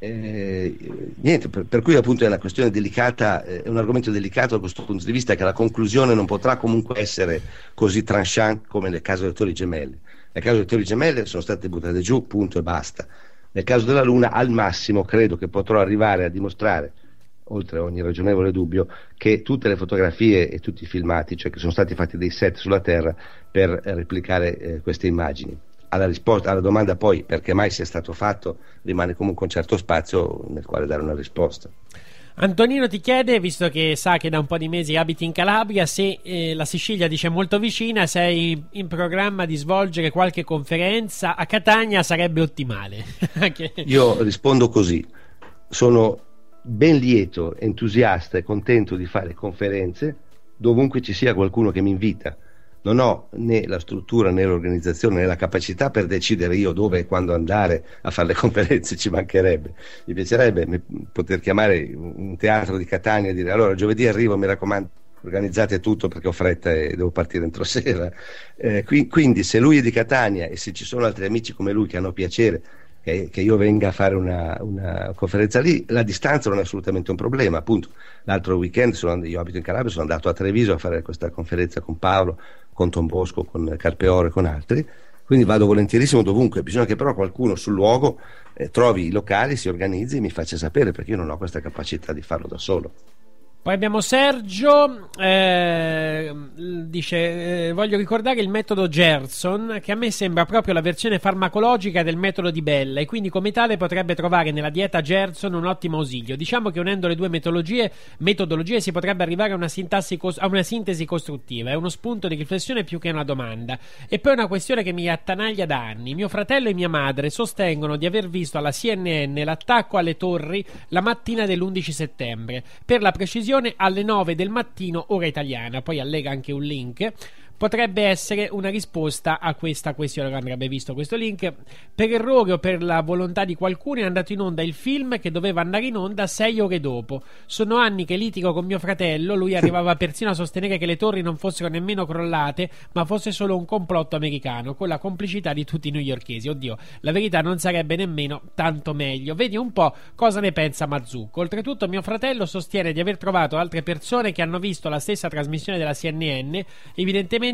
Speaker 7: eh, niente, per, per cui appunto è una questione delicata, eh, è un argomento delicato da questo punto di vista che la conclusione non potrà comunque essere così tranchant come nel caso delle Torri Gemelle. Nel caso delle Torri Gemelle sono state buttate giù, punto e basta. Nel caso della Luna, al massimo, credo che potrò arrivare a dimostrare, oltre ogni ragionevole dubbio, che tutte le fotografie e tutti i filmati, cioè che sono stati fatti dei set sulla Terra per replicare eh, queste immagini. Alla, risposta, alla domanda poi perché mai sia stato fatto, rimane comunque un certo spazio nel quale dare una risposta.
Speaker 5: Antonino ti chiede, visto che sa che da un po' di mesi abiti in Calabria, se eh, la Sicilia dice molto vicina, sei in programma di svolgere qualche conferenza a Catania sarebbe ottimale. Che-
Speaker 7: Io rispondo così, sono ben lieto, entusiasta e contento di fare conferenze dovunque ci sia qualcuno che mi invita. Non ho né la struttura né l'organizzazione né la capacità per decidere io dove e quando andare a fare le conferenze, ci mancherebbe. Mi piacerebbe poter chiamare un teatro di Catania e dire allora giovedì arrivo, mi raccomando, organizzate tutto perché ho fretta e devo partire entro sera. Eh, qui- quindi se lui è di Catania e se ci sono altri amici come lui che hanno piacere che, che io venga a fare una, una conferenza lì, la distanza non è assolutamente un problema. Appunto, l'altro weekend sono, io abito in Calabria, sono andato a Treviso a fare questa conferenza con Paolo, con Tom Bosco, con Carpeore con altri. Quindi vado volentierissimo dovunque, bisogna che però qualcuno sul luogo eh, trovi i locali, si organizzi e mi faccia sapere perché io non ho questa capacità di farlo da solo.
Speaker 5: Poi abbiamo Sergio, eh, dice, eh, voglio ricordare il metodo Gerson, che a me sembra proprio la versione farmacologica del metodo di Bella e quindi come tale potrebbe trovare nella dieta Gerson un ottimo ausilio. Diciamo che unendo le due metodologie, si potrebbe arrivare a una, cos- a una, sintesi costruttiva, è uno spunto di riflessione più che una domanda. E poi una questione che mi attanaglia da anni. Mio fratello e mia madre sostengono di aver visto alla CNN l'attacco alle torri la mattina dell'11 settembre. Per la precisione alle 9 del mattino, ora italiana. Poi allega anche un link potrebbe essere una risposta a questa questione. Andrebbe visto questo link. Per errore o per la volontà di qualcuno è andato in onda il film che doveva andare in onda sei ore dopo. Sono anni che litigo con mio fratello. Lui arrivava persino a sostenere che le torri non fossero nemmeno crollate, ma fosse solo un complotto americano, con la complicità di tutti i newyorkesi. Oddio, la verità non sarebbe nemmeno tanto meglio. Vedi un po' cosa ne pensa Mazzucco. Oltretutto, mio fratello sostiene di aver trovato altre persone che hanno visto la stessa trasmissione della CNN, evidentemente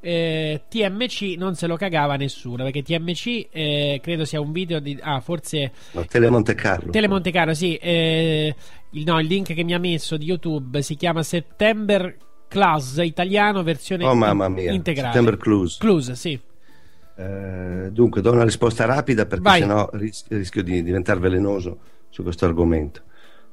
Speaker 5: eh, TMC non se lo cagava nessuno perché TMC eh, credo sia un video di ah forse
Speaker 7: no, Tele Monte Carlo.
Speaker 5: Tele Monte Carlo sì eh, il, no, il link che mi ha messo di YouTube si chiama September Class italiano versione
Speaker 7: oh mamma mia
Speaker 5: integrale.
Speaker 7: September Clues.
Speaker 5: Clues sì.
Speaker 7: Eh, dunque do una risposta rapida perché
Speaker 5: Vai.
Speaker 7: sennò ris- rischio di diventare velenoso su questo argomento.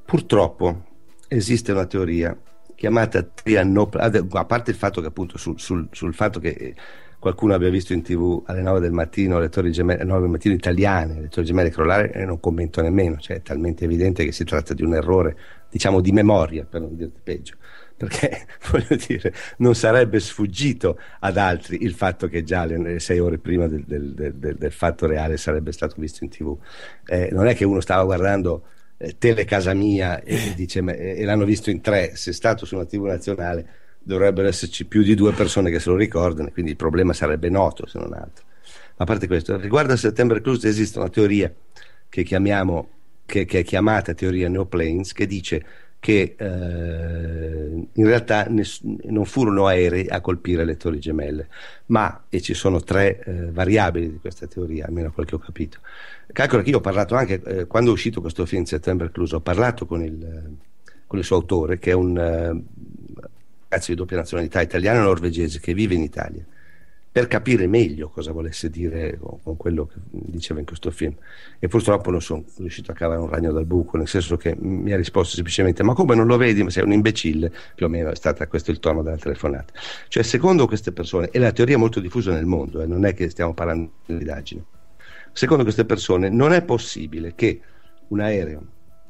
Speaker 7: Purtroppo esiste una teoria chiamata no a parte il fatto che appunto sul, sul, sul fatto che qualcuno abbia visto in tv alle 9 del mattino le torri gemelle, 9 del mattino italiane, le torri gemelle crollare e non commento nemmeno, cioè è talmente evidente che si tratta di un errore, diciamo di memoria per non dirti peggio, perché voglio dire, non sarebbe sfuggito ad altri il fatto che già le sei ore prima del, del, del, del fatto reale sarebbe stato visto in tv. Eh, non è che uno stava guardando eh, tele casa mia e, dice, ma, e l'hanno visto in tre, se è stato su una tv nazionale dovrebbero esserci più di due persone che se lo ricordano, quindi il problema sarebbe noto se non altro. A parte questo, riguardo a September Cruise esiste una teoria che chiamiamo, che, che è chiamata teoria neoplanes, che dice che eh, in realtà ness- non furono aerei a colpire le torri gemelle, ma, e ci sono tre eh, variabili di questa teoria, almeno quel che ho capito. Calcola che io ho parlato anche, eh, quando è uscito questo film September Cruise, ho parlato con il, con il suo autore, che è un ragazzo di doppia nazionalità italiano e norvegese che vive in Italia per capire meglio cosa volesse dire con quello che diceva in questo film. E purtroppo non sono riuscito a cavare un ragno dal buco nel senso che mi ha risposto semplicemente ma come non lo vedi? Ma sei un imbecille. Più o meno è stato questo il tono della telefonata. Cioè secondo queste persone e la teoria è molto diffusa nel mondo eh, non è che stiamo parlando di indagini. Secondo queste persone non è possibile che un aereo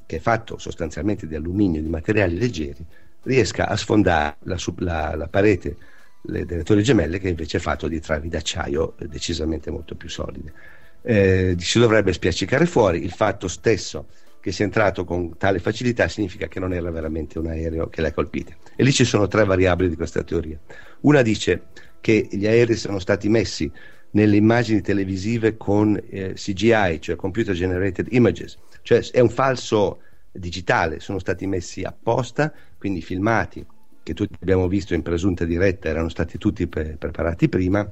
Speaker 7: che è fatto sostanzialmente di alluminio di materiali leggeri riesca a sfondare la, la, la parete le, delle torri gemelle che invece è fatto di travi d'acciaio decisamente molto più solide. Eh, si dovrebbe spiaccicare fuori il fatto stesso che sia entrato con tale facilità significa che non era veramente un aereo che l'ha colpita. E lì ci sono tre variabili di questa teoria. Una dice che gli aerei sono stati messi nelle immagini televisive con eh, CGI, cioè Computer Generated Images, cioè è un falso digitale, sono stati messi apposta, quindi filmati che tutti abbiamo visto in presunta diretta erano stati tutti pre- preparati prima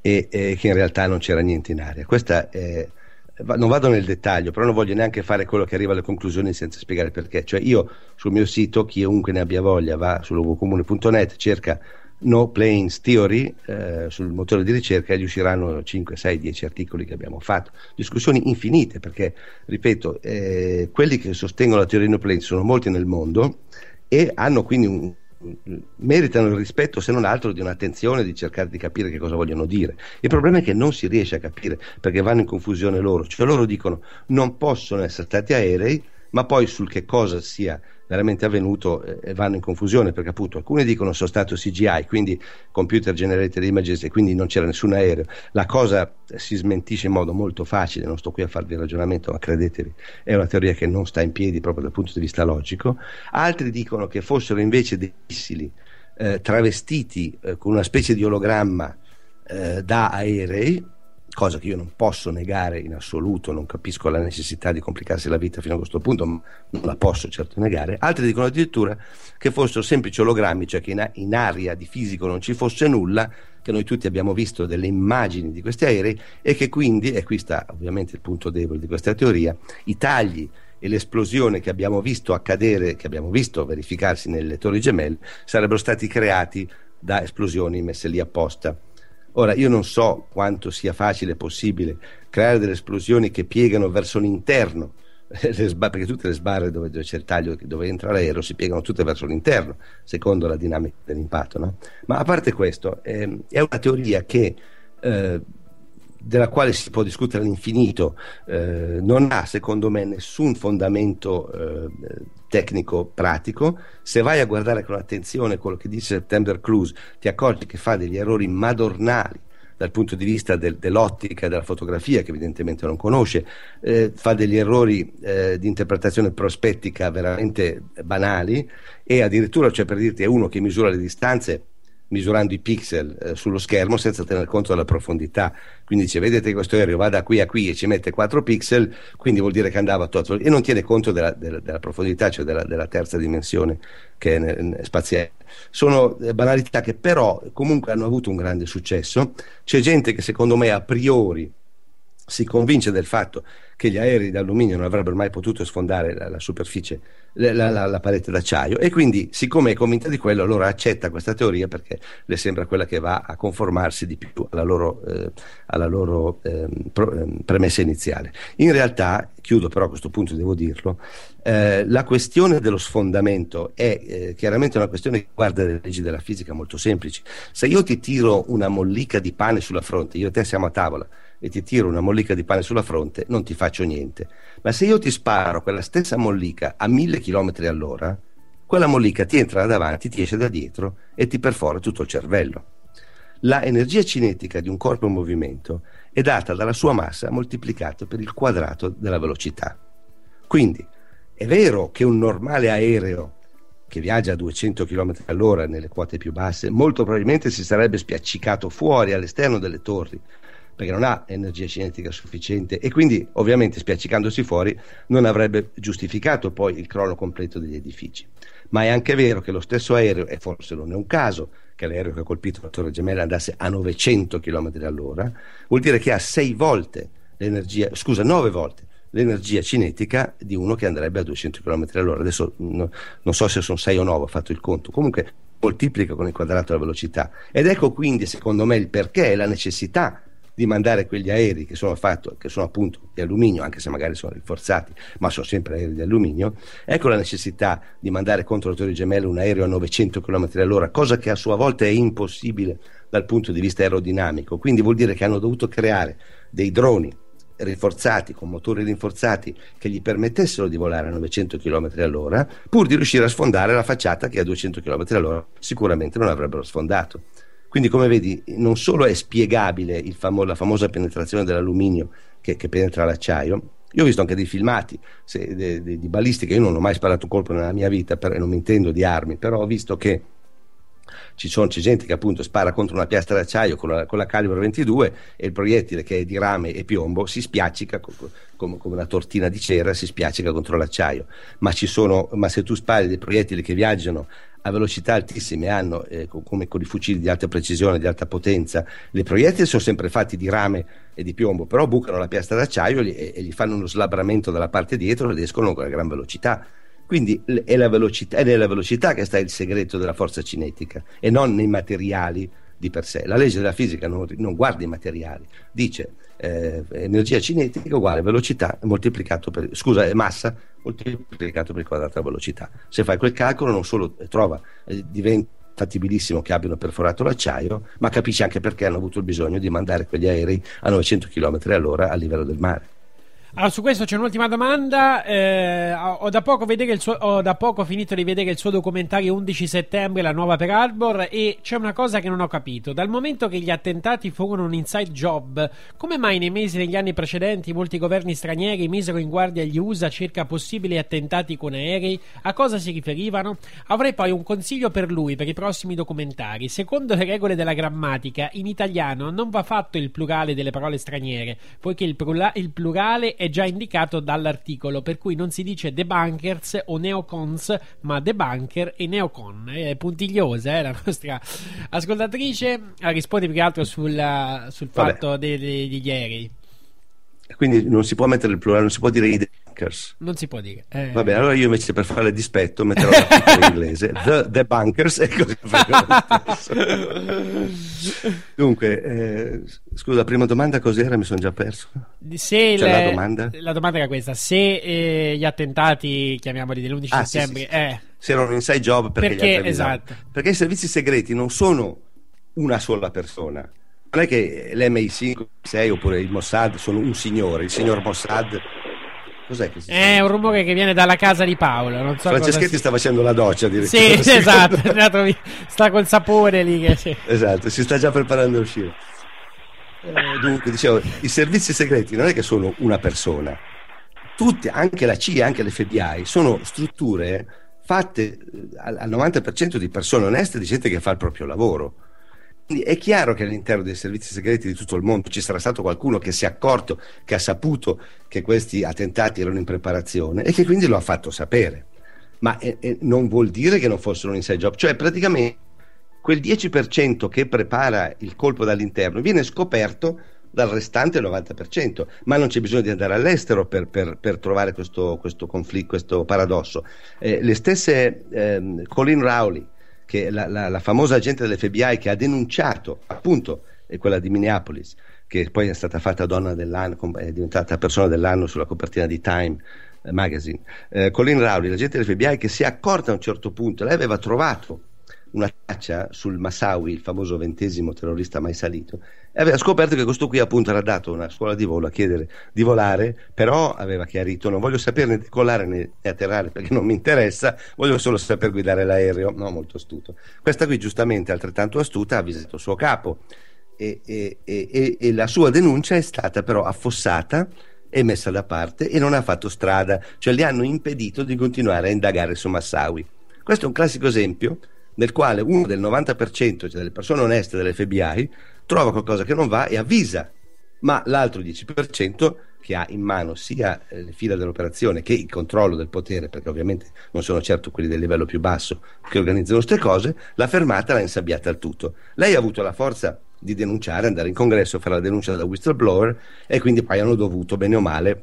Speaker 7: e, e, che in realtà non c'era niente in aria. Questa è, non vado nel dettaglio, però non voglio neanche fare quello che arriva alle conclusioni senza spiegare perché. Cioè io sul mio sito, chiunque ne abbia voglia, va su logocomune.net, cerca No Planes Theory eh, sul motore di ricerca e gli usciranno 5, 6, 10 articoli che abbiamo fatto. Discussioni infinite perché, ripeto, eh, quelli che sostengono la teoria No Planes sono molti nel mondo e hanno quindi un, meritano il rispetto se non altro di un'attenzione di cercare di capire che cosa vogliono dire. Il problema è che non si riesce a capire perché vanno in confusione loro, cioè loro dicono non possono essere stati aerei, ma poi sul che cosa sia veramente avvenuto eh, vanno in confusione perché appunto alcuni dicono sono stato CGI, quindi computer generated images e quindi non c'era nessun aereo. La cosa si smentisce in modo molto facile, non sto qui a farvi il ragionamento, ma credetemi, è una teoria che non sta in piedi proprio dal punto di vista logico. Altri dicono che fossero invece dei missili eh, travestiti eh, con una specie di ologramma eh, da aerei cosa che io non posso negare in assoluto, non capisco la necessità di complicarsi la vita fino a questo punto, ma non la posso certo negare. Altri dicono addirittura che fossero semplici ologrammi, cioè che in, in aria di fisico non ci fosse nulla, che noi tutti abbiamo visto delle immagini di questi aerei e che quindi, e qui sta ovviamente il punto debole di questa teoria, i tagli e l'esplosione che abbiamo visto accadere, che abbiamo visto verificarsi nelle torri gemelle, sarebbero stati creati da esplosioni messe lì apposta. Ora, io non so quanto sia facile e possibile creare delle esplosioni che piegano verso l'interno, le sba- perché tutte le sbarre dove, dove c'è il taglio, dove entra l'aereo, si piegano tutte verso l'interno, secondo la dinamica dell'impatto. No? Ma a parte questo, ehm, è una teoria che, eh, della quale si può discutere all'infinito, eh, non ha secondo me nessun fondamento eh, tecnico pratico. Se vai a guardare con attenzione quello che dice September Cruise, ti accorgi che fa degli errori madornali dal punto di vista del- dell'ottica e della fotografia, che evidentemente non conosce, eh, fa degli errori eh, di interpretazione prospettica veramente banali e addirittura, cioè per dirti, è uno che misura le distanze misurando i pixel eh, sullo schermo senza tener conto della profondità. Quindi dice, vedete questo aereo va da qui a qui e ci mette 4 pixel, quindi vuol dire che andava a tot e non tiene conto della, della- della profondità, cioè della, della terza dimensione che è ne- ne- spaziale. Sono eh, banalità che però comunque hanno avuto un grande successo. C'è gente che secondo me a priori si convince del fatto che gli aerei d'alluminio non avrebbero mai potuto sfondare la, la superficie, la, la- la- parete d'acciaio e quindi siccome è convinta di quello allora accetta questa teoria perché le sembra quella che va a conformarsi di più alla loro, eh, alla loro ehm, premessa iniziale. In realtà, chiudo però a questo punto devo dirlo, eh, la questione dello sfondamento è eh, chiaramente una questione che guarda le leggi della fisica molto semplici. Se io ti tiro una mollica di pane sulla fronte, io e te siamo a tavola e ti tiro una mollica di pane sulla fronte, non ti faccio niente. Ma se io ti sparo quella stessa mollica a mille chilometri all'ora, quella mollica ti entra da davanti, ti esce da dietro e ti perfora tutto il cervello. La energia cinetica di un corpo in movimento è data dalla sua massa moltiplicato per il quadrato della velocità. Quindi è vero che un normale aereo che viaggia a 200 km all'ora nelle quote più basse, molto probabilmente si sarebbe spiaccicato fuori all'esterno delle torri perché non ha energia cinetica sufficiente e quindi ovviamente spiaccicandosi fuori non avrebbe giustificato poi il crollo completo degli edifici. Ma è anche vero che lo stesso aereo, e forse non è un caso che l'aereo che ha colpito la Torre Gemella andasse a 900 km all'ora, vuol dire che ha 6 volte l'energia, scusa, 9 volte l'energia cinetica di uno che andrebbe a 200 km all'ora. Adesso no- non so se sono 6 o 9, ho fatto il conto. Comunque moltiplica con il quadrato la velocità. Ed ecco quindi, secondo me, il perché e la necessità di mandare quegli aerei che sono, fatto, che sono appunto di alluminio, anche se magari sono rinforzati, ma sono sempre aerei di alluminio, ecco la necessità di mandare contro le torri gemelle un aereo a 900 km all'ora, cosa che a sua volta è impossibile dal punto di vista aerodinamico. Quindi vuol dire che hanno dovuto creare dei droni rinforzati, con motori rinforzati che gli permettessero di volare a 900 km all'ora, pur di riuscire a sfondare la facciata che a 200 km all'ora sicuramente non avrebbero sfondato. Quindi, come vedi, non solo è spiegabile il famo- la famosa penetrazione dell'alluminio che, che penetra l'acciaio, io ho visto anche dei filmati se- de- de- di balistica, io non ho mai sparato un colpo nella mia vita e non mi intendo di armi, però ho visto che ci sono, c'è gente che appunto spara contro una piastra d'acciaio con la, con la calibro 22 e il proiettile che è di rame e piombo si spiaccica co- co- come, come una tortina di cera, si spiaccica contro l'acciaio. Ma, sono, ma se tu spari dei proiettili che viaggiano a velocità altissime, hanno, eh, co- come con i fucili di alta precisione, di alta potenza, le proiettili sono sempre fatti di rame e di piombo, però bucano la piastra d'acciaio e, e- gli fanno uno slabramento dalla parte dietro ed escono con una gran velocità. Quindi è, velocità, è nella velocità che sta il segreto della forza cinetica e non nei materiali di per sé. La legge della fisica non, non guarda i materiali, dice eh, energia cinetica uguale velocità moltiplicato per, scusa, massa moltiplicato per il quadrato della velocità. Se fai quel calcolo non solo eh, trova, eh, diventa fattibilissimo che abbiano perforato l'acciaio, ma capisci anche perché hanno avuto il bisogno di mandare quegli aerei a 900 km all'ora a livello del mare.
Speaker 5: Allora, su questo c'è un'ultima domanda. Eh, ho, da suo, ho da poco finito di vedere il suo documentario 11 settembre, la nuova per Arbor, e c'è una cosa che non ho capito. Dal momento che gli attentati furono un inside job, come mai nei mesi degli anni precedenti molti governi stranieri misero in guardia gli USA circa possibili attentati con aerei? A cosa si riferivano? Avrei poi un consiglio per lui per i prossimi documentari. Secondo le regole della grammatica, in italiano non va fatto il plurale delle parole straniere, poiché il, plura- il plurale è già indicato dall'articolo, per cui non si dice debunkers o neocons, ma debunker e neocon. È puntigliosa, eh, la nostra ascoltatrice. Ah, Risponde più che altro sul, sul
Speaker 7: Vabbè.
Speaker 5: fatto de- de- degli aerei.
Speaker 7: Quindi non si può mettere il plurale, non si può dire i debunkers.
Speaker 5: Non si può dire. Eh,
Speaker 7: Va bene, allora io invece per fare dispetto metterò l'articolo in inglese The Debunkers e così. Dunque, eh, scusa, la prima domanda cos'era? Mi sono già perso.
Speaker 5: Se le-
Speaker 7: la domanda?
Speaker 5: la domanda era questa: se eh, gli attentati, chiamiamoli dell'11
Speaker 7: Ah,
Speaker 5: settembre,
Speaker 7: sì, sì.
Speaker 5: eh,
Speaker 7: Se erano inside job perché,
Speaker 5: Perché, esatto.
Speaker 7: Perché i servizi segreti non sono una sola persona. Non è che l'MI5, 6 oppure il Mossad sono un signore, il signor Mossad. Cos'è che si
Speaker 5: è un rumore che viene dalla casa di Paolo. Non so
Speaker 7: Franceschetti
Speaker 5: sia.
Speaker 7: sta facendo la doccia.
Speaker 5: Sì,
Speaker 7: Secondo-
Speaker 5: esatto. Sta col sapore lì. Che, sì.
Speaker 7: Esatto, si sta già preparando a uscire. Eh, dunque, dicevo, i servizi segreti non è che sono una persona. Tutti, anche la CIA, anche l'FBI, sono strutture fatte eh, al 90% di persone oneste, di gente che fa il proprio lavoro. Quindi è chiaro che all'interno dei servizi segreti di tutto il mondo ci sarà stato qualcuno che si è accorto, che ha saputo che questi attentati erano in preparazione e che quindi lo ha fatto sapere. Ma eh, eh, non vuol dire che non fossero un inside job, cioè praticamente quel 10% che prepara il colpo dall'interno viene scoperto dal restante 90%, ma non c'è bisogno di andare all'estero per, per- per trovare questo, questo conflitto, questo paradosso. Eh, le stesse ehm, Colin Rowley, che la, la- la famosa agente dell'FBI che ha denunciato appunto è quella di Minneapolis, che poi è stata fatta donna dell'anno, è diventata persona dell'anno sulla copertina di Time eh, Magazine. Eh, Colin Rowley, l'agente dell'FBI, che si è accorta a un certo punto, lei aveva trovato una traccia sul Massawi, il famoso ventesimo terrorista mai salito, e aveva scoperto che questo qui appunto era dato una scuola di volo a chiedere di volare, però aveva chiarito non voglio saperne decollare né né atterrare perché non mi interessa, voglio solo saper guidare l'aereo, no, molto astuto. Questa qui giustamente altrettanto astuta ha avvisato il suo capo e, e- e- e- e la sua denuncia è stata però affossata e messa da parte e non ha fatto strada, cioè gli hanno impedito di continuare a indagare su Massawi. Questo è un classico esempio nel quale uno del 90% cioè delle persone oneste dell'FBI trova qualcosa che non va e avvisa, ma l'altro 10% che ha in mano sia eh, le fila dell'operazione che il controllo del potere, perché ovviamente non sono certo quelli del livello più basso che organizzano queste cose, l'ha fermata, l'ha insabbiata al tutto. Lei ha avuto la forza di denunciare, andare in congresso, fare la denuncia da whistleblower e quindi poi hanno dovuto, bene o male,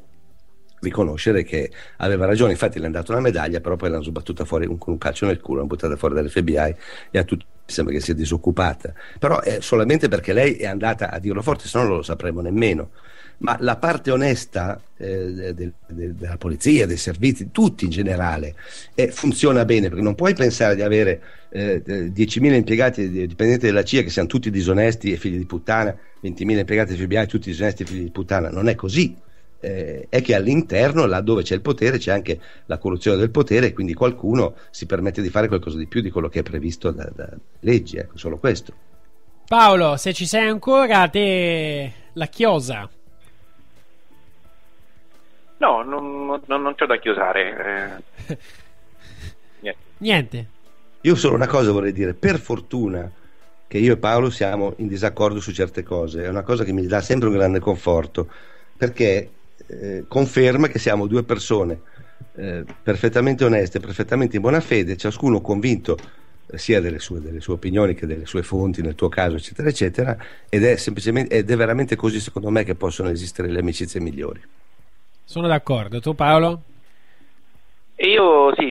Speaker 7: riconoscere che aveva ragione. Infatti le hanno dato una medaglia, però poi l'hanno sbattuta fuori un- con un calcio nel culo, l'hanno buttata fuori dall'FBI e a tutti sembra che sia disoccupata. Però è solamente perché lei è andata a dirlo forte, se no non lo sapremo nemmeno. Ma la parte onesta eh, de- de- de- della polizia, dei servizi, tutti in generale, eh, funziona bene perché non puoi pensare di avere eh, eh, 10.000 impiegati di- dipendenti della CIA che siano tutti disonesti e figli di puttana, 20.000 impiegati FBI tutti disonesti e figli di puttana. Non è così eh, è che all'interno, là dove c'è il potere, c'è anche la corruzione del potere e quindi qualcuno si permette di fare qualcosa di più di quello che è previsto da, da leggi, ecco, solo questo.
Speaker 5: Paolo, se ci sei ancora, te la chiosa.
Speaker 8: No, non, non, non c'ho da chiosare. eh. Niente.
Speaker 5: Niente.
Speaker 7: Io solo una cosa vorrei dire, per fortuna che io e Paolo siamo in disaccordo su certe cose, è una cosa che mi dà sempre un grande conforto, perché eh, conferma che siamo due persone eh, perfettamente oneste, perfettamente in buona fede, ciascuno convinto eh, sia delle sue, delle sue opinioni che delle sue fonti, nel tuo caso, eccetera, eccetera, ed è semplicemente, ed è veramente così secondo me che possono esistere le amicizie migliori.
Speaker 5: Sono d'accordo. Tu, Paolo?
Speaker 8: Io sì,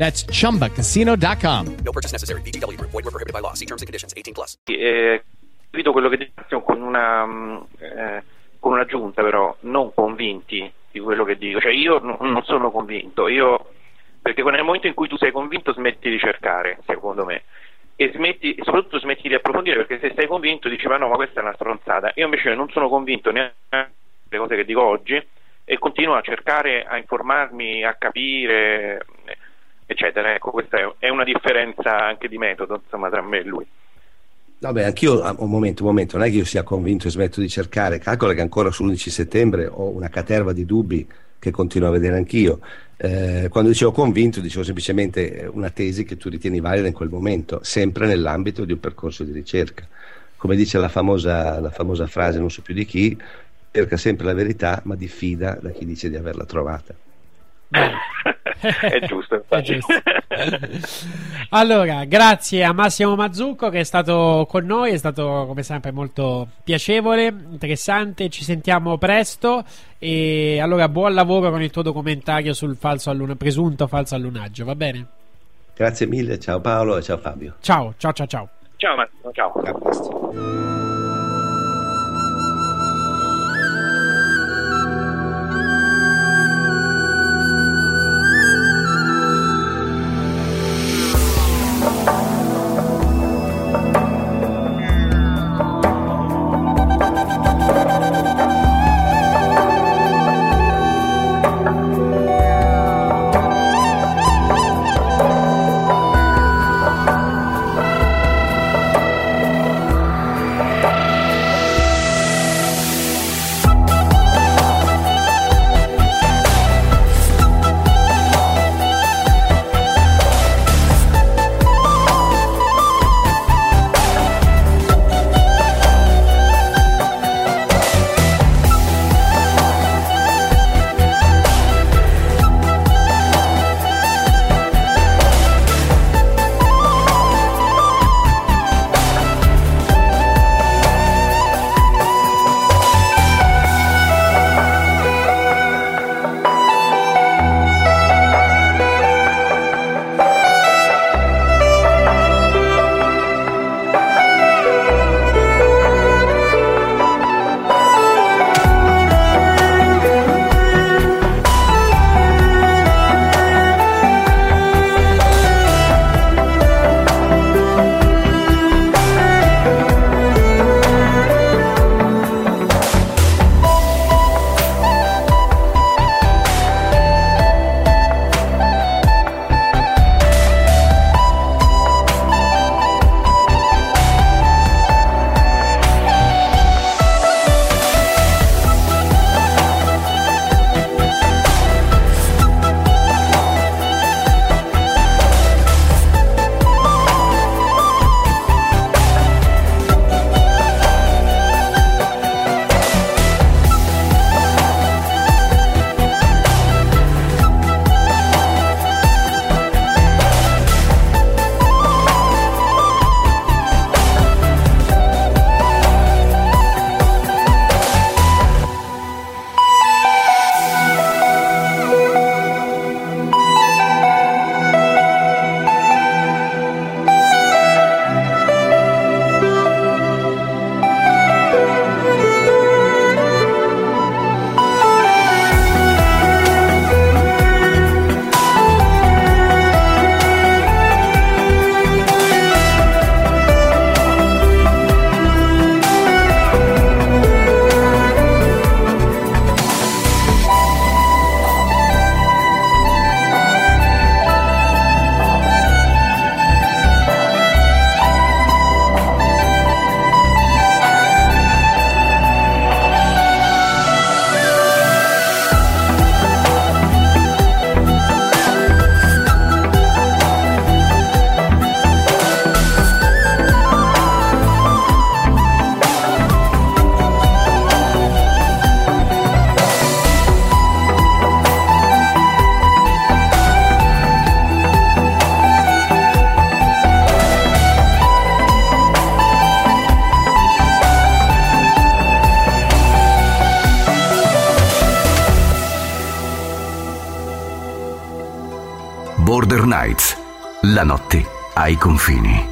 Speaker 14: That's chumbacasino.com.
Speaker 15: No purchase necessary. VGW Group. Void were prohibited by law. See terms and conditions. 18 plus.
Speaker 8: Eh, capito quello che dico con una eh, con un'aggiunta però non convinti di quello che dico cioè io n- non sono convinto io perché nel momento in cui tu sei convinto smetti di cercare secondo me e smetti e soprattutto smetti di approfondire perché se sei convinto dici ma no ma questa è una stronzata io invece non sono convinto neanche le cose che dico oggi e continuo a cercare a informarmi a capire eccetera ecco questa è- una differenza anche di metodo insomma tra me e lui
Speaker 7: Vabbè, anch'io, ah, un momento, un momento, non è che io sia convinto e smetto di cercare, calcola che ancora sull'11 settembre ho una caterva di dubbi che continuo a vedere anch'io. Eh, quando dicevo convinto, dicevo semplicemente eh, una tesi che tu ritieni valida in quel momento, sempre nell'ambito di un percorso di ricerca. Come dice la famosa, la famosa frase, non so più di chi, cerca sempre la verità, ma diffida da chi dice di averla trovata.
Speaker 8: è giusto,
Speaker 5: È giusto. Allora, grazie a Massimo Mazzucco che è stato con noi, è stato come sempre molto piacevole, interessante, ci sentiamo presto e allora buon lavoro con il tuo documentario sul falso alluna- presunto falso allunaggio, va bene?
Speaker 7: Grazie mille, ciao Paolo e ciao Fabio.
Speaker 5: Ciao, ciao, ciao, ciao.
Speaker 8: ciao Massimo ciao
Speaker 16: Nights. La notte ai confini.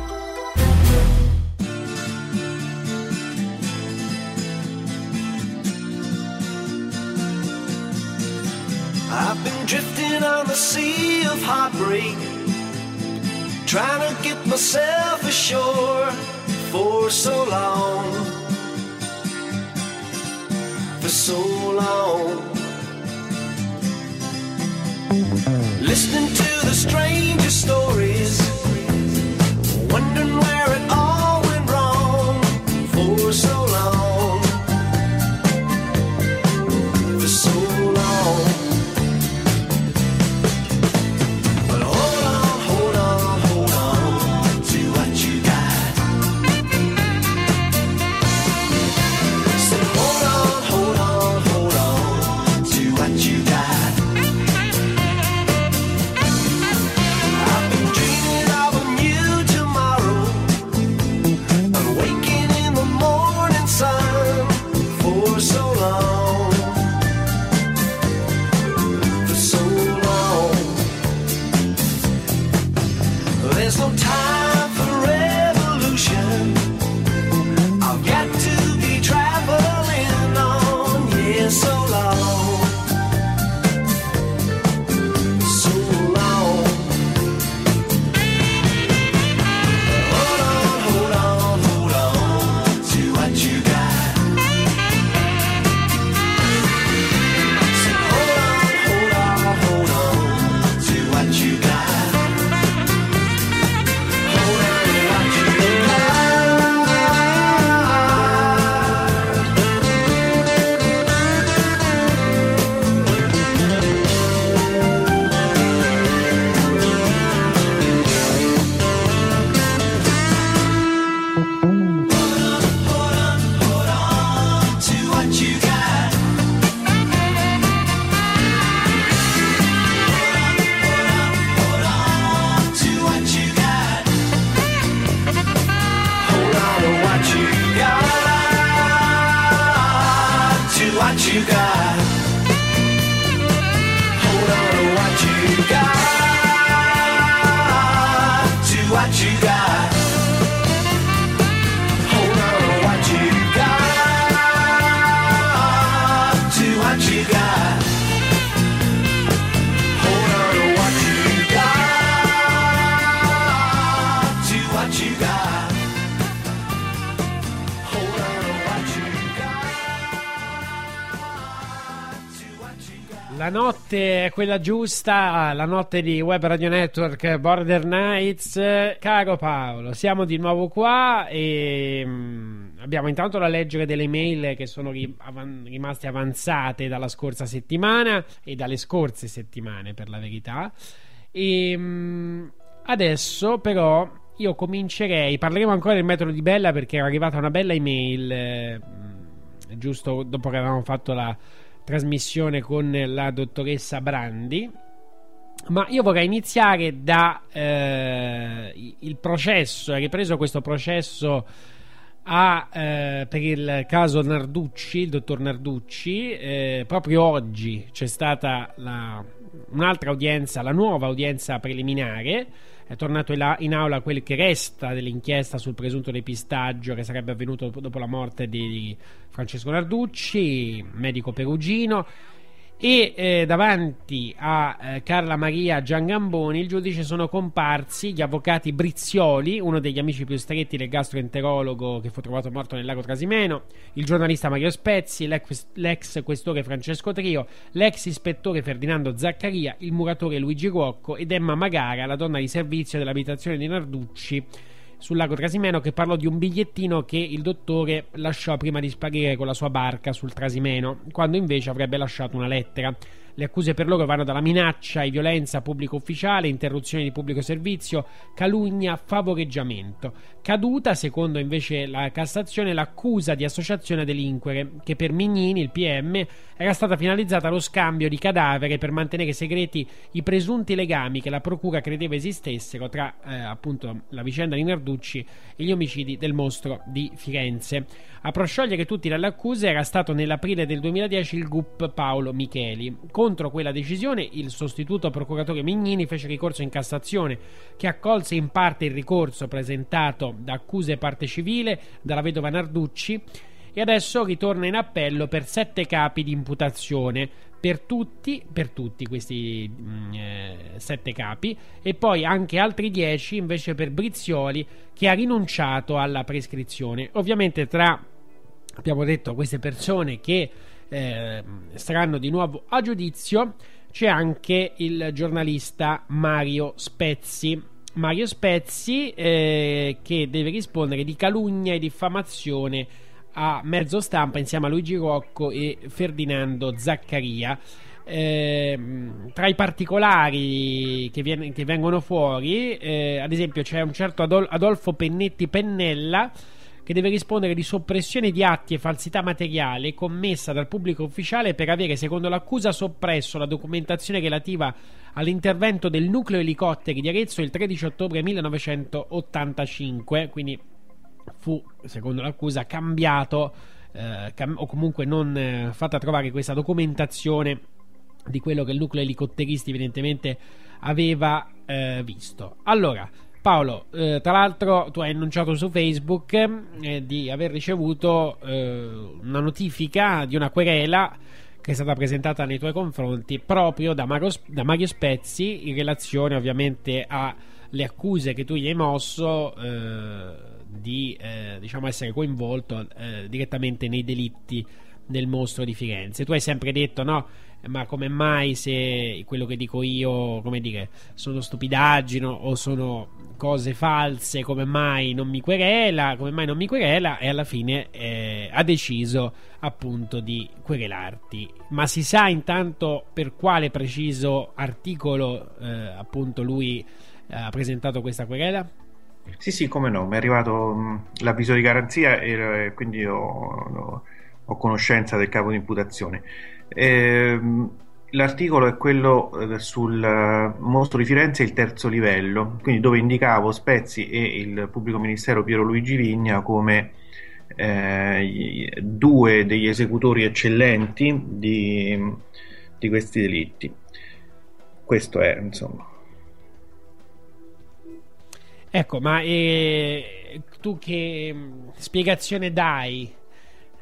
Speaker 5: Quella giusta, la notte di Web Radio Network Border Nights. Caro Paolo, siamo di nuovo qua e mm, abbiamo intanto da leggere delle email che sono rimaste avanzate dalla scorsa settimana e dalle scorse settimane per la verità. E mm, adesso però io comincerei, parleremo ancora del metodo di Bella perché era arrivata una bella email eh, mm, giusto dopo che avevamo fatto la trasmissione con la dottoressa Brandi. Ma io vorrei iniziare da eh, il processo, è ripreso questo processo a, eh, per il caso Narducci, il dottor Narducci. eh, proprio oggi c'è stata la- un'altra udienza, la nuova udienza preliminare. È tornato in, la- in aula quel che resta dell'inchiesta sul presunto depistaggio che sarebbe avvenuto dopo la morte di Francesco Narducci, medico perugino. E eh, davanti a eh, Carla Maria Giangamboni il giudice sono comparsi gli avvocati Brizioli, uno degli amici più stretti del gastroenterologo che fu trovato morto nel lago Trasimeno, il giornalista Mario Spezzi, l'ex, l'ex questore Francesco Trio, l'ex ispettore Ferdinando Zaccaria, il muratore Luigi Ruocco ed Emma Magara, la donna di servizio dell'abitazione di Narducci sul lago Trasimeno che parlò di un bigliettino che il dottore lasciò prima di sparire con la sua barca sul Trasimeno, quando invece avrebbe lasciato una lettera. Le accuse per loro vanno dalla minaccia e violenza a pubblico ufficiale, interruzione di pubblico servizio, calunnia, favoreggiamento. Caduta, secondo invece la Cassazione, l'accusa di associazione a delinquere, che per Mignini, il PM, era stata finalizzata allo scambio di cadavere per mantenere segreti i presunti legami che la procura credeva esistessero tra eh, appunto la vicenda di Narducci e gli omicidi del mostro di Firenze. A prosciogliere tutte le accuse era stato nell'aprile del 2010 il GUP Paolo Micheli. Contro quella decisione, il sostituto procuratore Mignini fece ricorso in Cassazione, che accolse in parte il ricorso presentato da accuse parte civile dalla vedova Narducci e adesso ritorna in appello per sette capi di imputazione per tutti, per tutti questi mm, eh, sette capi e poi anche altri dieci invece per Brizioli che ha rinunciato alla prescrizione. Ovviamente tra abbiamo detto queste persone che eh, saranno di nuovo a giudizio c'è anche il giornalista Mario Spezzi. Mario Spezzi eh, che deve rispondere di calunnia e diffamazione a mezzo stampa insieme a Luigi Rocco e Ferdinando Zaccaria. Ehm, tra i particolari che, viene- che vengono fuori, eh, ad esempio, c'è un certo Adol- Adolfo Pennetti Pennella che deve rispondere di soppressione di atti e falsità materiale commessa dal pubblico ufficiale per avere, secondo l'accusa, soppresso la documentazione relativa all'intervento del nucleo elicotteri di Arezzo il 13 ottobre 1985. Quindi fu, secondo l'accusa, cambiato eh, cam- o comunque non eh, fatta trovare questa documentazione di quello che il nucleo elicotteristi evidentemente aveva eh, visto. Allora, Paolo, eh, tra l'altro tu hai annunciato su Facebook eh, di aver ricevuto eh, una notifica di una querela che è stata presentata nei tuoi confronti proprio da Mario, da Mario Spezzi in relazione ovviamente alle accuse che tu gli hai mosso eh, di eh, diciamo essere coinvolto eh, direttamente nei delitti del mostro di Firenze. Tu hai sempre detto no, ma come mai se quello che dico io, come dire, sono stupidaggini o sono cose false, come mai non mi querela, come mai non mi querela e alla fine eh, ha deciso appunto di querelarti. Ma si sa intanto per quale preciso articolo eh, appunto lui ha presentato questa querela?
Speaker 9: Sì, sì, come no, mi è arrivato mh, l'avviso di garanzia e eh, quindi ho- ho conoscenza del capo di imputazione. Ehm, l'articolo è quello eh, sul eh, mostro di Firenze, il terzo livello, quindi dove indicavo Spezzi e il pubblico ministero Piero Luigi Vigna come eh, due degli esecutori eccellenti di, di questi delitti. Questo è, insomma.
Speaker 5: Ecco, ma eh, tu che mh, spiegazione dai?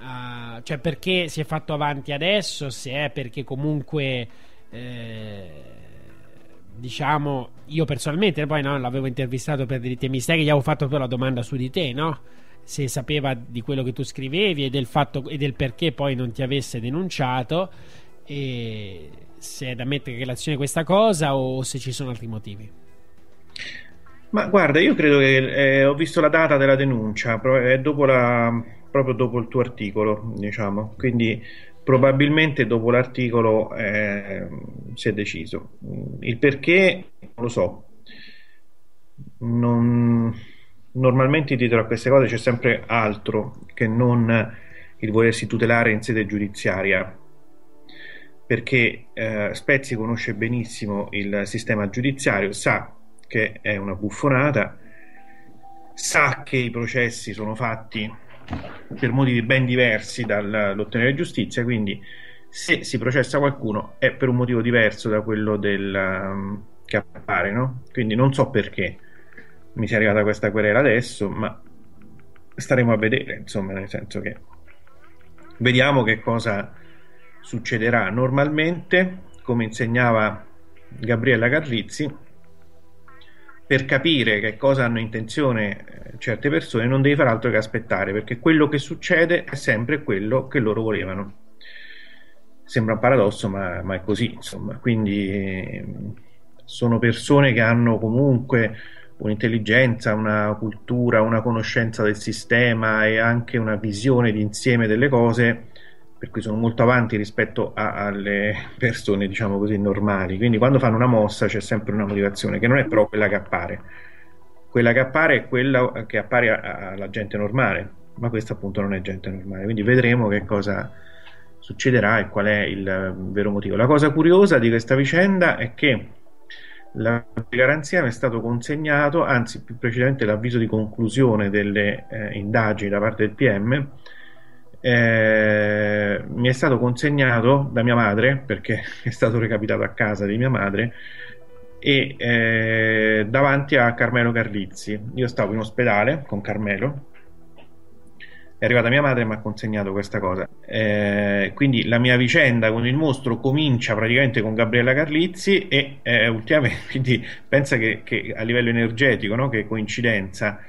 Speaker 5: Ah, cioè perché si è fatto avanti adesso? Se è perché comunque eh, diciamo io personalmente poi no, l'avevo intervistato per diritti e misteri, gli avevo fatto poi la domanda su di te, no? Se sapeva di quello che tu scrivevi e del fatto e del perché poi non ti avesse denunciato e se è da mettere in relazione questa cosa o se ci sono altri motivi.
Speaker 9: Ma guarda, io credo che eh, ho visto la data della denuncia, è dopo la- proprio dopo il tuo articolo, diciamo, quindi probabilmente dopo l'articolo eh, si è deciso. Il perché non lo so. Non- Normalmente dietro a queste cose c'è sempre altro che non il volersi tutelare in sede giudiziaria perché eh, Spezzi conosce benissimo il sistema giudiziario, sa che è una buffonata, sa che i processi sono fatti per motivi ben diversi dall'ottenere giustizia, quindi se si processa qualcuno è per un motivo diverso da quello del, um, che appare, no? Quindi non so perché mi sia arrivata questa querela adesso, ma staremo a vedere, insomma, nel senso che vediamo che cosa succederà. Normalmente, come insegnava Gabriella Carrizzi, per capire che cosa hanno intenzione eh, certe persone non devi fare altro che aspettare, perché quello che succede è sempre quello che loro volevano. Sembra un paradosso, ma, ma è così, insomma. Quindi eh, sono persone che hanno comunque un'intelligenza, una cultura, una conoscenza del sistema e anche una visione d'insieme delle cose per cui sono molto avanti rispetto a- alle persone, diciamo così, normali. Quindi quando fanno una mossa c'è sempre una motivazione, che non è però quella che appare. Quella che appare è quella che appare alla gente normale, ma questa appunto non è gente normale. Quindi vedremo che cosa succederà e qual è il eh, vero motivo. La cosa curiosa di questa vicenda è che di garanzia mi è stato consegnato, anzi più precisamente l'avviso di conclusione delle eh, indagini da parte del PM, eh, mi è stato consegnato da mia madre perché è stato recapitato a casa di mia madre e eh, davanti a Carmelo Carlizzi. Io stavo in ospedale con Carmelo. È arrivata mia madre e mi ha consegnato questa cosa. Eh, quindi la mia vicenda con il mostro comincia praticamente con Gabriella Carlizzi e eh, ultimamente, quindi pensa che, che a livello energetico, no? che coincidenza,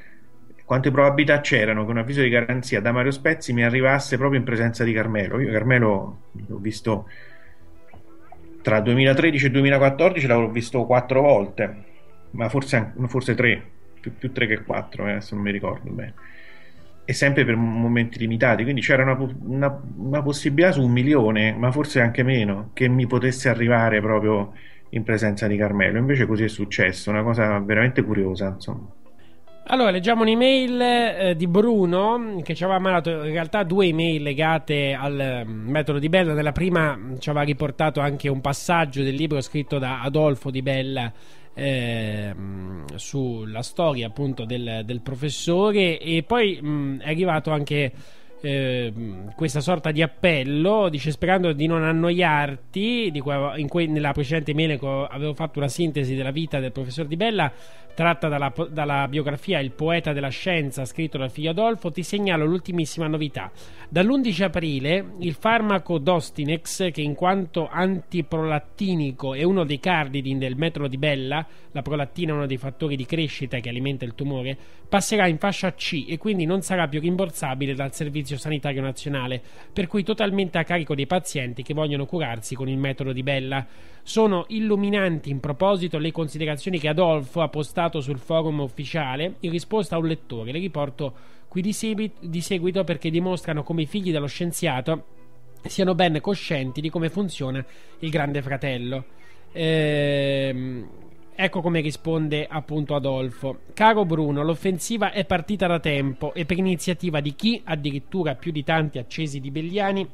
Speaker 9: quante probabilità c'erano che un avviso di garanzia da Mario Spezzi mi arrivasse proprio in presenza di Carmelo. Io Carmelo l'ho visto tra 2013 e 2014 l'avrò visto quattro volte, ma forse, forse tre, più, più tre che quattro, eh, adesso non mi ricordo bene. E sempre per momenti limitati, quindi c'era una, una- una possibilità su un milione, ma forse anche meno, che mi potesse arrivare proprio in presenza di Carmelo. Invece così è successo, una cosa veramente curiosa, insomma.
Speaker 5: Allora, leggiamo un'email eh, di Bruno che ci aveva mandato in realtà due email legate al eh, metodo di Bella. Nella prima mh, ci aveva riportato anche un passaggio del libro scritto da Adolfo di Bella eh, sulla storia appunto del, del professore e poi mh, è arrivato anche eh, questa sorta di appello, dice sperando di non annoiarti, di cui in cui nella precedente mail co- avevo fatto una sintesi della vita del professor Di Bella, tratta dalla, dalla biografia Il poeta della scienza, scritto dal figlio Adolfo, ti segnalo l'ultimissima novità. Dall'11 aprile il farmaco Dostinex, che in quanto antiprolattinico è uno dei cardini del metodo di Bella, la prolattina è uno dei fattori di crescita che alimenta il tumore, passerà in fascia C e quindi non sarà più rimborsabile dal Servizio Sanitario Nazionale, per cui totalmente a carico dei pazienti che vogliono curarsi con il metodo di Bella. Sono illuminanti in proposito le considerazioni che Adolfo ha postato sul forum ufficiale in risposta a un lettore. Le riporto qui di, segui- di seguito perché dimostrano come i figli dello scienziato siano ben coscienti di come funziona il grande fratello. Ehm, ecco come risponde appunto Adolfo. Caro Bruno, l'offensiva è partita da tempo e per iniziativa di chi, addirittura più di tanti accesi di Belliani,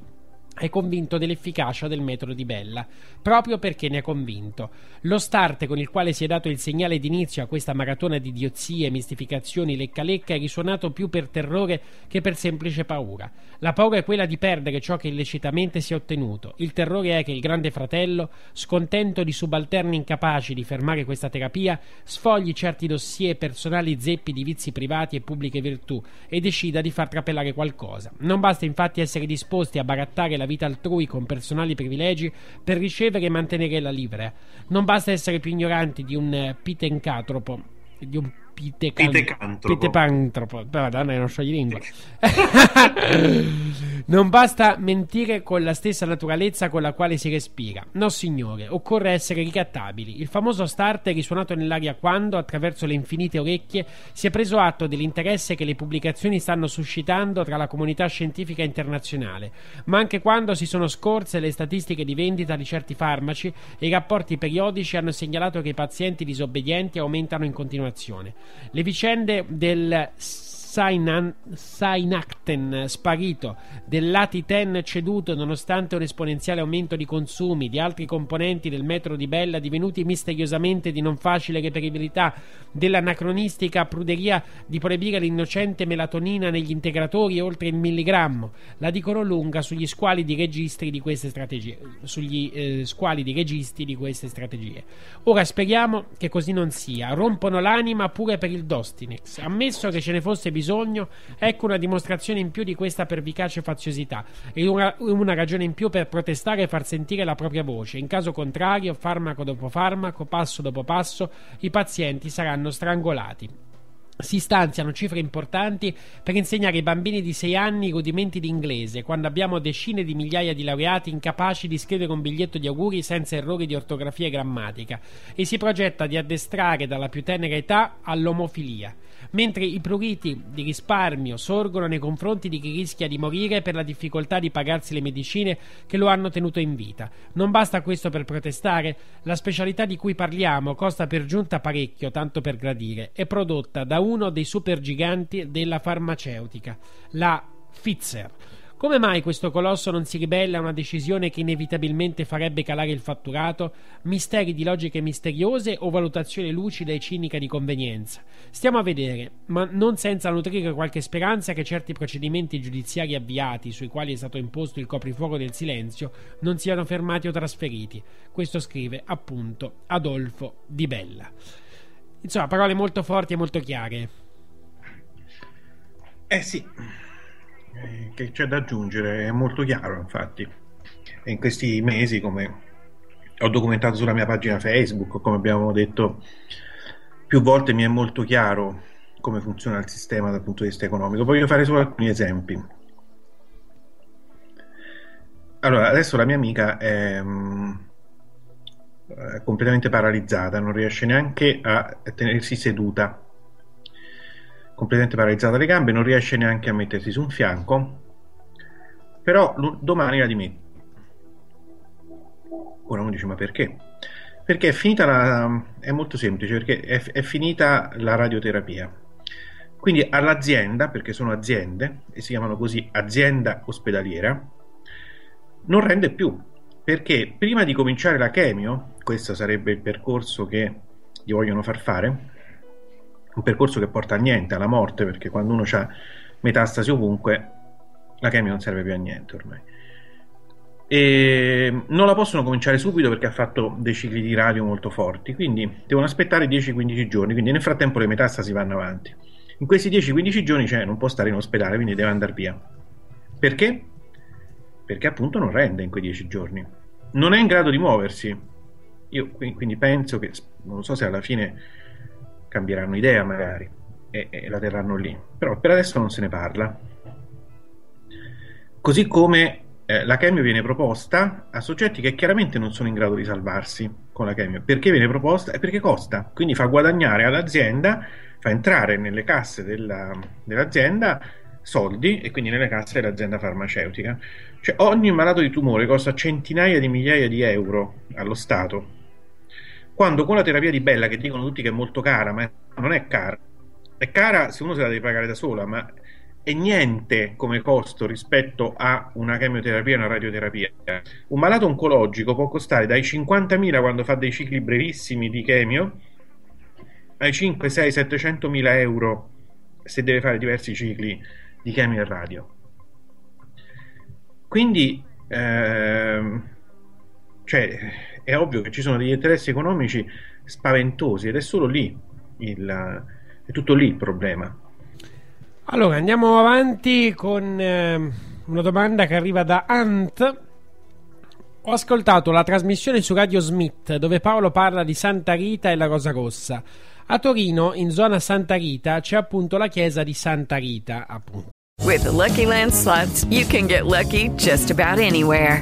Speaker 5: è convinto dell'efficacia del metodo di Bella, proprio perché ne è convinto. Lo start con il quale si è dato il segnale d'inizio a questa maratona di idiozie, mistificazioni, lecca-lecca è risuonato più per terrore che per semplice paura. La paura è quella di perdere ciò che illecitamente si è ottenuto. Il terrore è che il grande fratello, scontento di subalterni incapaci di fermare questa terapia, sfogli certi dossier personali zeppi di vizi privati e pubbliche virtù e decida di far trapelare qualcosa. Non basta infatti essere disposti a barattare la vita altrui con personali privilegi per ricevere e mantenere la livrea. Non basta essere più ignoranti di un eh, pitencatropo, di un pitecan-
Speaker 9: Pitecantropo.
Speaker 5: pitepantropo. Madonna, non so di lingua. non basta mentire con la stessa naturalezza con la quale si respira. No, signore, occorre essere ricattabili. Il famoso start è risuonato nell'aria quando, attraverso le infinite orecchie, si è preso atto dell'interesse che le pubblicazioni stanno suscitando tra la comunità scientifica internazionale, ma anche quando si sono scorse le statistiche di vendita di certi farmaci e i rapporti periodici hanno segnalato che i pazienti disobbedienti aumentano in continuazione. Le vicende del Sainan- Sainacten sparito, del Latiten ceduto nonostante un esponenziale aumento di consumi, di altri componenti del metro di Bella divenuti misteriosamente di non facile reperibilità, dell'anacronistica pruderia di proibire l'innocente melatonina negli integratori oltre il milligrammo. La dicono lunga sugli squali di registri di queste strategie, sugli eh, squali di registi di queste strategie. Ora speriamo che così non sia. Rompono l'anima pure per il Dostinex. Ammesso che ce ne fosse bisogno, ecco una dimostrazione in più di questa pervicace faziosità e una, una ragione in più per protestare e far sentire la propria voce. In caso contrario, farmaco dopo farmaco, passo dopo passo, i pazienti saranno strangolati. Si stanziano cifre importanti per insegnare ai bambini di 6 anni i rudimenti di inglese, quando abbiamo decine di migliaia di laureati incapaci di scrivere un biglietto di auguri senza errori di ortografia e grammatica, e si progetta di addestrare dalla più tenera età all'omofilia, mentre i pruriti di risparmio sorgono nei confronti di chi rischia di morire per la difficoltà di pagarsi le medicine che lo hanno tenuto in vita. Non basta questo per protestare? La specialità di cui parliamo costa per giunta parecchio, tanto per gradire, è prodotta da uno dei supergiganti della farmaceutica, la Pfizer. Come mai questo colosso non si ribella a una decisione che inevitabilmente farebbe calare il fatturato? Misteri di logiche misteriose o valutazione lucida e cinica di convenienza? Stiamo a vedere, ma non senza nutrire qualche speranza che certi procedimenti giudiziari avviati, sui quali è stato imposto il coprifuoco del silenzio, non siano fermati o trasferiti. Questo scrive appunto Adolfo Di Bella. Insomma, parole molto forti e molto chiare.
Speaker 9: Eh sì, eh, che c'è da aggiungere, è molto chiaro infatti. In questi mesi, come ho documentato sulla mia pagina Facebook, come abbiamo detto più volte, mi è molto chiaro come funziona il sistema dal punto di vista economico. Voglio fare solo alcuni esempi. Allora, adesso la mia amica è, mm, è completamente paralizzata, non riesce neanche a tenersi seduta completamente paralizzata le gambe, non riesce neanche a mettersi su un fianco, però domani la dimette. Ora uno dice ma perché? Perché è finita la... è molto semplice, perché è, è finita la radioterapia. Quindi all'azienda, perché sono aziende, e si chiamano così azienda ospedaliera, non rende più, perché prima di cominciare la chemio, questo sarebbe il percorso che gli vogliono far fare, un percorso che porta a niente, alla morte, perché quando uno ha metastasi ovunque, la chemia non serve più a niente ormai. E non la possono cominciare subito perché ha fatto dei cicli di radio molto forti, quindi devono aspettare 10-15 giorni, quindi nel frattempo le metastasi vanno avanti. In questi 10-15 giorni cioè, non può stare in ospedale, quindi deve andare via. Perché? Perché appunto non rende in quei 10 giorni. Non è in grado di muoversi. Io quindi penso che, non so se alla fine cambieranno idea magari e, e la terranno lì. Però per adesso non se ne parla. Così come eh, la chemio viene proposta a soggetti che chiaramente non sono in grado di salvarsi con la chemio. Perché viene proposta? E perché costa. Quindi fa guadagnare all'azienda, fa entrare nelle casse della, dell'azienda soldi e quindi nelle casse dell'azienda farmaceutica. Cioè ogni malato di tumore costa centinaia di migliaia di euro allo Stato quando con la terapia di Bella, che dicono tutti che è molto cara, ma non è cara, è cara se uno se la deve pagare da sola, ma è niente come costo rispetto a una chemioterapia e una radioterapia. Un malato oncologico può costare dai 50.000 quando fa dei cicli brevissimi di chemio ai 5, 6, 700 mila euro se deve fare diversi cicli di chemio e radio. Quindi, ehm, cioè, è ovvio che ci sono degli interessi economici spaventosi ed è solo lì il, è tutto lì il problema.
Speaker 5: Allora andiamo avanti con eh, una domanda che arriva da Ant. Ho ascoltato la trasmissione su Radio Smith dove Paolo parla di Santa Rita e la Rosa Rossa. A Torino, in zona Santa Rita, c'è appunto la chiesa di Santa Rita, appunto.
Speaker 1: With the Lucky Land slots, you can get lucky just about anywhere.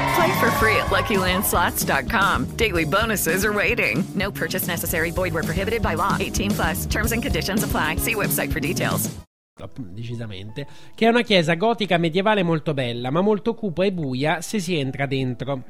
Speaker 1: Play for free at LuckyLandSlots.com. Daily bonuses are waiting. No purchase necessary. Void where prohibited by law. 18 plus. Terms and conditions apply. See website for details.
Speaker 5: decisamente, che è una chiesa gotica medievale molto bella, ma molto cupa e buia se si entra dentro.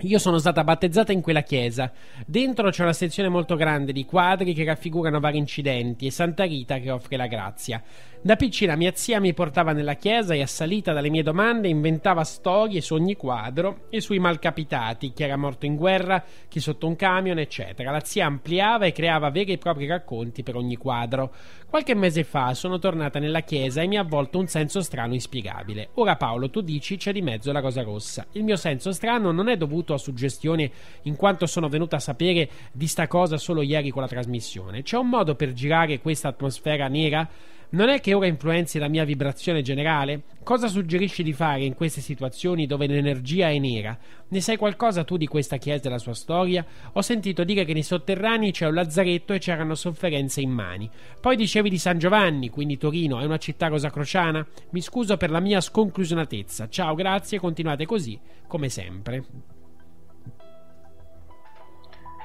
Speaker 5: Io sono stata battezzata in quella chiesa. Dentro c'è una sezione molto grande di quadri che raffigurano vari incidenti e Santa Rita che offre la grazia. Da piccina mia zia mi portava nella chiesa e assalita dalle mie domande inventava storie su ogni quadro e sui malcapitati, chi era morto in guerra, chi sotto un camion, eccetera. La zia ampliava e creava veri e propri racconti per ogni quadro. Qualche mese fa sono tornata nella chiesa e mi ha avvolto un senso strano inspiegabile. Ora Paolo, tu dici c'è di mezzo la cosa rossa. Il mio senso strano non è dovuto a suggestione in quanto sono venuta a sapere di sta cosa solo ieri con la trasmissione. C'è un modo per girare questa atmosfera nera? Non è che ora influenzi la mia vibrazione generale? Cosa suggerisci di fare in queste situazioni dove l'energia è nera? Ne sai qualcosa tu di questa chiesa e la sua storia? Ho sentito dire che nei sotterranei c'è un lazzaretto e c'erano sofferenze immani. Poi dicevi di San Giovanni, quindi Torino è una città rosacrociana? Mi scuso per la mia sconclusionatezza. Ciao, grazie, continuate così, come sempre.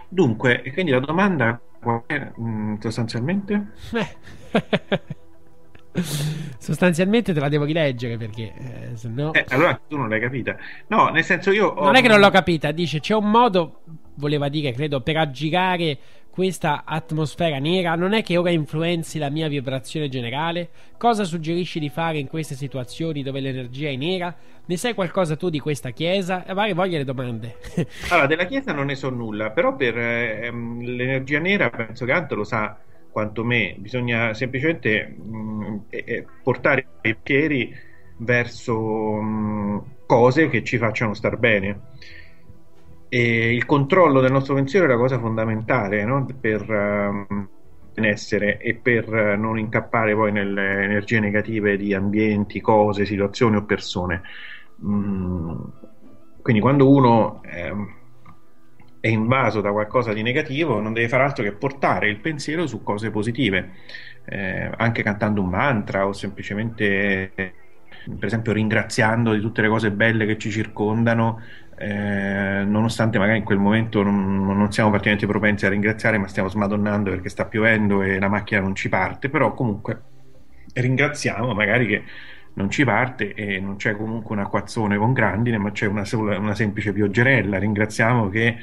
Speaker 9: Dunque, quindi la domanda qual è mm, sostanzialmente?
Speaker 5: Sostanzialmente te la devo rileggere perché eh, se no...
Speaker 9: Eh, allora tu non l'hai capita. No, nel senso io... ho-
Speaker 5: Non è che non l'ho capita, dice c'è un modo, voleva dire, credo, per aggirare questa atmosfera nera. Non è che ora influenzi la mia vibrazione generale? Cosa suggerisci di fare in queste situazioni dove l'energia è nera? Ne sai qualcosa tu di questa chiesa? E vai, voglia le domande.
Speaker 9: Allora, della Chiesa non ne so nulla, però per ehm, l'energia nera penso che Anto lo sa quanto me. Bisogna semplicemente mh, eh, eh, portare i pensieri verso mh, cose che ci facciano star bene. E il controllo del nostro pensiero è la cosa fondamentale no? per ehm, benessere e per eh, non incappare poi nelle energie negative di ambienti, cose, situazioni o persone. Mm, quindi quando uno ehm, è invaso da qualcosa di negativo non deve fare altro che portare il pensiero su cose positive, eh, anche cantando un mantra o semplicemente, eh, per esempio, ringraziando di tutte le cose belle che ci circondano, eh, nonostante magari in quel momento non, non siamo particolarmente propensi a ringraziare, ma stiamo smadonnando perché sta piovendo e la macchina non ci parte, però comunque ringraziamo magari che non ci parte e non c'è comunque un acquazzone con grandine, ma c'è una, sola- una semplice pioggerella. Ringraziamo che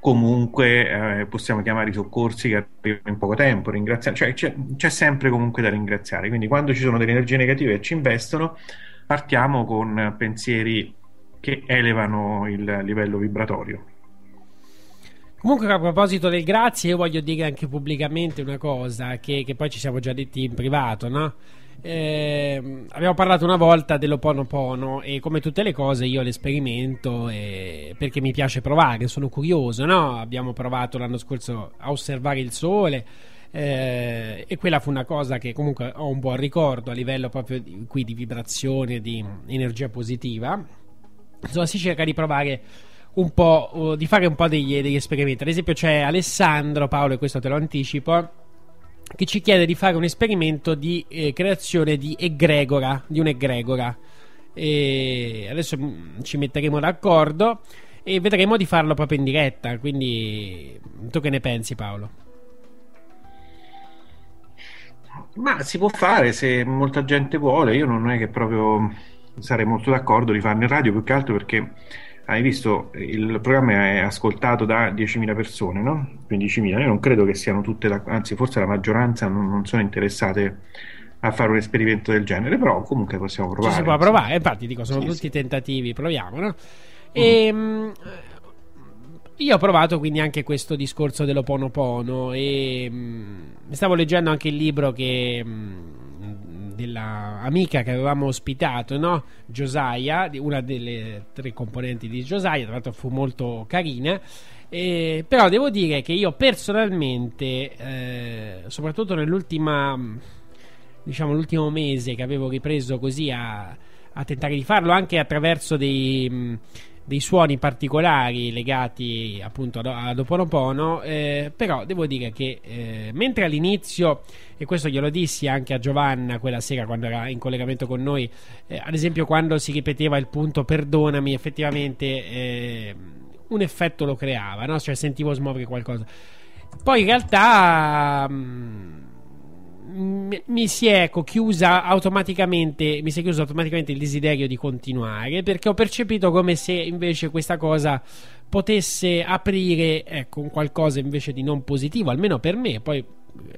Speaker 9: comunque eh, possiamo chiamare i soccorsi che arrivano in poco tempo. Ringraziamo, cioè c'è, c'è sempre comunque da ringraziare. Quindi quando ci sono delle energie negative che ci investono, partiamo con pensieri che elevano il livello vibratorio.
Speaker 5: Comunque, a proposito del grazie, io voglio dire anche pubblicamente una cosa che, che poi ci siamo già detti in privato, no? Ehm, abbiamo parlato una volta dell'Oponopono e come tutte le cose io l'esperimento eh, perché mi piace provare, sono curioso, no? Abbiamo provato l'anno scorso a osservare il sole eh, e quella fu una cosa che comunque ho un buon ricordo a livello proprio di, qui di vibrazione, di energia positiva. Insomma, si cerca di provare un po', di fare un po' degli, degli esperimenti. Ad esempio, c'è Alessandro, Paolo, e questo te lo anticipo, che ci chiede di fare un esperimento di eh, creazione di egregora, di un'egregora. E adesso mm, ci metteremo d'accordo e vedremo di farlo proprio in diretta. Quindi, tu che ne pensi, Paolo?
Speaker 9: Ma si può fare se molta gente vuole. Io non è che proprio sarei molto d'accordo di in radio, più che altro perché hai visto il programma è ascoltato da 10.000 persone, no? 15.000. Io non credo che siano tutte, la- anzi, forse la maggioranza non, non sono interessate a fare un esperimento del genere, però comunque possiamo provare.
Speaker 5: Ci si può provare, infatti dico, sono
Speaker 9: Sì,
Speaker 5: tutti
Speaker 9: sì.
Speaker 5: tentativi, proviamo, no? E, mm, io ho provato quindi anche questo discorso dell'Oponopono e mm, stavo leggendo anche il libro che mm, della amica che avevamo ospitato, no? Josiah, una delle tre componenti di Josiah, tra l'altro fu molto carina. Eh, però devo dire che io personalmente, eh, soprattutto nell'ultima, diciamo, l'ultimo mese che avevo ripreso così a, a tentare di farlo, anche attraverso dei, dei suoni particolari legati appunto ad, Oponopono, eh, però devo dire che eh, mentre all'inizio, e questo glielo dissi anche a Giovanna quella sera quando era in collegamento con noi, eh, ad esempio quando si ripeteva il punto perdonami, effettivamente eh, un effetto lo creava, no? cioè sentivo smuovere qualcosa. Poi in realtà mh, mi- si è ecco, chiusa automaticamente mi si è chiuso automaticamente il desiderio di continuare perché ho percepito come se invece questa cosa potesse aprire ecco un qualcosa invece di non positivo almeno per me. Poi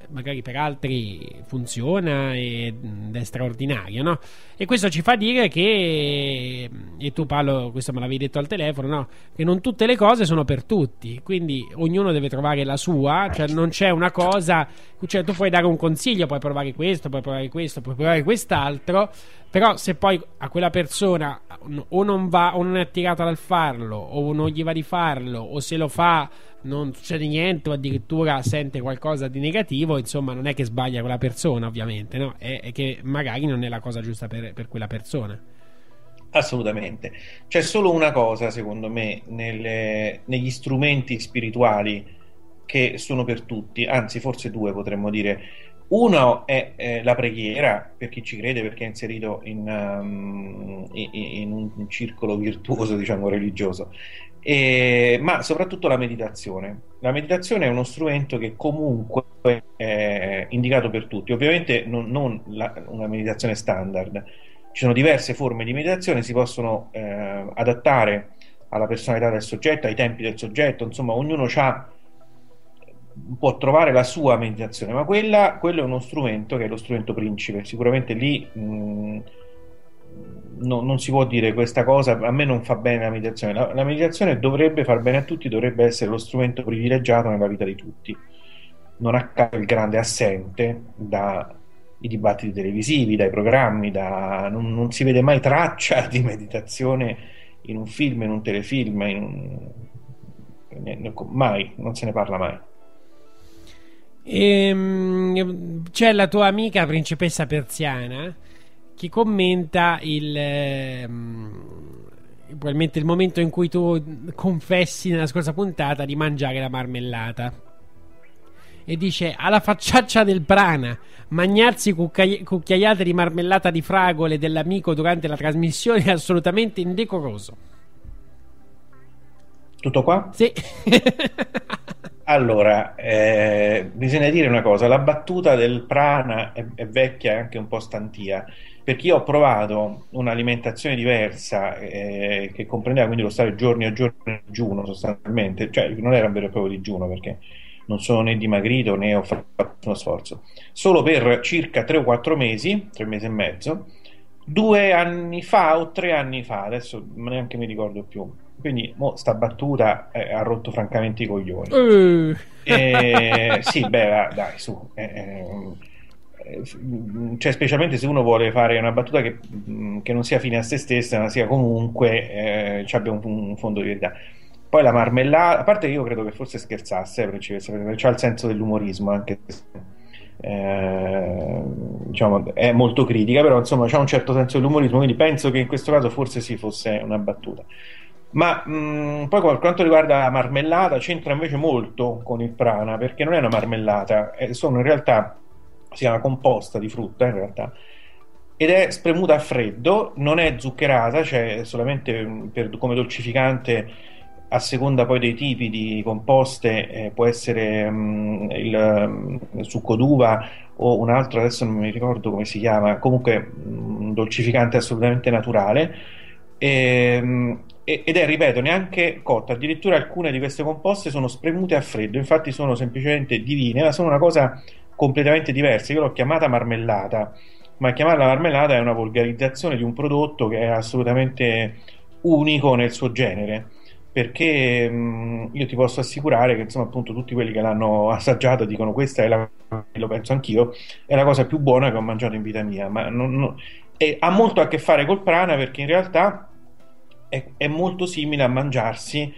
Speaker 5: magari per altri funziona ed è straordinario no? e questo ci fa dire che e tu Paolo questo me l'avevi detto al telefono no? che non tutte le cose sono per tutti quindi ognuno deve trovare la sua cioè non c'è una cosa cioè tu puoi dare un consiglio puoi provare questo puoi provare questo puoi provare quest'altro però se poi a quella persona o non va o non è attirata dal farlo o non gli va di farlo o se lo fa non succede niente o addirittura sente qualcosa di negativo, insomma non è che sbaglia quella persona ovviamente, no? è, è che magari non è la cosa giusta per, per quella persona.
Speaker 9: Assolutamente. C'è solo una cosa, secondo me, nelle- negli strumenti spirituali che sono per tutti, anzi forse due potremmo dire. Uno è eh, la preghiera, per chi ci crede, perché è inserito in, um, in- in un circolo virtuoso, diciamo, religioso, E- ma soprattutto la meditazione. La meditazione è uno strumento che comunque è indicato per tutti, ovviamente non, non la- una meditazione standard. Ci sono diverse forme di meditazione, si possono eh, adattare alla personalità del soggetto, ai tempi del soggetto, insomma, ognuno ha può trovare la sua meditazione, ma quella, quello è uno strumento che è lo strumento principe. Sicuramente lì mh, no- non si può dire questa cosa, a me non fa bene la meditazione. La, la meditazione dovrebbe far bene a tutti, dovrebbe essere lo strumento privilegiato nella vita di tutti. Non a caso il grande assente dai dibattiti televisivi, dai programmi, da- non, non si vede mai traccia di meditazione in un film, in un telefilm, in un- mai, non se ne parla mai.
Speaker 5: Ehm, c'è la tua amica principessa persiana che commenta il ehm, probabilmente il momento in cui tu confessi nella scorsa puntata di mangiare la marmellata e dice alla facciaccia del prana magnarsi cucchiaiate di marmellata di fragole dell'amico durante la trasmissione è assolutamente indecoroso
Speaker 9: Tutto qua?
Speaker 5: Sì.
Speaker 9: Allora, eh, bisogna dire una cosa, la battuta del prana è, è vecchia e anche un po' stantia, perché io ho provato un'alimentazione diversa eh, che comprendeva quindi lo stare giorni a giorni in digiuno sostanzialmente, cioè non era un vero e proprio digiuno perché non sono né dimagrito né ho fatto uno sforzo, solo per circa 3 o 4 mesi, 3 mesi e mezzo, due anni fa o tre anni fa, adesso neanche mi ricordo più. Quindi, mo, sta battuta eh, ha rotto francamente i coglioni.
Speaker 5: Eh.
Speaker 9: Eh, sì, beh, dai, su. eh, eh, cioè, specialmente se uno vuole fare una battuta che, mm, che non sia fine a se stessa, ma sia comunque eh, ci abbia un, un fondo di verità. Poi la marmellata, a parte che io credo che forse scherzasse, perché c'ha il senso dell'umorismo, anche se eh, diciamo, è molto critica, però insomma c'ha un certo senso dell'umorismo, quindi penso che in questo caso forse sì fosse una battuta. Ma mh, poi per quanto riguarda la marmellata, c'entra invece molto con il prana, perché non è una marmellata, è- sono in realtà, si chiama composta di frutta in realtà, ed è spremuta a freddo, non è zuccherata, cioè solamente mh, per- come dolcificante a seconda poi dei tipi di composte, eh, può essere mh, il, mh, il succo d'uva o un altro, adesso non mi ricordo come si chiama, comunque mh, un dolcificante assolutamente naturale. E- ed è, ripeto, neanche cotta, addirittura alcune di queste composte sono spremute a freddo, infatti sono semplicemente divine, ma sono una cosa completamente diversa. Io l'ho chiamata marmellata, ma chiamarla marmellata è una volgarizzazione di un prodotto che è assolutamente unico nel suo genere. Perché mh, io ti posso assicurare che insomma appunto tutti quelli che l'hanno assaggiata dicono questa è la, lo penso anch'io, è la cosa più buona che ho mangiato in vita mia, ma non- non- ha molto a che fare col prana perché in realtà è, è molto simile a mangiarsi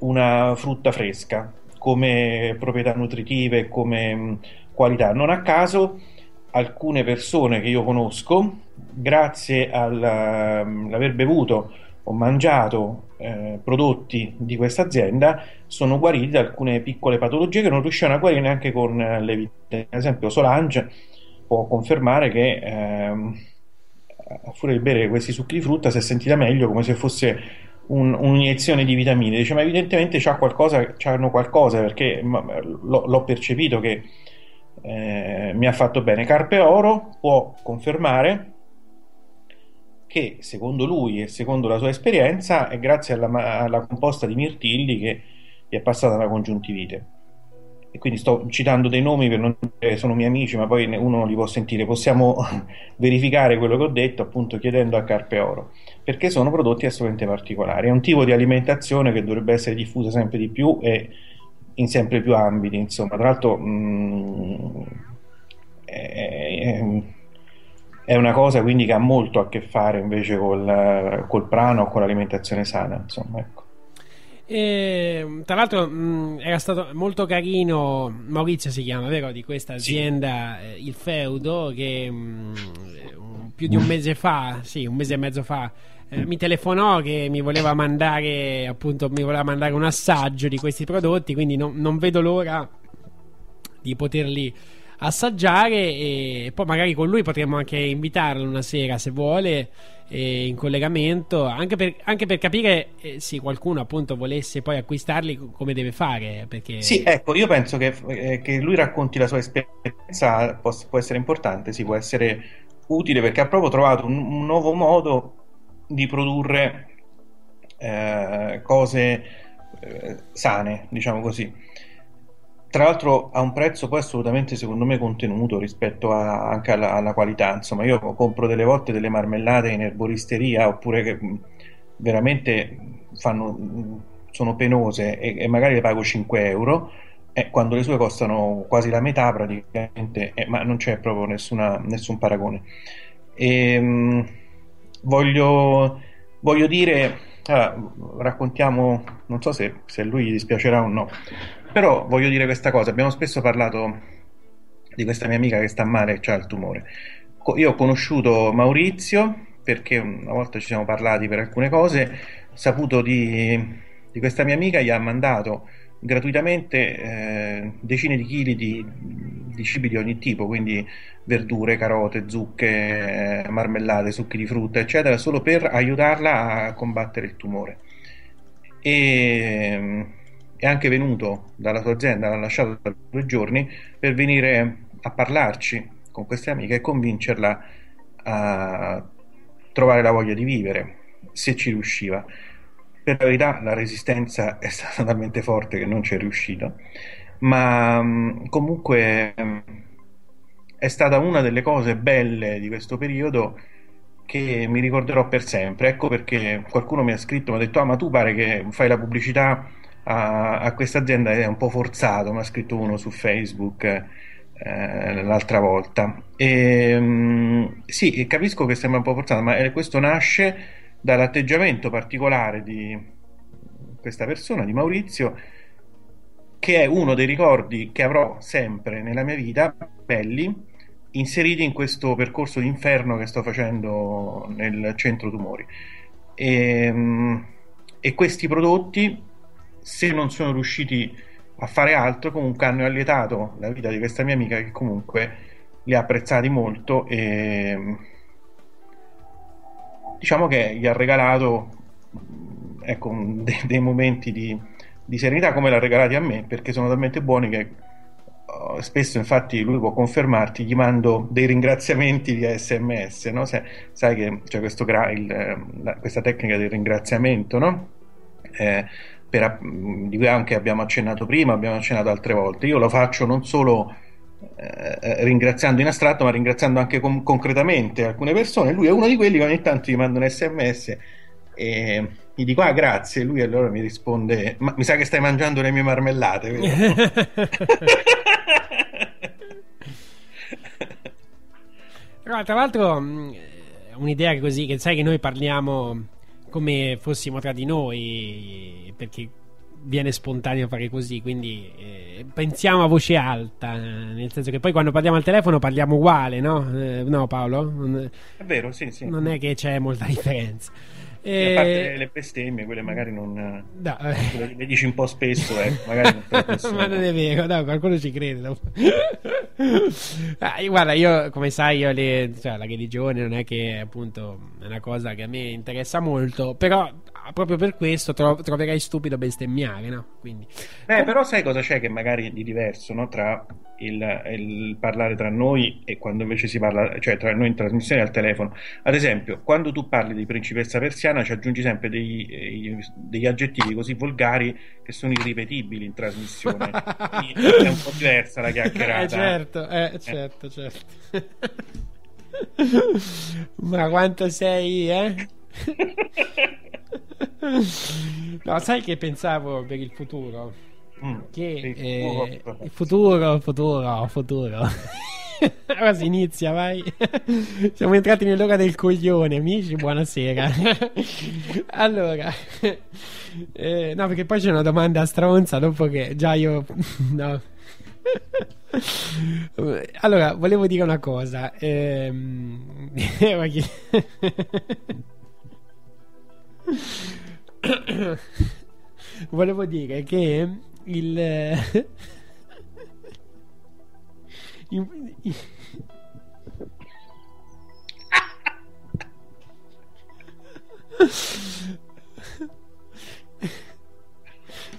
Speaker 9: una frutta fresca come proprietà nutritive, come mh, qualità. Non a caso alcune persone che io conosco, grazie al, all'aver bevuto o mangiato eh, prodotti di questa azienda, sono guariti da alcune piccole patologie che non riuscivano a guarire neanche con eh, le vite. Ad esempio, Solange può confermare che ehm, a furia di bere questi succhi di frutta si è sentita meglio come se fosse un- un'iniezione di vitamine. Dice, ma evidentemente c'ha qualcosa, c'hanno qualcosa perché l'ho, l'ho percepito che eh, mi ha fatto bene. Carpe Oro può confermare che secondo lui e secondo la sua esperienza è grazie alla, alla composta di mirtilli che gli è passata la congiuntivite. E quindi sto citando dei nomi per non dire sono miei amici, ma poi uno li può sentire. Possiamo verificare quello che ho detto appunto chiedendo a Carpe Oro, perché sono prodotti assolutamente particolari. È un tipo di alimentazione che dovrebbe essere diffusa sempre di più e in sempre più ambiti, insomma. Tra l'altro mh, è, è- è una cosa quindi che ha molto a che fare invece col, col prano o con l'alimentazione sana, insomma, ecco.
Speaker 5: E, tra l'altro mh, era stato molto carino, Maurizio si chiama, vero, di questa azienda, eh, il Feudo, che mh, più di un mese fa, sì, un mese e mezzo fa, eh, mi telefonò che mi voleva mandare, appunto, mi voleva mandare un assaggio di questi prodotti, quindi non, non vedo l'ora di poterli assaggiare e poi magari con lui potremmo anche invitarlo una sera se vuole eh, in collegamento anche per, anche per capire eh, se qualcuno appunto volesse poi acquistarli co- come deve fare perché
Speaker 9: Sì, ecco, io penso che, eh, che lui racconti la sua esperienza può, può essere importante, sì, può essere utile perché ha proprio trovato un, un nuovo modo di produrre eh, cose eh, sane, diciamo così. Tra l'altro a un prezzo poi assolutamente secondo me contenuto rispetto a- anche alla, alla qualità. Insomma, io compro delle volte delle marmellate in erboristeria oppure che veramente fanno, sono penose e, e magari le pago 5 euro. eh, quando le sue costano quasi la metà praticamente, eh, ma non c'è proprio nessuna- nessun paragone. E, mh, voglio, voglio dire, allora, raccontiamo, non so se, se lui gli dispiacerà o no, però voglio dire questa cosa, abbiamo spesso parlato di questa mia amica che sta male e ha il tumore. Io ho conosciuto Maurizio perché una volta ci siamo parlati per alcune cose, saputo di, di questa mia amica, gli ha mandato gratuitamente eh, decine di chili di, di cibi di ogni tipo, quindi verdure, carote, zucche, eh, marmellate, succhi di frutta, eccetera, solo per aiutarla a combattere il tumore. E è anche venuto dalla sua azienda, l'ha lasciato per due giorni per venire a parlarci con queste amiche e convincerla a trovare la voglia di vivere, se ci riusciva. Per la verità la resistenza è stata talmente forte che non ci è riuscito, ma mh, comunque mh, è stata una delle cose belle di questo periodo che mi ricorderò per sempre. Ecco perché qualcuno mi ha scritto, mi ha detto: Ah, ma tu pare che fai la pubblicità a, a questa azienda, è un po' forzato. Mi ha scritto uno su Facebook eh, l'altra volta. E, mh, sì, capisco che sembra un po' forzato, ma eh, questo nasce dall'atteggiamento particolare di questa persona, di Maurizio, che è uno dei ricordi che avrò sempre nella mia vita, belli, inseriti in questo percorso di inferno che sto facendo nel centro tumori. E, mm, e questi prodotti, se non sono riusciti a fare altro, comunque hanno allietato la vita di questa mia amica che comunque li ha apprezzati molto e diciamo che gli ha regalato ecco, de- dei momenti di, di serenità come l'ha regalati a me perché sono talmente buoni che oh, spesso infatti lui può confermarti gli mando dei ringraziamenti via sms no? Se- sai che c'è questo gra- questa tecnica del ringraziamento no? Eh, per di cui anche abbiamo accennato prima abbiamo accennato altre volte. Io lo faccio non solo eh, ringraziando in astratto ma ringraziando anche con- concretamente alcune persone. Lui è uno di quelli che ogni tanto gli manda un sms e gli dico ah grazie. Lui allora mi risponde ma mi sa che stai mangiando le mie marmellate vero?"
Speaker 5: No, tra l'altro un'idea così che sai che noi parliamo come fossimo tra di noi perché viene spontaneo fare così quindi eh, pensiamo a voce alta nel senso che poi quando parliamo al telefono parliamo uguale no, Eh, no Paolo?
Speaker 9: È vero sì sì.
Speaker 5: Non è che c'è molta differenza
Speaker 9: E a parte le- le bestemmie quelle magari non
Speaker 5: No,
Speaker 9: quelle le dici un po' spesso eh, magari non
Speaker 5: ma non è vero, no, qualcuno ci crede. Ah, guarda, io come sai, io le- cioè, la religione non è che appunto è una cosa che a me interessa molto, però proprio per questo tro- troverai stupido bestemmiare, no? Quindi,
Speaker 9: Eh, però sai cosa c'è che magari di diverso no? tra il, il parlare tra noi e quando invece si parla, cioè tra noi in trasmissione e al telefono. Ad esempio, quando tu parli di principessa persiana ci aggiungi sempre dei- eh, degli aggettivi così volgari che sono irripetibili in trasmissione. È un po' diversa la chiacchierata.
Speaker 5: Eh, certo, eh, certo, certo. Ma quanto sei, eh? No, sai che pensavo per il futuro?
Speaker 9: Mm,
Speaker 5: Che eh,
Speaker 9: futuro.
Speaker 5: il futuro, futuro, futuro. Ora si inizia, vai. Siamo entrati nell'ora del coglione, amici. Buonasera. allora, eh, no, perché poi c'è una domanda stronza dopo che già io. No. Allora, volevo dire una cosa. Ehm... volevo dire che il. in- in-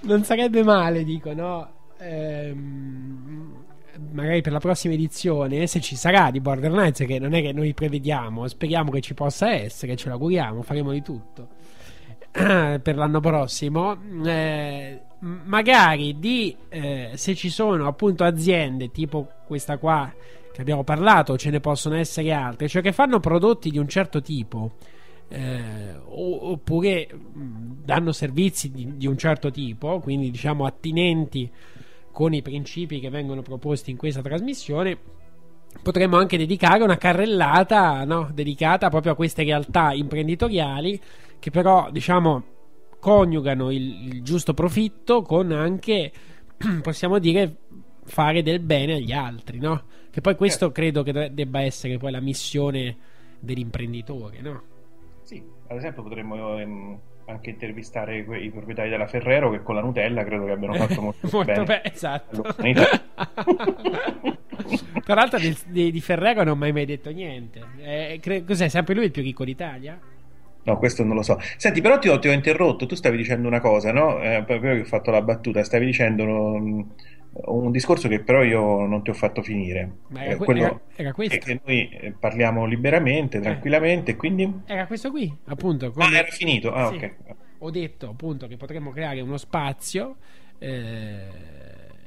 Speaker 5: non sarebbe male, dico, no? Ehm, magari per la prossima edizione, se ci sarà di Borderlands, che non è che noi prevediamo, speriamo che ci possa essere, ce l'auguriamo, faremo di tutto per l'anno prossimo. eh, magari di eh, se ci sono appunto aziende tipo questa qua che abbiamo parlato, ce ne possono essere altre, cioè che fanno prodotti di un certo tipo. eh, oppure danno servizi di, di un certo tipo, quindi diciamo attinenti con i principi che vengono proposti in questa trasmissione, potremmo anche dedicare una carrellata no, dedicata proprio a queste realtà imprenditoriali che però diciamo coniugano il, il giusto profitto con anche possiamo dire fare del bene agli altri no? che poi questo credo che de- debba essere poi la missione dell'imprenditore no?
Speaker 9: Sì, ad esempio potremmo ehm, anche intervistare que- i proprietari della Ferrero che con la Nutella credo che abbiano fatto molto,
Speaker 5: Molto
Speaker 9: bene.
Speaker 5: bene, esatto. tra l'altro di, di, Ferrero non ho mai mai detto niente Eh, cre- cos'è sempre lui il più ricco d'Italia?
Speaker 9: No, questo non lo so. Senti, però ti ho, ti ho interrotto, tu stavi dicendo una cosa, no? Eh, proprio che ho fatto la battuta, stavi dicendo um, un discorso che però io non ti ho fatto finire.
Speaker 5: Ma era
Speaker 9: Eh,
Speaker 5: que-
Speaker 9: quello
Speaker 5: era- era questo?
Speaker 9: è che noi eh, parliamo liberamente, tranquillamente, quindi...
Speaker 5: Era questo qui, appunto.
Speaker 9: Ah,
Speaker 5: come-
Speaker 9: era finito? Ah,
Speaker 5: Sì.
Speaker 9: ok.
Speaker 5: Ho detto appunto che potremmo creare uno spazio eh,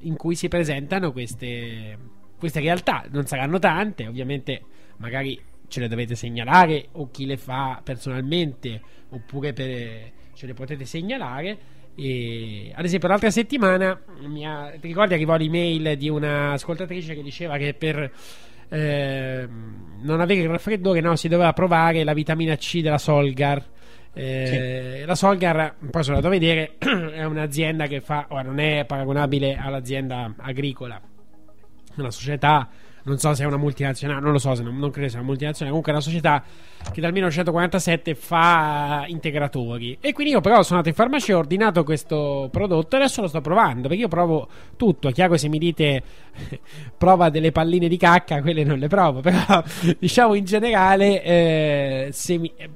Speaker 5: in cui si presentano queste, queste realtà. Non saranno tante, ovviamente, magari ce le dovete segnalare o chi le fa personalmente, oppure per- ce le potete segnalare. E, ad esempio, l'altra settimana mi ha- ti ricordi arrivò l'email di un'ascoltatrice che diceva che per ehm, non avere il raffreddore no, si doveva provare la vitamina C della Solgar. Eh, La Solgar, poi sono andato a vedere, è un'azienda che fa, ora non è paragonabile all'azienda agricola, una società, non so se è una multinazionale, non lo so, non, non credo sia una multinazionale, comunque è una società che dal 1947 fa integratori. E quindi io però sono andato in farmacia ho ordinato questo prodotto e adesso lo sto provando, perché io provo tutto, è chiaro se mi dite prova delle palline di cacca, quelle non le provo, però diciamo in generale, eh, se mi, eh,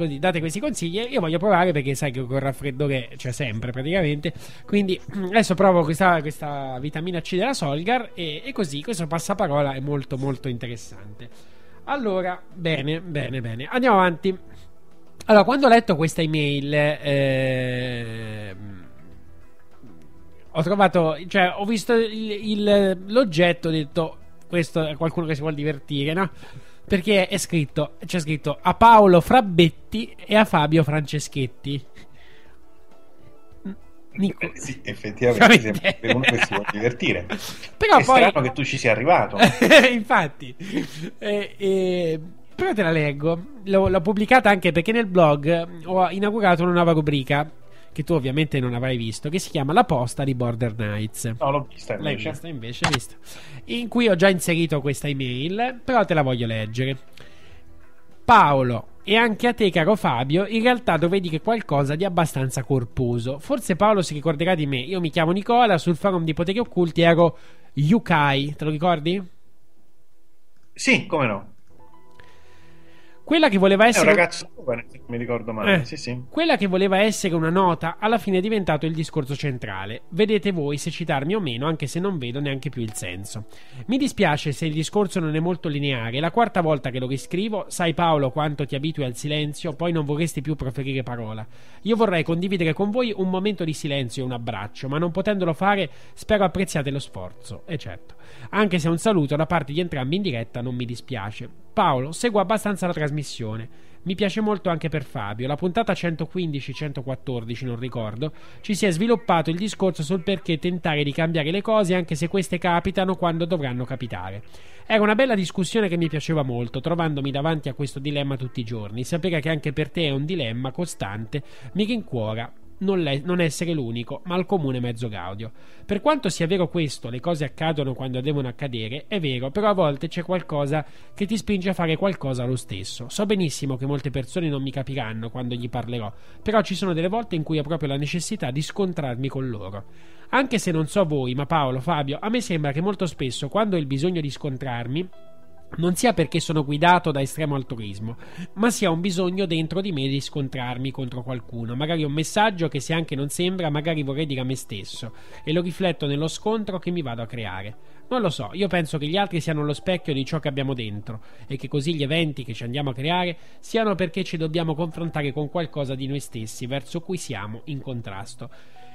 Speaker 5: così date questi consigli, io voglio provare perché sai che col raffreddore c'è sempre praticamente, quindi adesso provo questa, questa vitamina C della Solgar e, e così questo passaparola è molto molto interessante. Allora, bene, bene, bene, andiamo avanti. Allora, quando ho letto questa email, ehm, ho trovato, cioè, ho visto il- il- l'oggetto, ho detto, questo è qualcuno che si vuole divertire, no? Perché è scritto, c'è scritto a Paolo Frabbetti e a Fabio Franceschetti. Nico.
Speaker 9: Eh, sì, effettivamente sembra uno che si vuole divertire.
Speaker 5: Però
Speaker 9: è
Speaker 5: poi-
Speaker 9: strano che tu ci sia arrivato.
Speaker 5: Infatti, Eh, eh, però te la leggo. L'ho, l'ho pubblicata anche perché nel blog ho inaugurato una nuova rubrica che tu ovviamente non avrai visto, che si chiama La posta di Border Nights.
Speaker 9: No, l'ho vista
Speaker 5: L'hai
Speaker 9: invece.
Speaker 5: vista invece, visto. In cui ho già inserito questa email, però te la voglio leggere. Paolo e anche a te, caro Fabio, in realtà dovrei dire qualcosa di abbastanza corposo. Forse Paolo si ricorderà di me. Io mi chiamo Nicola, sul forum di Poteri Occulti ero Yukai, te lo ricordi?
Speaker 9: Sì, come no.
Speaker 5: Quella che voleva
Speaker 9: È un
Speaker 5: essere
Speaker 9: ragazzo giovane, se non mi ricordo male.
Speaker 5: Eh.
Speaker 9: Sì, sì.
Speaker 5: Quella che voleva essere una nota alla fine è diventato il discorso centrale. Vedete voi se citarmi o meno, anche se non vedo neanche più il senso. Mi dispiace se il discorso non è molto lineare. È la quarta volta che lo riscrivo. Sai Paolo quanto ti abitui al silenzio, poi non vorresti più proferire parola. Io vorrei condividere con voi un momento di silenzio e un abbraccio, ma non potendolo fare, spero apprezziate lo sforzo. E certo. Anche se un saluto da parte di entrambi in diretta non mi dispiace. Paolo, seguo abbastanza la trasmissione. Mi piace molto anche per Fabio. La puntata 115-114, non ricordo, ci si è sviluppato il discorso sul perché tentare di cambiare le cose anche se queste capitano quando dovranno capitare. Era una bella discussione che mi piaceva molto, trovandomi davanti a questo dilemma tutti i giorni. Sapere che anche per te è un dilemma costante mi rincuora non, le- non essere l'unico, ma il comune mezzo gaudio. Per quanto sia vero questo, le cose accadono quando devono accadere, è vero, però a volte c'è qualcosa che ti spinge a fare qualcosa lo stesso. So benissimo che molte persone non mi capiranno quando gli parlerò, però ci sono delle volte in cui ho proprio la necessità di scontrarmi con loro. Anche se non so voi, ma Paolo, Fabio, a me sembra che molto spesso, quando ho il bisogno di scontrarmi, non sia perché sono guidato da estremo altruismo, ma sia un bisogno dentro di me di scontrarmi contro qualcuno, magari un messaggio che se anche non sembra, magari vorrei dire a me stesso, e lo rifletto nello scontro che mi vado a creare. Non lo so, io penso che gli altri siano lo specchio di ciò che abbiamo dentro e che così gli eventi che ci andiamo a creare siano perché ci dobbiamo confrontare con qualcosa di noi stessi verso cui siamo in contrasto.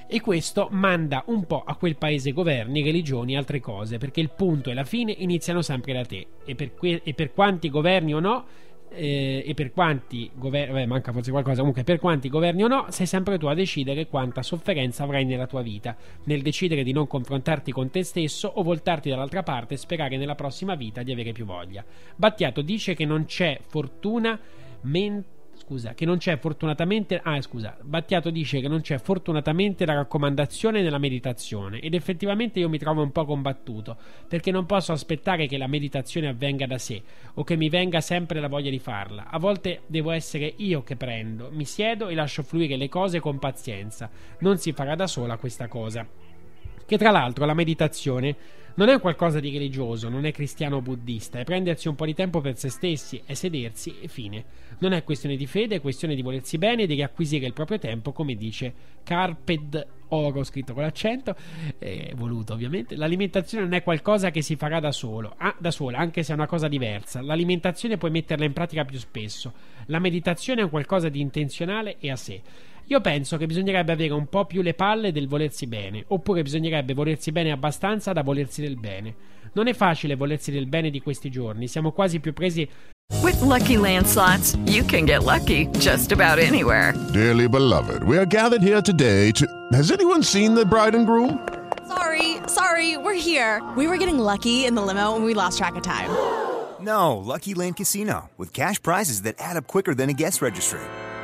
Speaker 5: E questo manda un po' a quel paese governi, religioni e altre cose, perché il punto e la fine iniziano sempre da te. E per, que- e per quanti governi o no, eh, e per quanti governi, manca forse qualcosa, comunque per quanti governi o no, sei sempre tu a decidere quanta sofferenza avrai nella tua vita, nel decidere di non confrontarti con te stesso o voltarti dall'altra parte e sperare nella prossima vita di avere più voglia. Battiato dice che non c'è fortuna mentre Scusa, che non c'è fortunatamente. Ah, scusa. Battiato dice che non c'è fortunatamente la raccomandazione nella meditazione. Ed effettivamente io mi trovo un po' combattuto. Perché non posso aspettare che la meditazione avvenga da sé. O che mi venga sempre la voglia di farla. A volte devo essere io che prendo. Mi siedo e lascio fluire le cose con pazienza. Non si farà da sola questa cosa. Che tra l'altro la meditazione non è qualcosa di religioso, non è cristiano o buddista, è prendersi un po' di tempo per se stessi, è sedersi e fine. Non è questione di fede, è questione di volersi bene e di riacquisire il proprio tempo, come dice Carped Oro, scritto con l'accento, eh, voluto ovviamente. L'alimentazione non è qualcosa che si farà da solo, ah, da sola, anche se è una cosa diversa. L'alimentazione puoi metterla in pratica più spesso. La meditazione è un qualcosa di intenzionale e a sé. Io penso che bisognerebbe avere un po' più le palle del volersi bene, oppure bisognerebbe volersi bene abbastanza da volersi del bene. Non è facile volersi del bene di questi giorni, siamo quasi più presi
Speaker 1: With Lucky Land slots, you can get lucky just about anywhere.
Speaker 13: Dearly beloved, we are gathered here today to. Has anyone seen the bride and groom?
Speaker 17: Sorry, sorry, we're here. We were getting lucky in the limo and we lost track of time.
Speaker 12: No, Lucky Land Casino, with cash prizes that add up quicker than a guest registry.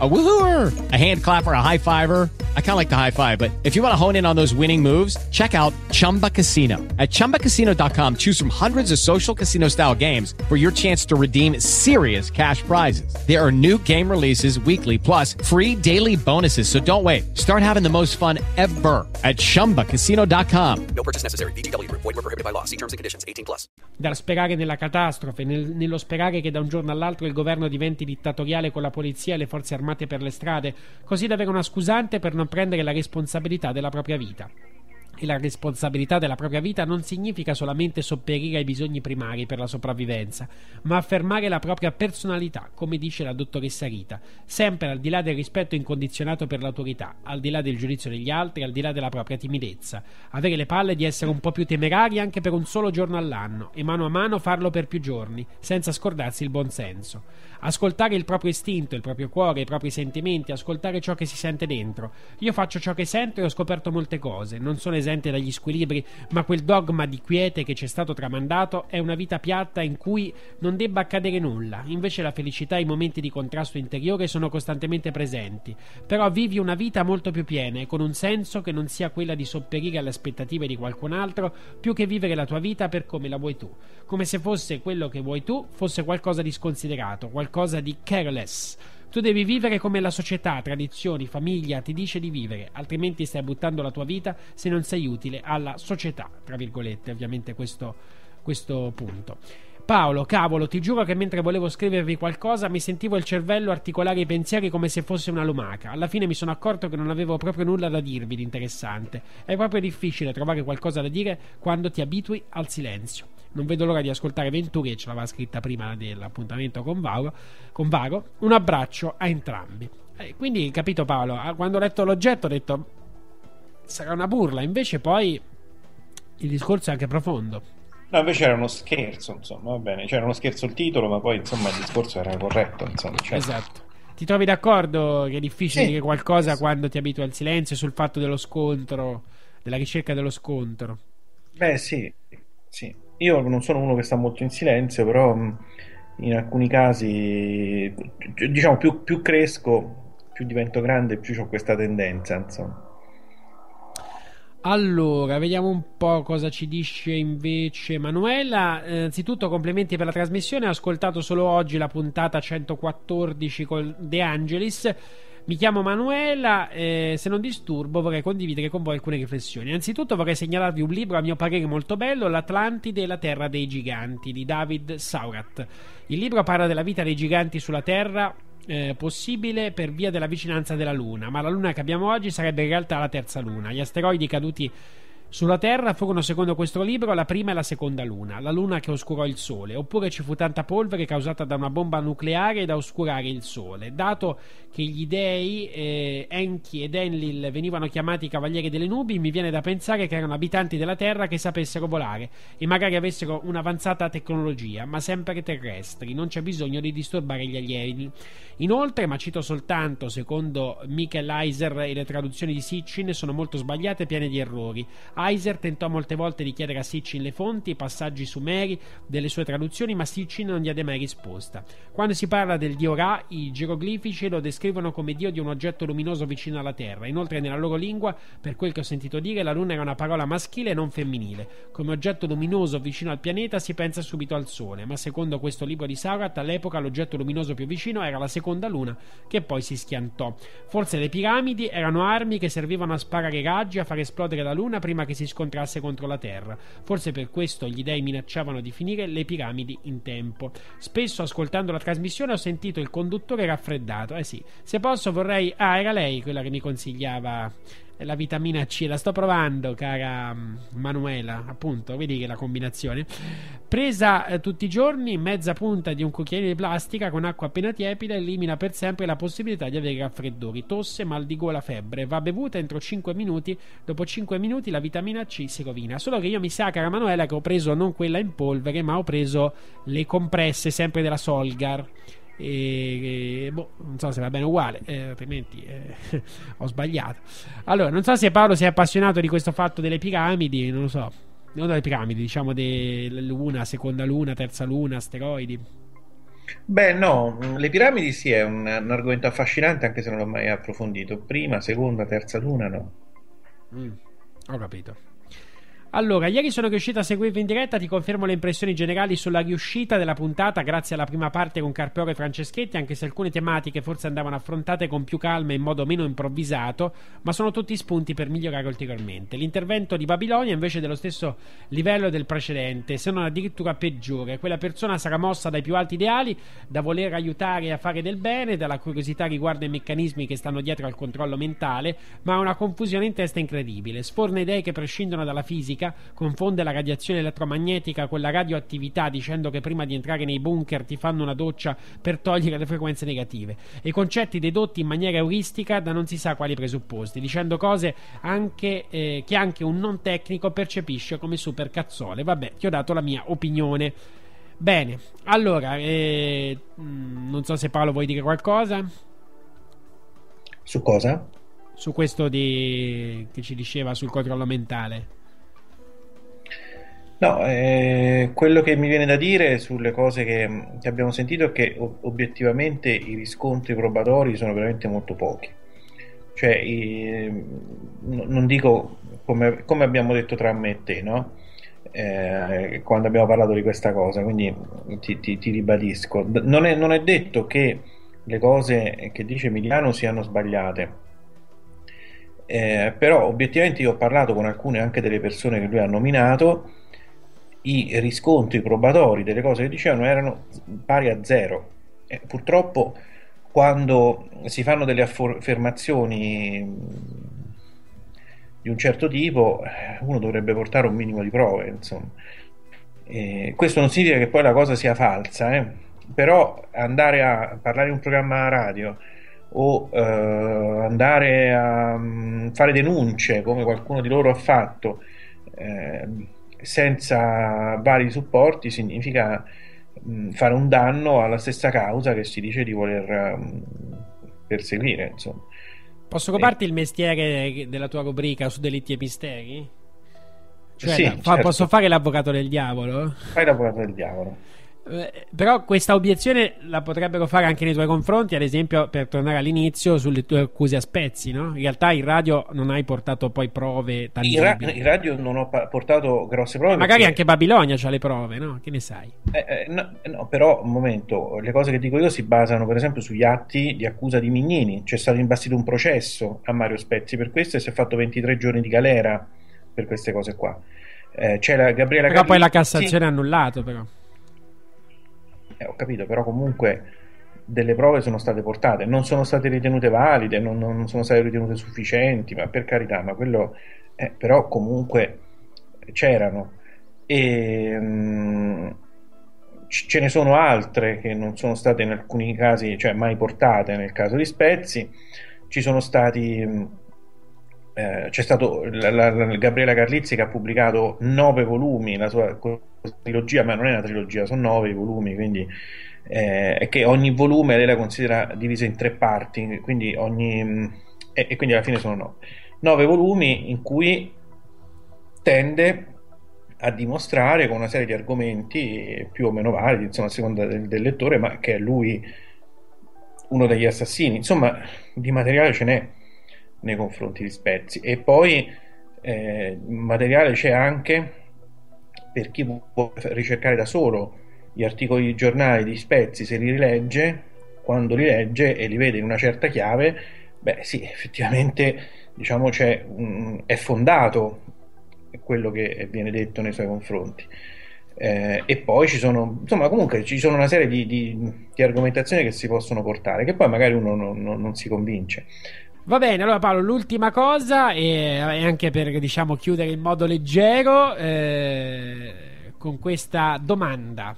Speaker 14: A woohooer, a hand clapper, a high fiver. I kind of like the high five, but if you want to hone in on those winning moves, check out Chumba Casino. At chumbacasino.com, choose from hundreds of social casino style games for your chance to redeem serious cash prizes. There are new game releases weekly, plus free daily bonuses. So don't wait. Start having the most fun ever at chumbacasino.com.
Speaker 15: No purchase necessary. VGW Group. Void were prohibited by law. See terms and conditions. 18 plus.
Speaker 5: dal sperare nella catastrofe, nel- nello sperare che da un giorno all'altro il governo diventi dittatoriale con la polizia e le forze armate per le strade, così da avere una scusante per non prendere la responsabilità della propria vita. E la responsabilità della propria vita non significa solamente sopperire ai bisogni primari per la sopravvivenza, ma affermare la propria personalità, come dice la dottoressa Rita, sempre al di là del rispetto incondizionato per l'autorità, al di là del giudizio degli altri, al di là della propria timidezza. Avere le palle di essere un po' più temerari anche per un solo giorno all'anno e mano a mano farlo per più giorni, senza scordarsi il buonsenso. Ascoltare il proprio istinto, il proprio cuore, i propri sentimenti, ascoltare ciò che si sente dentro. Io faccio ciò che sento e ho scoperto molte cose, non sono esente dagli squilibri, ma quel dogma di quiete che ci è stato tramandato è una vita piatta in cui non debba accadere nulla. Invece la felicità e i momenti di contrasto interiore sono costantemente presenti. Però vivi una vita molto più piena e con un senso che non sia quella di sopperire alle aspettative di qualcun altro, più che vivere la tua vita per come la vuoi tu. Come se fosse quello che vuoi tu fosse qualcosa di sconsiderato, qualcosa di careless. Tu devi vivere come la società, tradizioni, famiglia ti dice di vivere, altrimenti stai buttando la tua vita se non sei utile alla società, tra virgolette, ovviamente questo, questo punto. Paolo, cavolo, ti giuro che mentre volevo scrivervi qualcosa mi sentivo il cervello articolare i pensieri come se fosse una lumaca. Alla fine mi sono accorto che non avevo proprio nulla da dirvi di interessante. È proprio difficile trovare qualcosa da dire quando ti abitui al silenzio. Non vedo l'ora di ascoltare Venturi, che ce l'aveva scritta prima dell'appuntamento con Vago. Con Vago. Un abbraccio a entrambi. Eh, quindi, capito Paolo, ah, quando ho letto l'oggetto ho detto sarà una burla, invece poi il discorso è anche profondo.
Speaker 9: No, invece era uno scherzo, insomma, va bene. C'era uno scherzo il titolo, ma poi insomma il discorso era corretto, insomma. cioè-
Speaker 5: Esatto. Ti trovi d'accordo che è difficile
Speaker 9: Sì.
Speaker 5: dire qualcosa quando ti abitui al silenzio sul fatto dello scontro, della ricerca dello scontro?
Speaker 9: Beh, sì, sì. Io non sono uno che sta molto in silenzio, però mh, in alcuni casi, diciamo, più, più cresco, più divento grande, più ho questa tendenza, insomma.
Speaker 5: Allora, vediamo un po' cosa ci dice invece Manuela. Eh, Innanzitutto, complimenti per la trasmissione. Ho ascoltato solo oggi la puntata 114 con De Angelis. Mi chiamo Manuela, eh, se non disturbo vorrei condividere con voi alcune riflessioni. Innanzitutto vorrei segnalarvi un libro a mio parere molto bello, L'Atlantide e la Terra dei Giganti di David Saurat. Il libro parla della vita dei giganti sulla Terra eh, possibile per via della vicinanza della Luna, ma la Luna che abbiamo oggi sarebbe in realtà la terza Luna. Gli asteroidi caduti sulla Terra furono, secondo questo libro, la prima e la seconda Luna, la Luna che oscurò il Sole, oppure ci fu tanta polvere causata da una bomba nucleare da oscurare il Sole. Dato che gli dei eh, Enki ed Enlil venivano chiamati cavalieri delle nubi, mi viene da pensare che erano abitanti della Terra che sapessero volare e magari avessero un'avanzata tecnologia, ma sempre terrestri, non c'è bisogno di disturbare gli alieni. Inoltre, ma cito soltanto, secondo Michael Heiser e le traduzioni di Sitchin sono molto sbagliate e piene di errori. Heiser tentò molte volte di chiedere a Sitchin le fonti, i passaggi sumeri delle sue traduzioni, ma Sitchin non diede mai risposta. Quando si parla del dio Ra, i geroglifici lo descrivono come dio di un oggetto luminoso vicino alla Terra. Inoltre, nella loro lingua, per quel che ho sentito dire, la luna era una parola maschile e non femminile. Come oggetto luminoso vicino al pianeta si pensa subito al Sole, ma secondo questo libro di Saurat, all'epoca l'oggetto luminoso più vicino era la seconda luna, che poi si schiantò. Forse le piramidi erano armi che servivano a sparare raggi, a far esplodere la luna prima che si scontrasse contro la Terra. Forse per questo gli dei minacciavano di finire le piramidi in tempo. Spesso ascoltando la trasmissione ho sentito il conduttore raffreddato. Eh sì, se posso vorrei... Ah, era lei quella che mi consigliava la vitamina C. La sto provando, cara mm, Manuela. Appunto, vedi che la combinazione. Presa eh, tutti i giorni, mezza punta di un cucchiaino di plastica con acqua appena tiepida elimina per sempre la possibilità di avere raffreddori, tosse, mal di gola, febbre. Va bevuta entro 5 minuti. Dopo 5 minuti la vitamina C si rovina. Solo che io mi sa, cara Manuela, che ho preso non quella in polvere, ma ho preso le compresse sempre della Solgar. E, e, boh, non so se va bene uguale, eh, altrimenti eh, ho sbagliato. Allora, non so se Paolo si è appassionato di questo fatto delle piramidi, non lo so. Non delle piramidi, diciamo della luna, seconda luna, terza luna, asteroidi.
Speaker 9: Beh, no, le piramidi sì, è un, un argomento affascinante anche se non l'ho mai approfondito. Prima, seconda, terza luna, no.
Speaker 5: Mm, ho capito. Allora, ieri sono riuscito a seguirvi in diretta, ti confermo le impressioni generali sulla riuscita della puntata grazie alla prima parte con Carpioro e Franceschetti, anche se alcune tematiche forse andavano affrontate con più calma e in modo meno improvvisato, ma sono tutti spunti per migliorare ulteriormente. L'intervento di Babilonia invece è dello stesso livello del precedente, se non addirittura peggiore. Quella persona sarà mossa dai più alti ideali, da voler aiutare a fare del bene, dalla curiosità riguardo ai meccanismi che stanno dietro al controllo mentale, ma ha una confusione in testa incredibile. Sforna idee che prescindono dalla fisica, confonde la radiazione elettromagnetica con la radioattività dicendo che prima di entrare nei bunker ti fanno una doccia per togliere le frequenze negative e concetti dedotti in maniera euristica da non si sa quali presupposti, dicendo cose anche, eh, che anche un non tecnico percepisce come super cazzole. Vabbè, ti ho dato la mia opinione. Bene, allora, eh, mh, non so se Paolo vuoi dire qualcosa
Speaker 9: Su cosa?
Speaker 5: su questo di... che ci diceva sul controllo mentale.
Speaker 9: No, eh, quello che mi viene da dire sulle cose che, che abbiamo sentito è che obiettivamente i riscontri probatori sono veramente molto pochi. Cioè, n- non dico come, come abbiamo detto tra me e te, no? Eh, quando abbiamo parlato di questa cosa, quindi ti, ti- ti ribadisco. Non è, non è detto che le cose che dice Emiliano siano sbagliate. Eh, però obiettivamente io ho parlato con alcune anche delle persone che lui ha nominato i riscontri probatori delle cose che dicevano erano pari a zero. E purtroppo, quando si fanno delle affermazioni di un certo tipo, uno dovrebbe portare un minimo di prove, insomma. Eh, questo non significa che poi la cosa sia falsa, eh. però andare a parlare in un programma radio o eh, andare a fare denunce come qualcuno di loro ha fatto eh, senza vari supporti significa mh, fare un danno alla stessa causa che si dice di voler mh, perseguire. Insomma.
Speaker 5: Posso coparti il mestiere della tua rubrica su delitti e misteri? Cioè,
Speaker 9: Sì,
Speaker 5: fa-
Speaker 9: certo.
Speaker 5: posso fare l'avvocato del diavolo?
Speaker 9: Fai l'avvocato del diavolo.
Speaker 5: Eh, Però questa obiezione la potrebbero fare anche nei tuoi confronti, ad esempio per tornare all'inizio sulle tue accuse a spezzi, no? In realtà in radio non hai portato poi prove
Speaker 9: In, ra-
Speaker 5: tangibili.
Speaker 9: in radio non ho pa- portato grosse prove.
Speaker 5: Magari
Speaker 9: perché-
Speaker 5: anche Babilonia ha le prove, no? Che ne sai?
Speaker 9: Eh, eh, no, no, però un momento, le cose che dico io si basano per esempio sugli atti di accusa di Mignini. C'è stato imbastito un processo a Mario Spezzi per questo e si è fatto 23 giorni di galera per queste cose qua. Eh, c'è la Gabriela
Speaker 5: Però poi la Cassazione ha annullato, però.
Speaker 9: Eh, ho capito, però comunque delle prove sono state portate, non sono state ritenute valide, non, non sono state ritenute sufficienti, ma per carità, ma quello, eh, però comunque c'erano. E, mm, c- ce ne sono altre che non sono state in alcuni casi, cioè mai portate nel caso di Spezzi. Ci sono stati. mm, eh, c'è stato la, la- la- Gabriela Carlizzi che ha pubblicato nove volumi, la sua trilogia, ma non è una trilogia, sono nove i volumi, quindi eh, è che ogni volume lei la considera diviso in tre parti, quindi ogni, e, e quindi alla fine sono nove. Nove volumi in cui tende a dimostrare con una serie di argomenti più o meno validi, insomma, a seconda del, del lettore, ma che è lui uno degli assassini. Insomma, di materiale ce n'è nei confronti di Spezzi. E poi eh, materiale c'è anche per chi può ricercare da solo gli articoli di giornali di Spezzi, se li rilegge, quando li legge e li vede in una certa chiave, beh sì, effettivamente diciamo un- è fondato quello che viene detto nei suoi confronti. Eh, e poi ci sono, insomma, comunque ci sono una serie di, di- di argomentazioni che si possono portare, che poi magari uno non, non- non si convince.
Speaker 5: Va bene, allora Paolo, l'ultima cosa, e anche per diciamo chiudere in modo leggero, eh, con questa domanda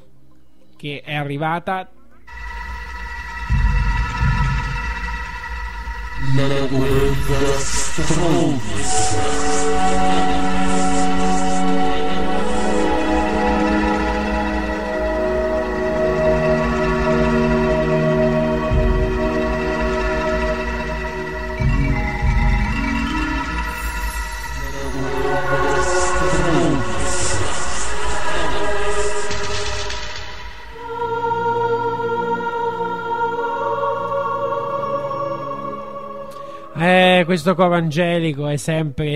Speaker 5: che è arrivata. Questo coro angelico è sempre,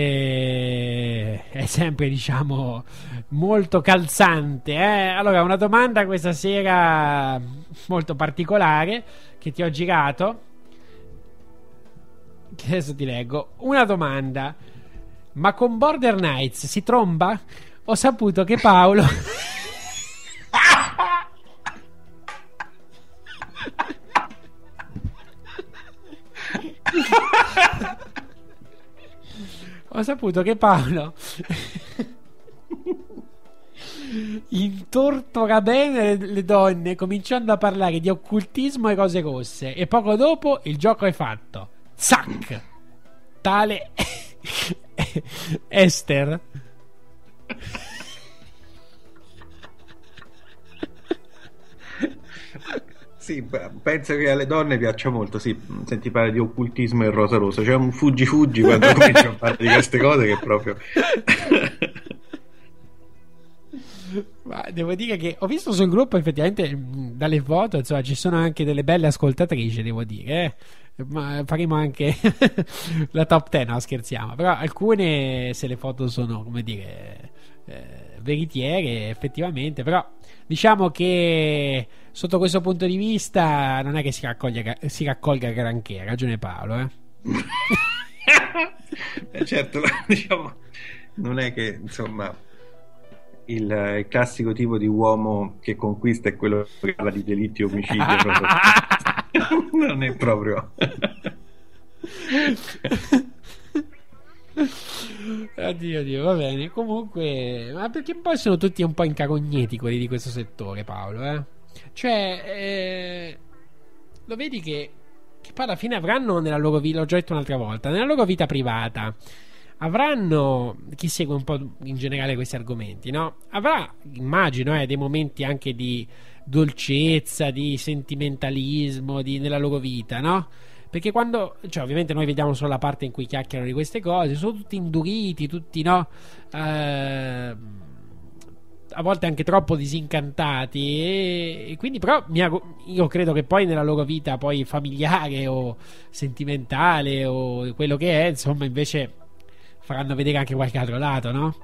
Speaker 5: è sempre, diciamo, molto calzante. eh. Allora, una domanda questa sera molto particolare che ti ho girato. Che adesso ti leggo. Una domanda. Ma con Border Knights si tromba? Ho saputo che Paolo... Ho saputo che Paolo intortora bene le, le donne cominciando a parlare di occultismo e cose rosse e poco dopo il gioco è fatto. Zac! Tale Esther.
Speaker 9: Sì, penso che alle donne piaccia molto, sì, senti parlare di occultismo e rosa rosa, c'è un fuggi fuggi quando cominci a parlare di queste cose che proprio...
Speaker 5: Ma devo dire che ho visto sul gruppo effettivamente dalle foto, insomma, ci sono anche delle belle ascoltatrici, devo dire. eh. Ma faremo anche la top 10, no, scherziamo. Però alcune, se le foto sono, come dire, eh, veritiere, effettivamente. Però diciamo che sotto questo punto di vista non è che si, raccoglie, si raccolga granché, ha ragione Paolo. Eh.
Speaker 9: Eh, certo, diciamo, non è che, insomma, il, il classico tipo di uomo che conquista è quello che parla di delitti e omicidi. non è proprio...
Speaker 5: Oddio, oddio, va bene. Comunque, ma perché poi sono tutti un po' incarogneti quelli di questo settore, Paolo, eh? Cioè, eh, lo vedi che, che poi alla fine avranno nella loro vita, l'ho già detto un'altra volta, nella loro vita privata avranno chi segue un po' in generale questi argomenti, no? Avrà, immagino, eh, dei momenti anche di dolcezza, di sentimentalismo di- nella loro vita, no? Perché quando, cioè, ovviamente noi vediamo solo la parte in cui chiacchierano di queste cose, sono tutti induriti, tutti, no? Eh, a volte anche troppo disincantati e, e quindi però auguro- io credo che poi nella loro vita poi familiare o sentimentale o quello che è insomma invece faranno vedere anche qualche altro lato no?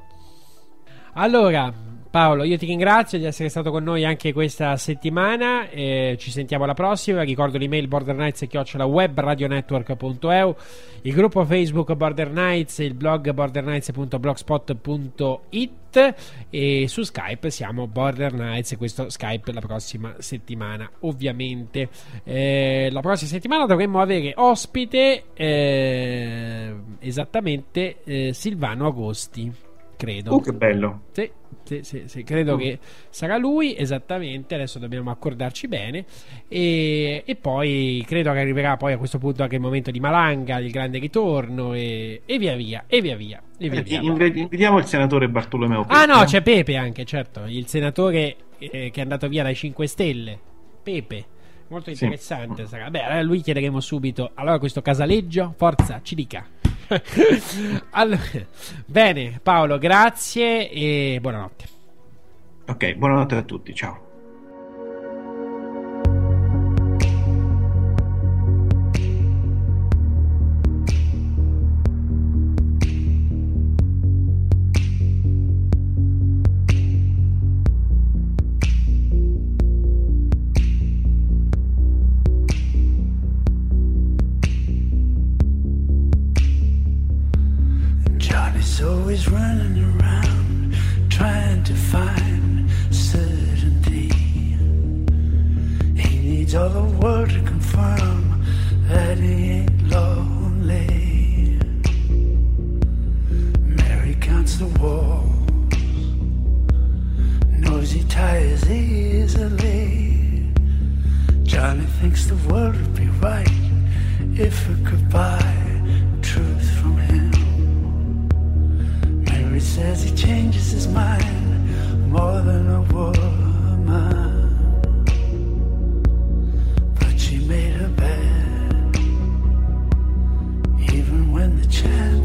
Speaker 5: allora Paolo io ti ringrazio di essere stato con noi anche questa settimana eh, ci sentiamo alla prossima. Ricordo l'email bordernights.webradionetwork.eu il gruppo Facebook Border Nights il blog bordernights.blogspot.it e su Skype siamo Border Nights questo Skype la prossima settimana ovviamente. Eh, la prossima settimana dovremmo avere ospite eh, esattamente eh, Silvano Agosti credo.
Speaker 9: Oh, che bello.
Speaker 5: sì, sì, sì, sì, credo
Speaker 9: Oh.
Speaker 5: che sarà lui esattamente. Adesso dobbiamo accordarci bene. E, e poi credo che arriverà poi a questo punto anche il momento di Malanga, il grande ritorno e, e via via, e via via. E via,
Speaker 9: Eh,
Speaker 5: via.
Speaker 9: Invitiamo il senatore Bartolomeo
Speaker 5: Ah
Speaker 9: Pepe.
Speaker 5: no, c'è Pepe anche, certo, il senatore eh, che è andato via dai 5 Stelle. Pepe. Molto
Speaker 9: Sì.
Speaker 5: interessante sarà. Beh, allora lui chiederemo subito. Allora questo casaleggio, forza, ci dica. Allora, bene, Paolo, grazie e buonanotte.
Speaker 9: Ok, buonanotte a tutti, ciao.
Speaker 18: Always running around trying to find certainty. He needs all the world to confirm that he ain't lonely. Mary counts the walls, knows he tires easily. Johnny thinks the world would be right if it could buy Mary says he changes his mind more than a woman. But she made her bed, even when the chance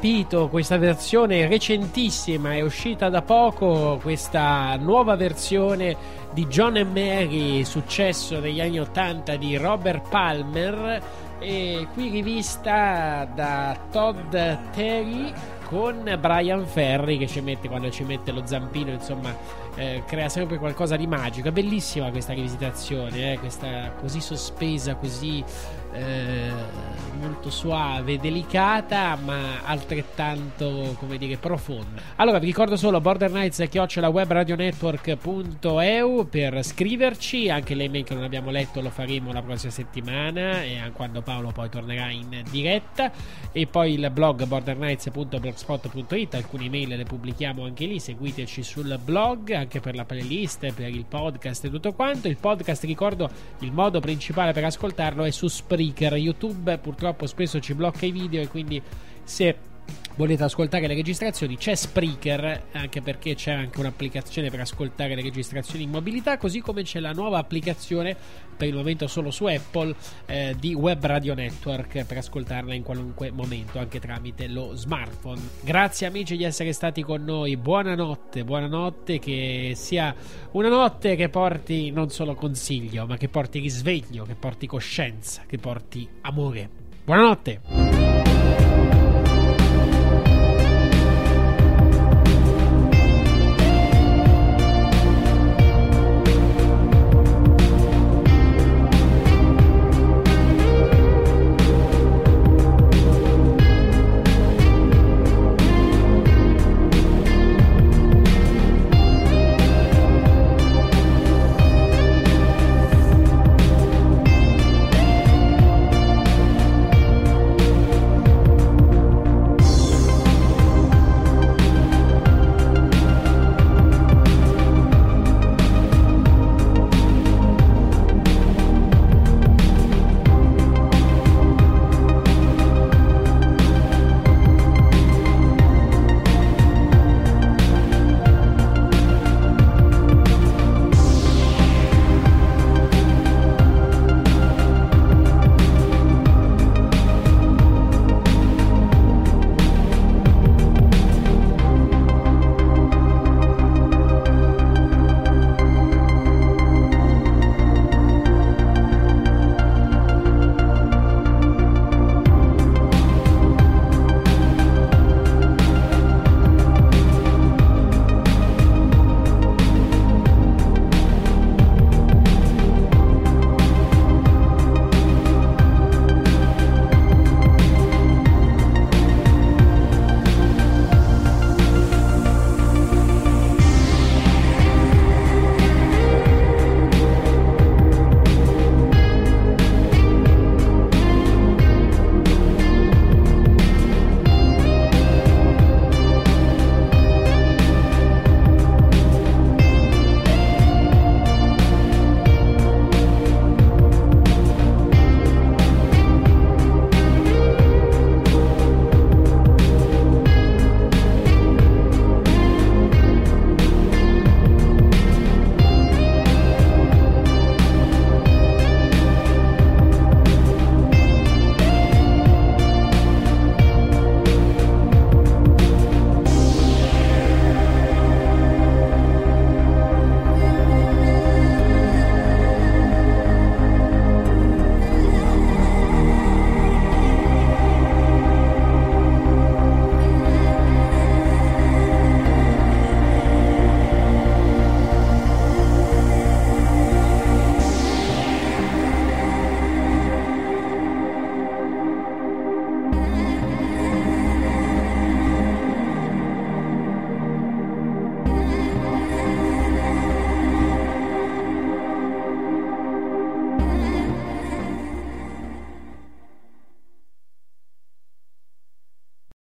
Speaker 5: rapito questa versione recentissima, è uscita da poco questa nuova versione di John and Mary, successo negli anni 80 di Robert Palmer, e qui rivista da Todd Terry con Brian Ferry che ci mette quando ci mette lo zampino, insomma, eh, crea sempre qualcosa di magico. È bellissima questa rivisitazione, eh, questa così sospesa, così eh, molto suave, delicata, ma altrettanto, come dire, profonda. Allora, vi ricordo solo Border Nights chiocciola webradionetwork.eu per scriverci, anche le email che non abbiamo letto lo faremo la prossima settimana e quando Paolo poi tornerà in diretta e poi il blog bordernights.blogspot.it, alcune email le pubblichiamo anche lì, seguiteci sul blog anche per la playlist, per il podcast e tutto quanto. Il podcast, ricordo, il modo principale per ascoltarlo è su Spreaker. YouTube purtroppo spesso ci blocca i video e quindi se volete ascoltare le registrazioni c'è Spreaker anche perché c'è anche un'applicazione per ascoltare le registrazioni in mobilità così come c'è la nuova applicazione per il momento solo su Apple eh, di Web Radio Network per ascoltarla in qualunque momento anche tramite lo smartphone. Grazie amici di essere stati con noi. Buonanotte buonanotte che sia una notte che porti non solo consiglio ma che porti risveglio che porti coscienza che porti amore Buenas noches.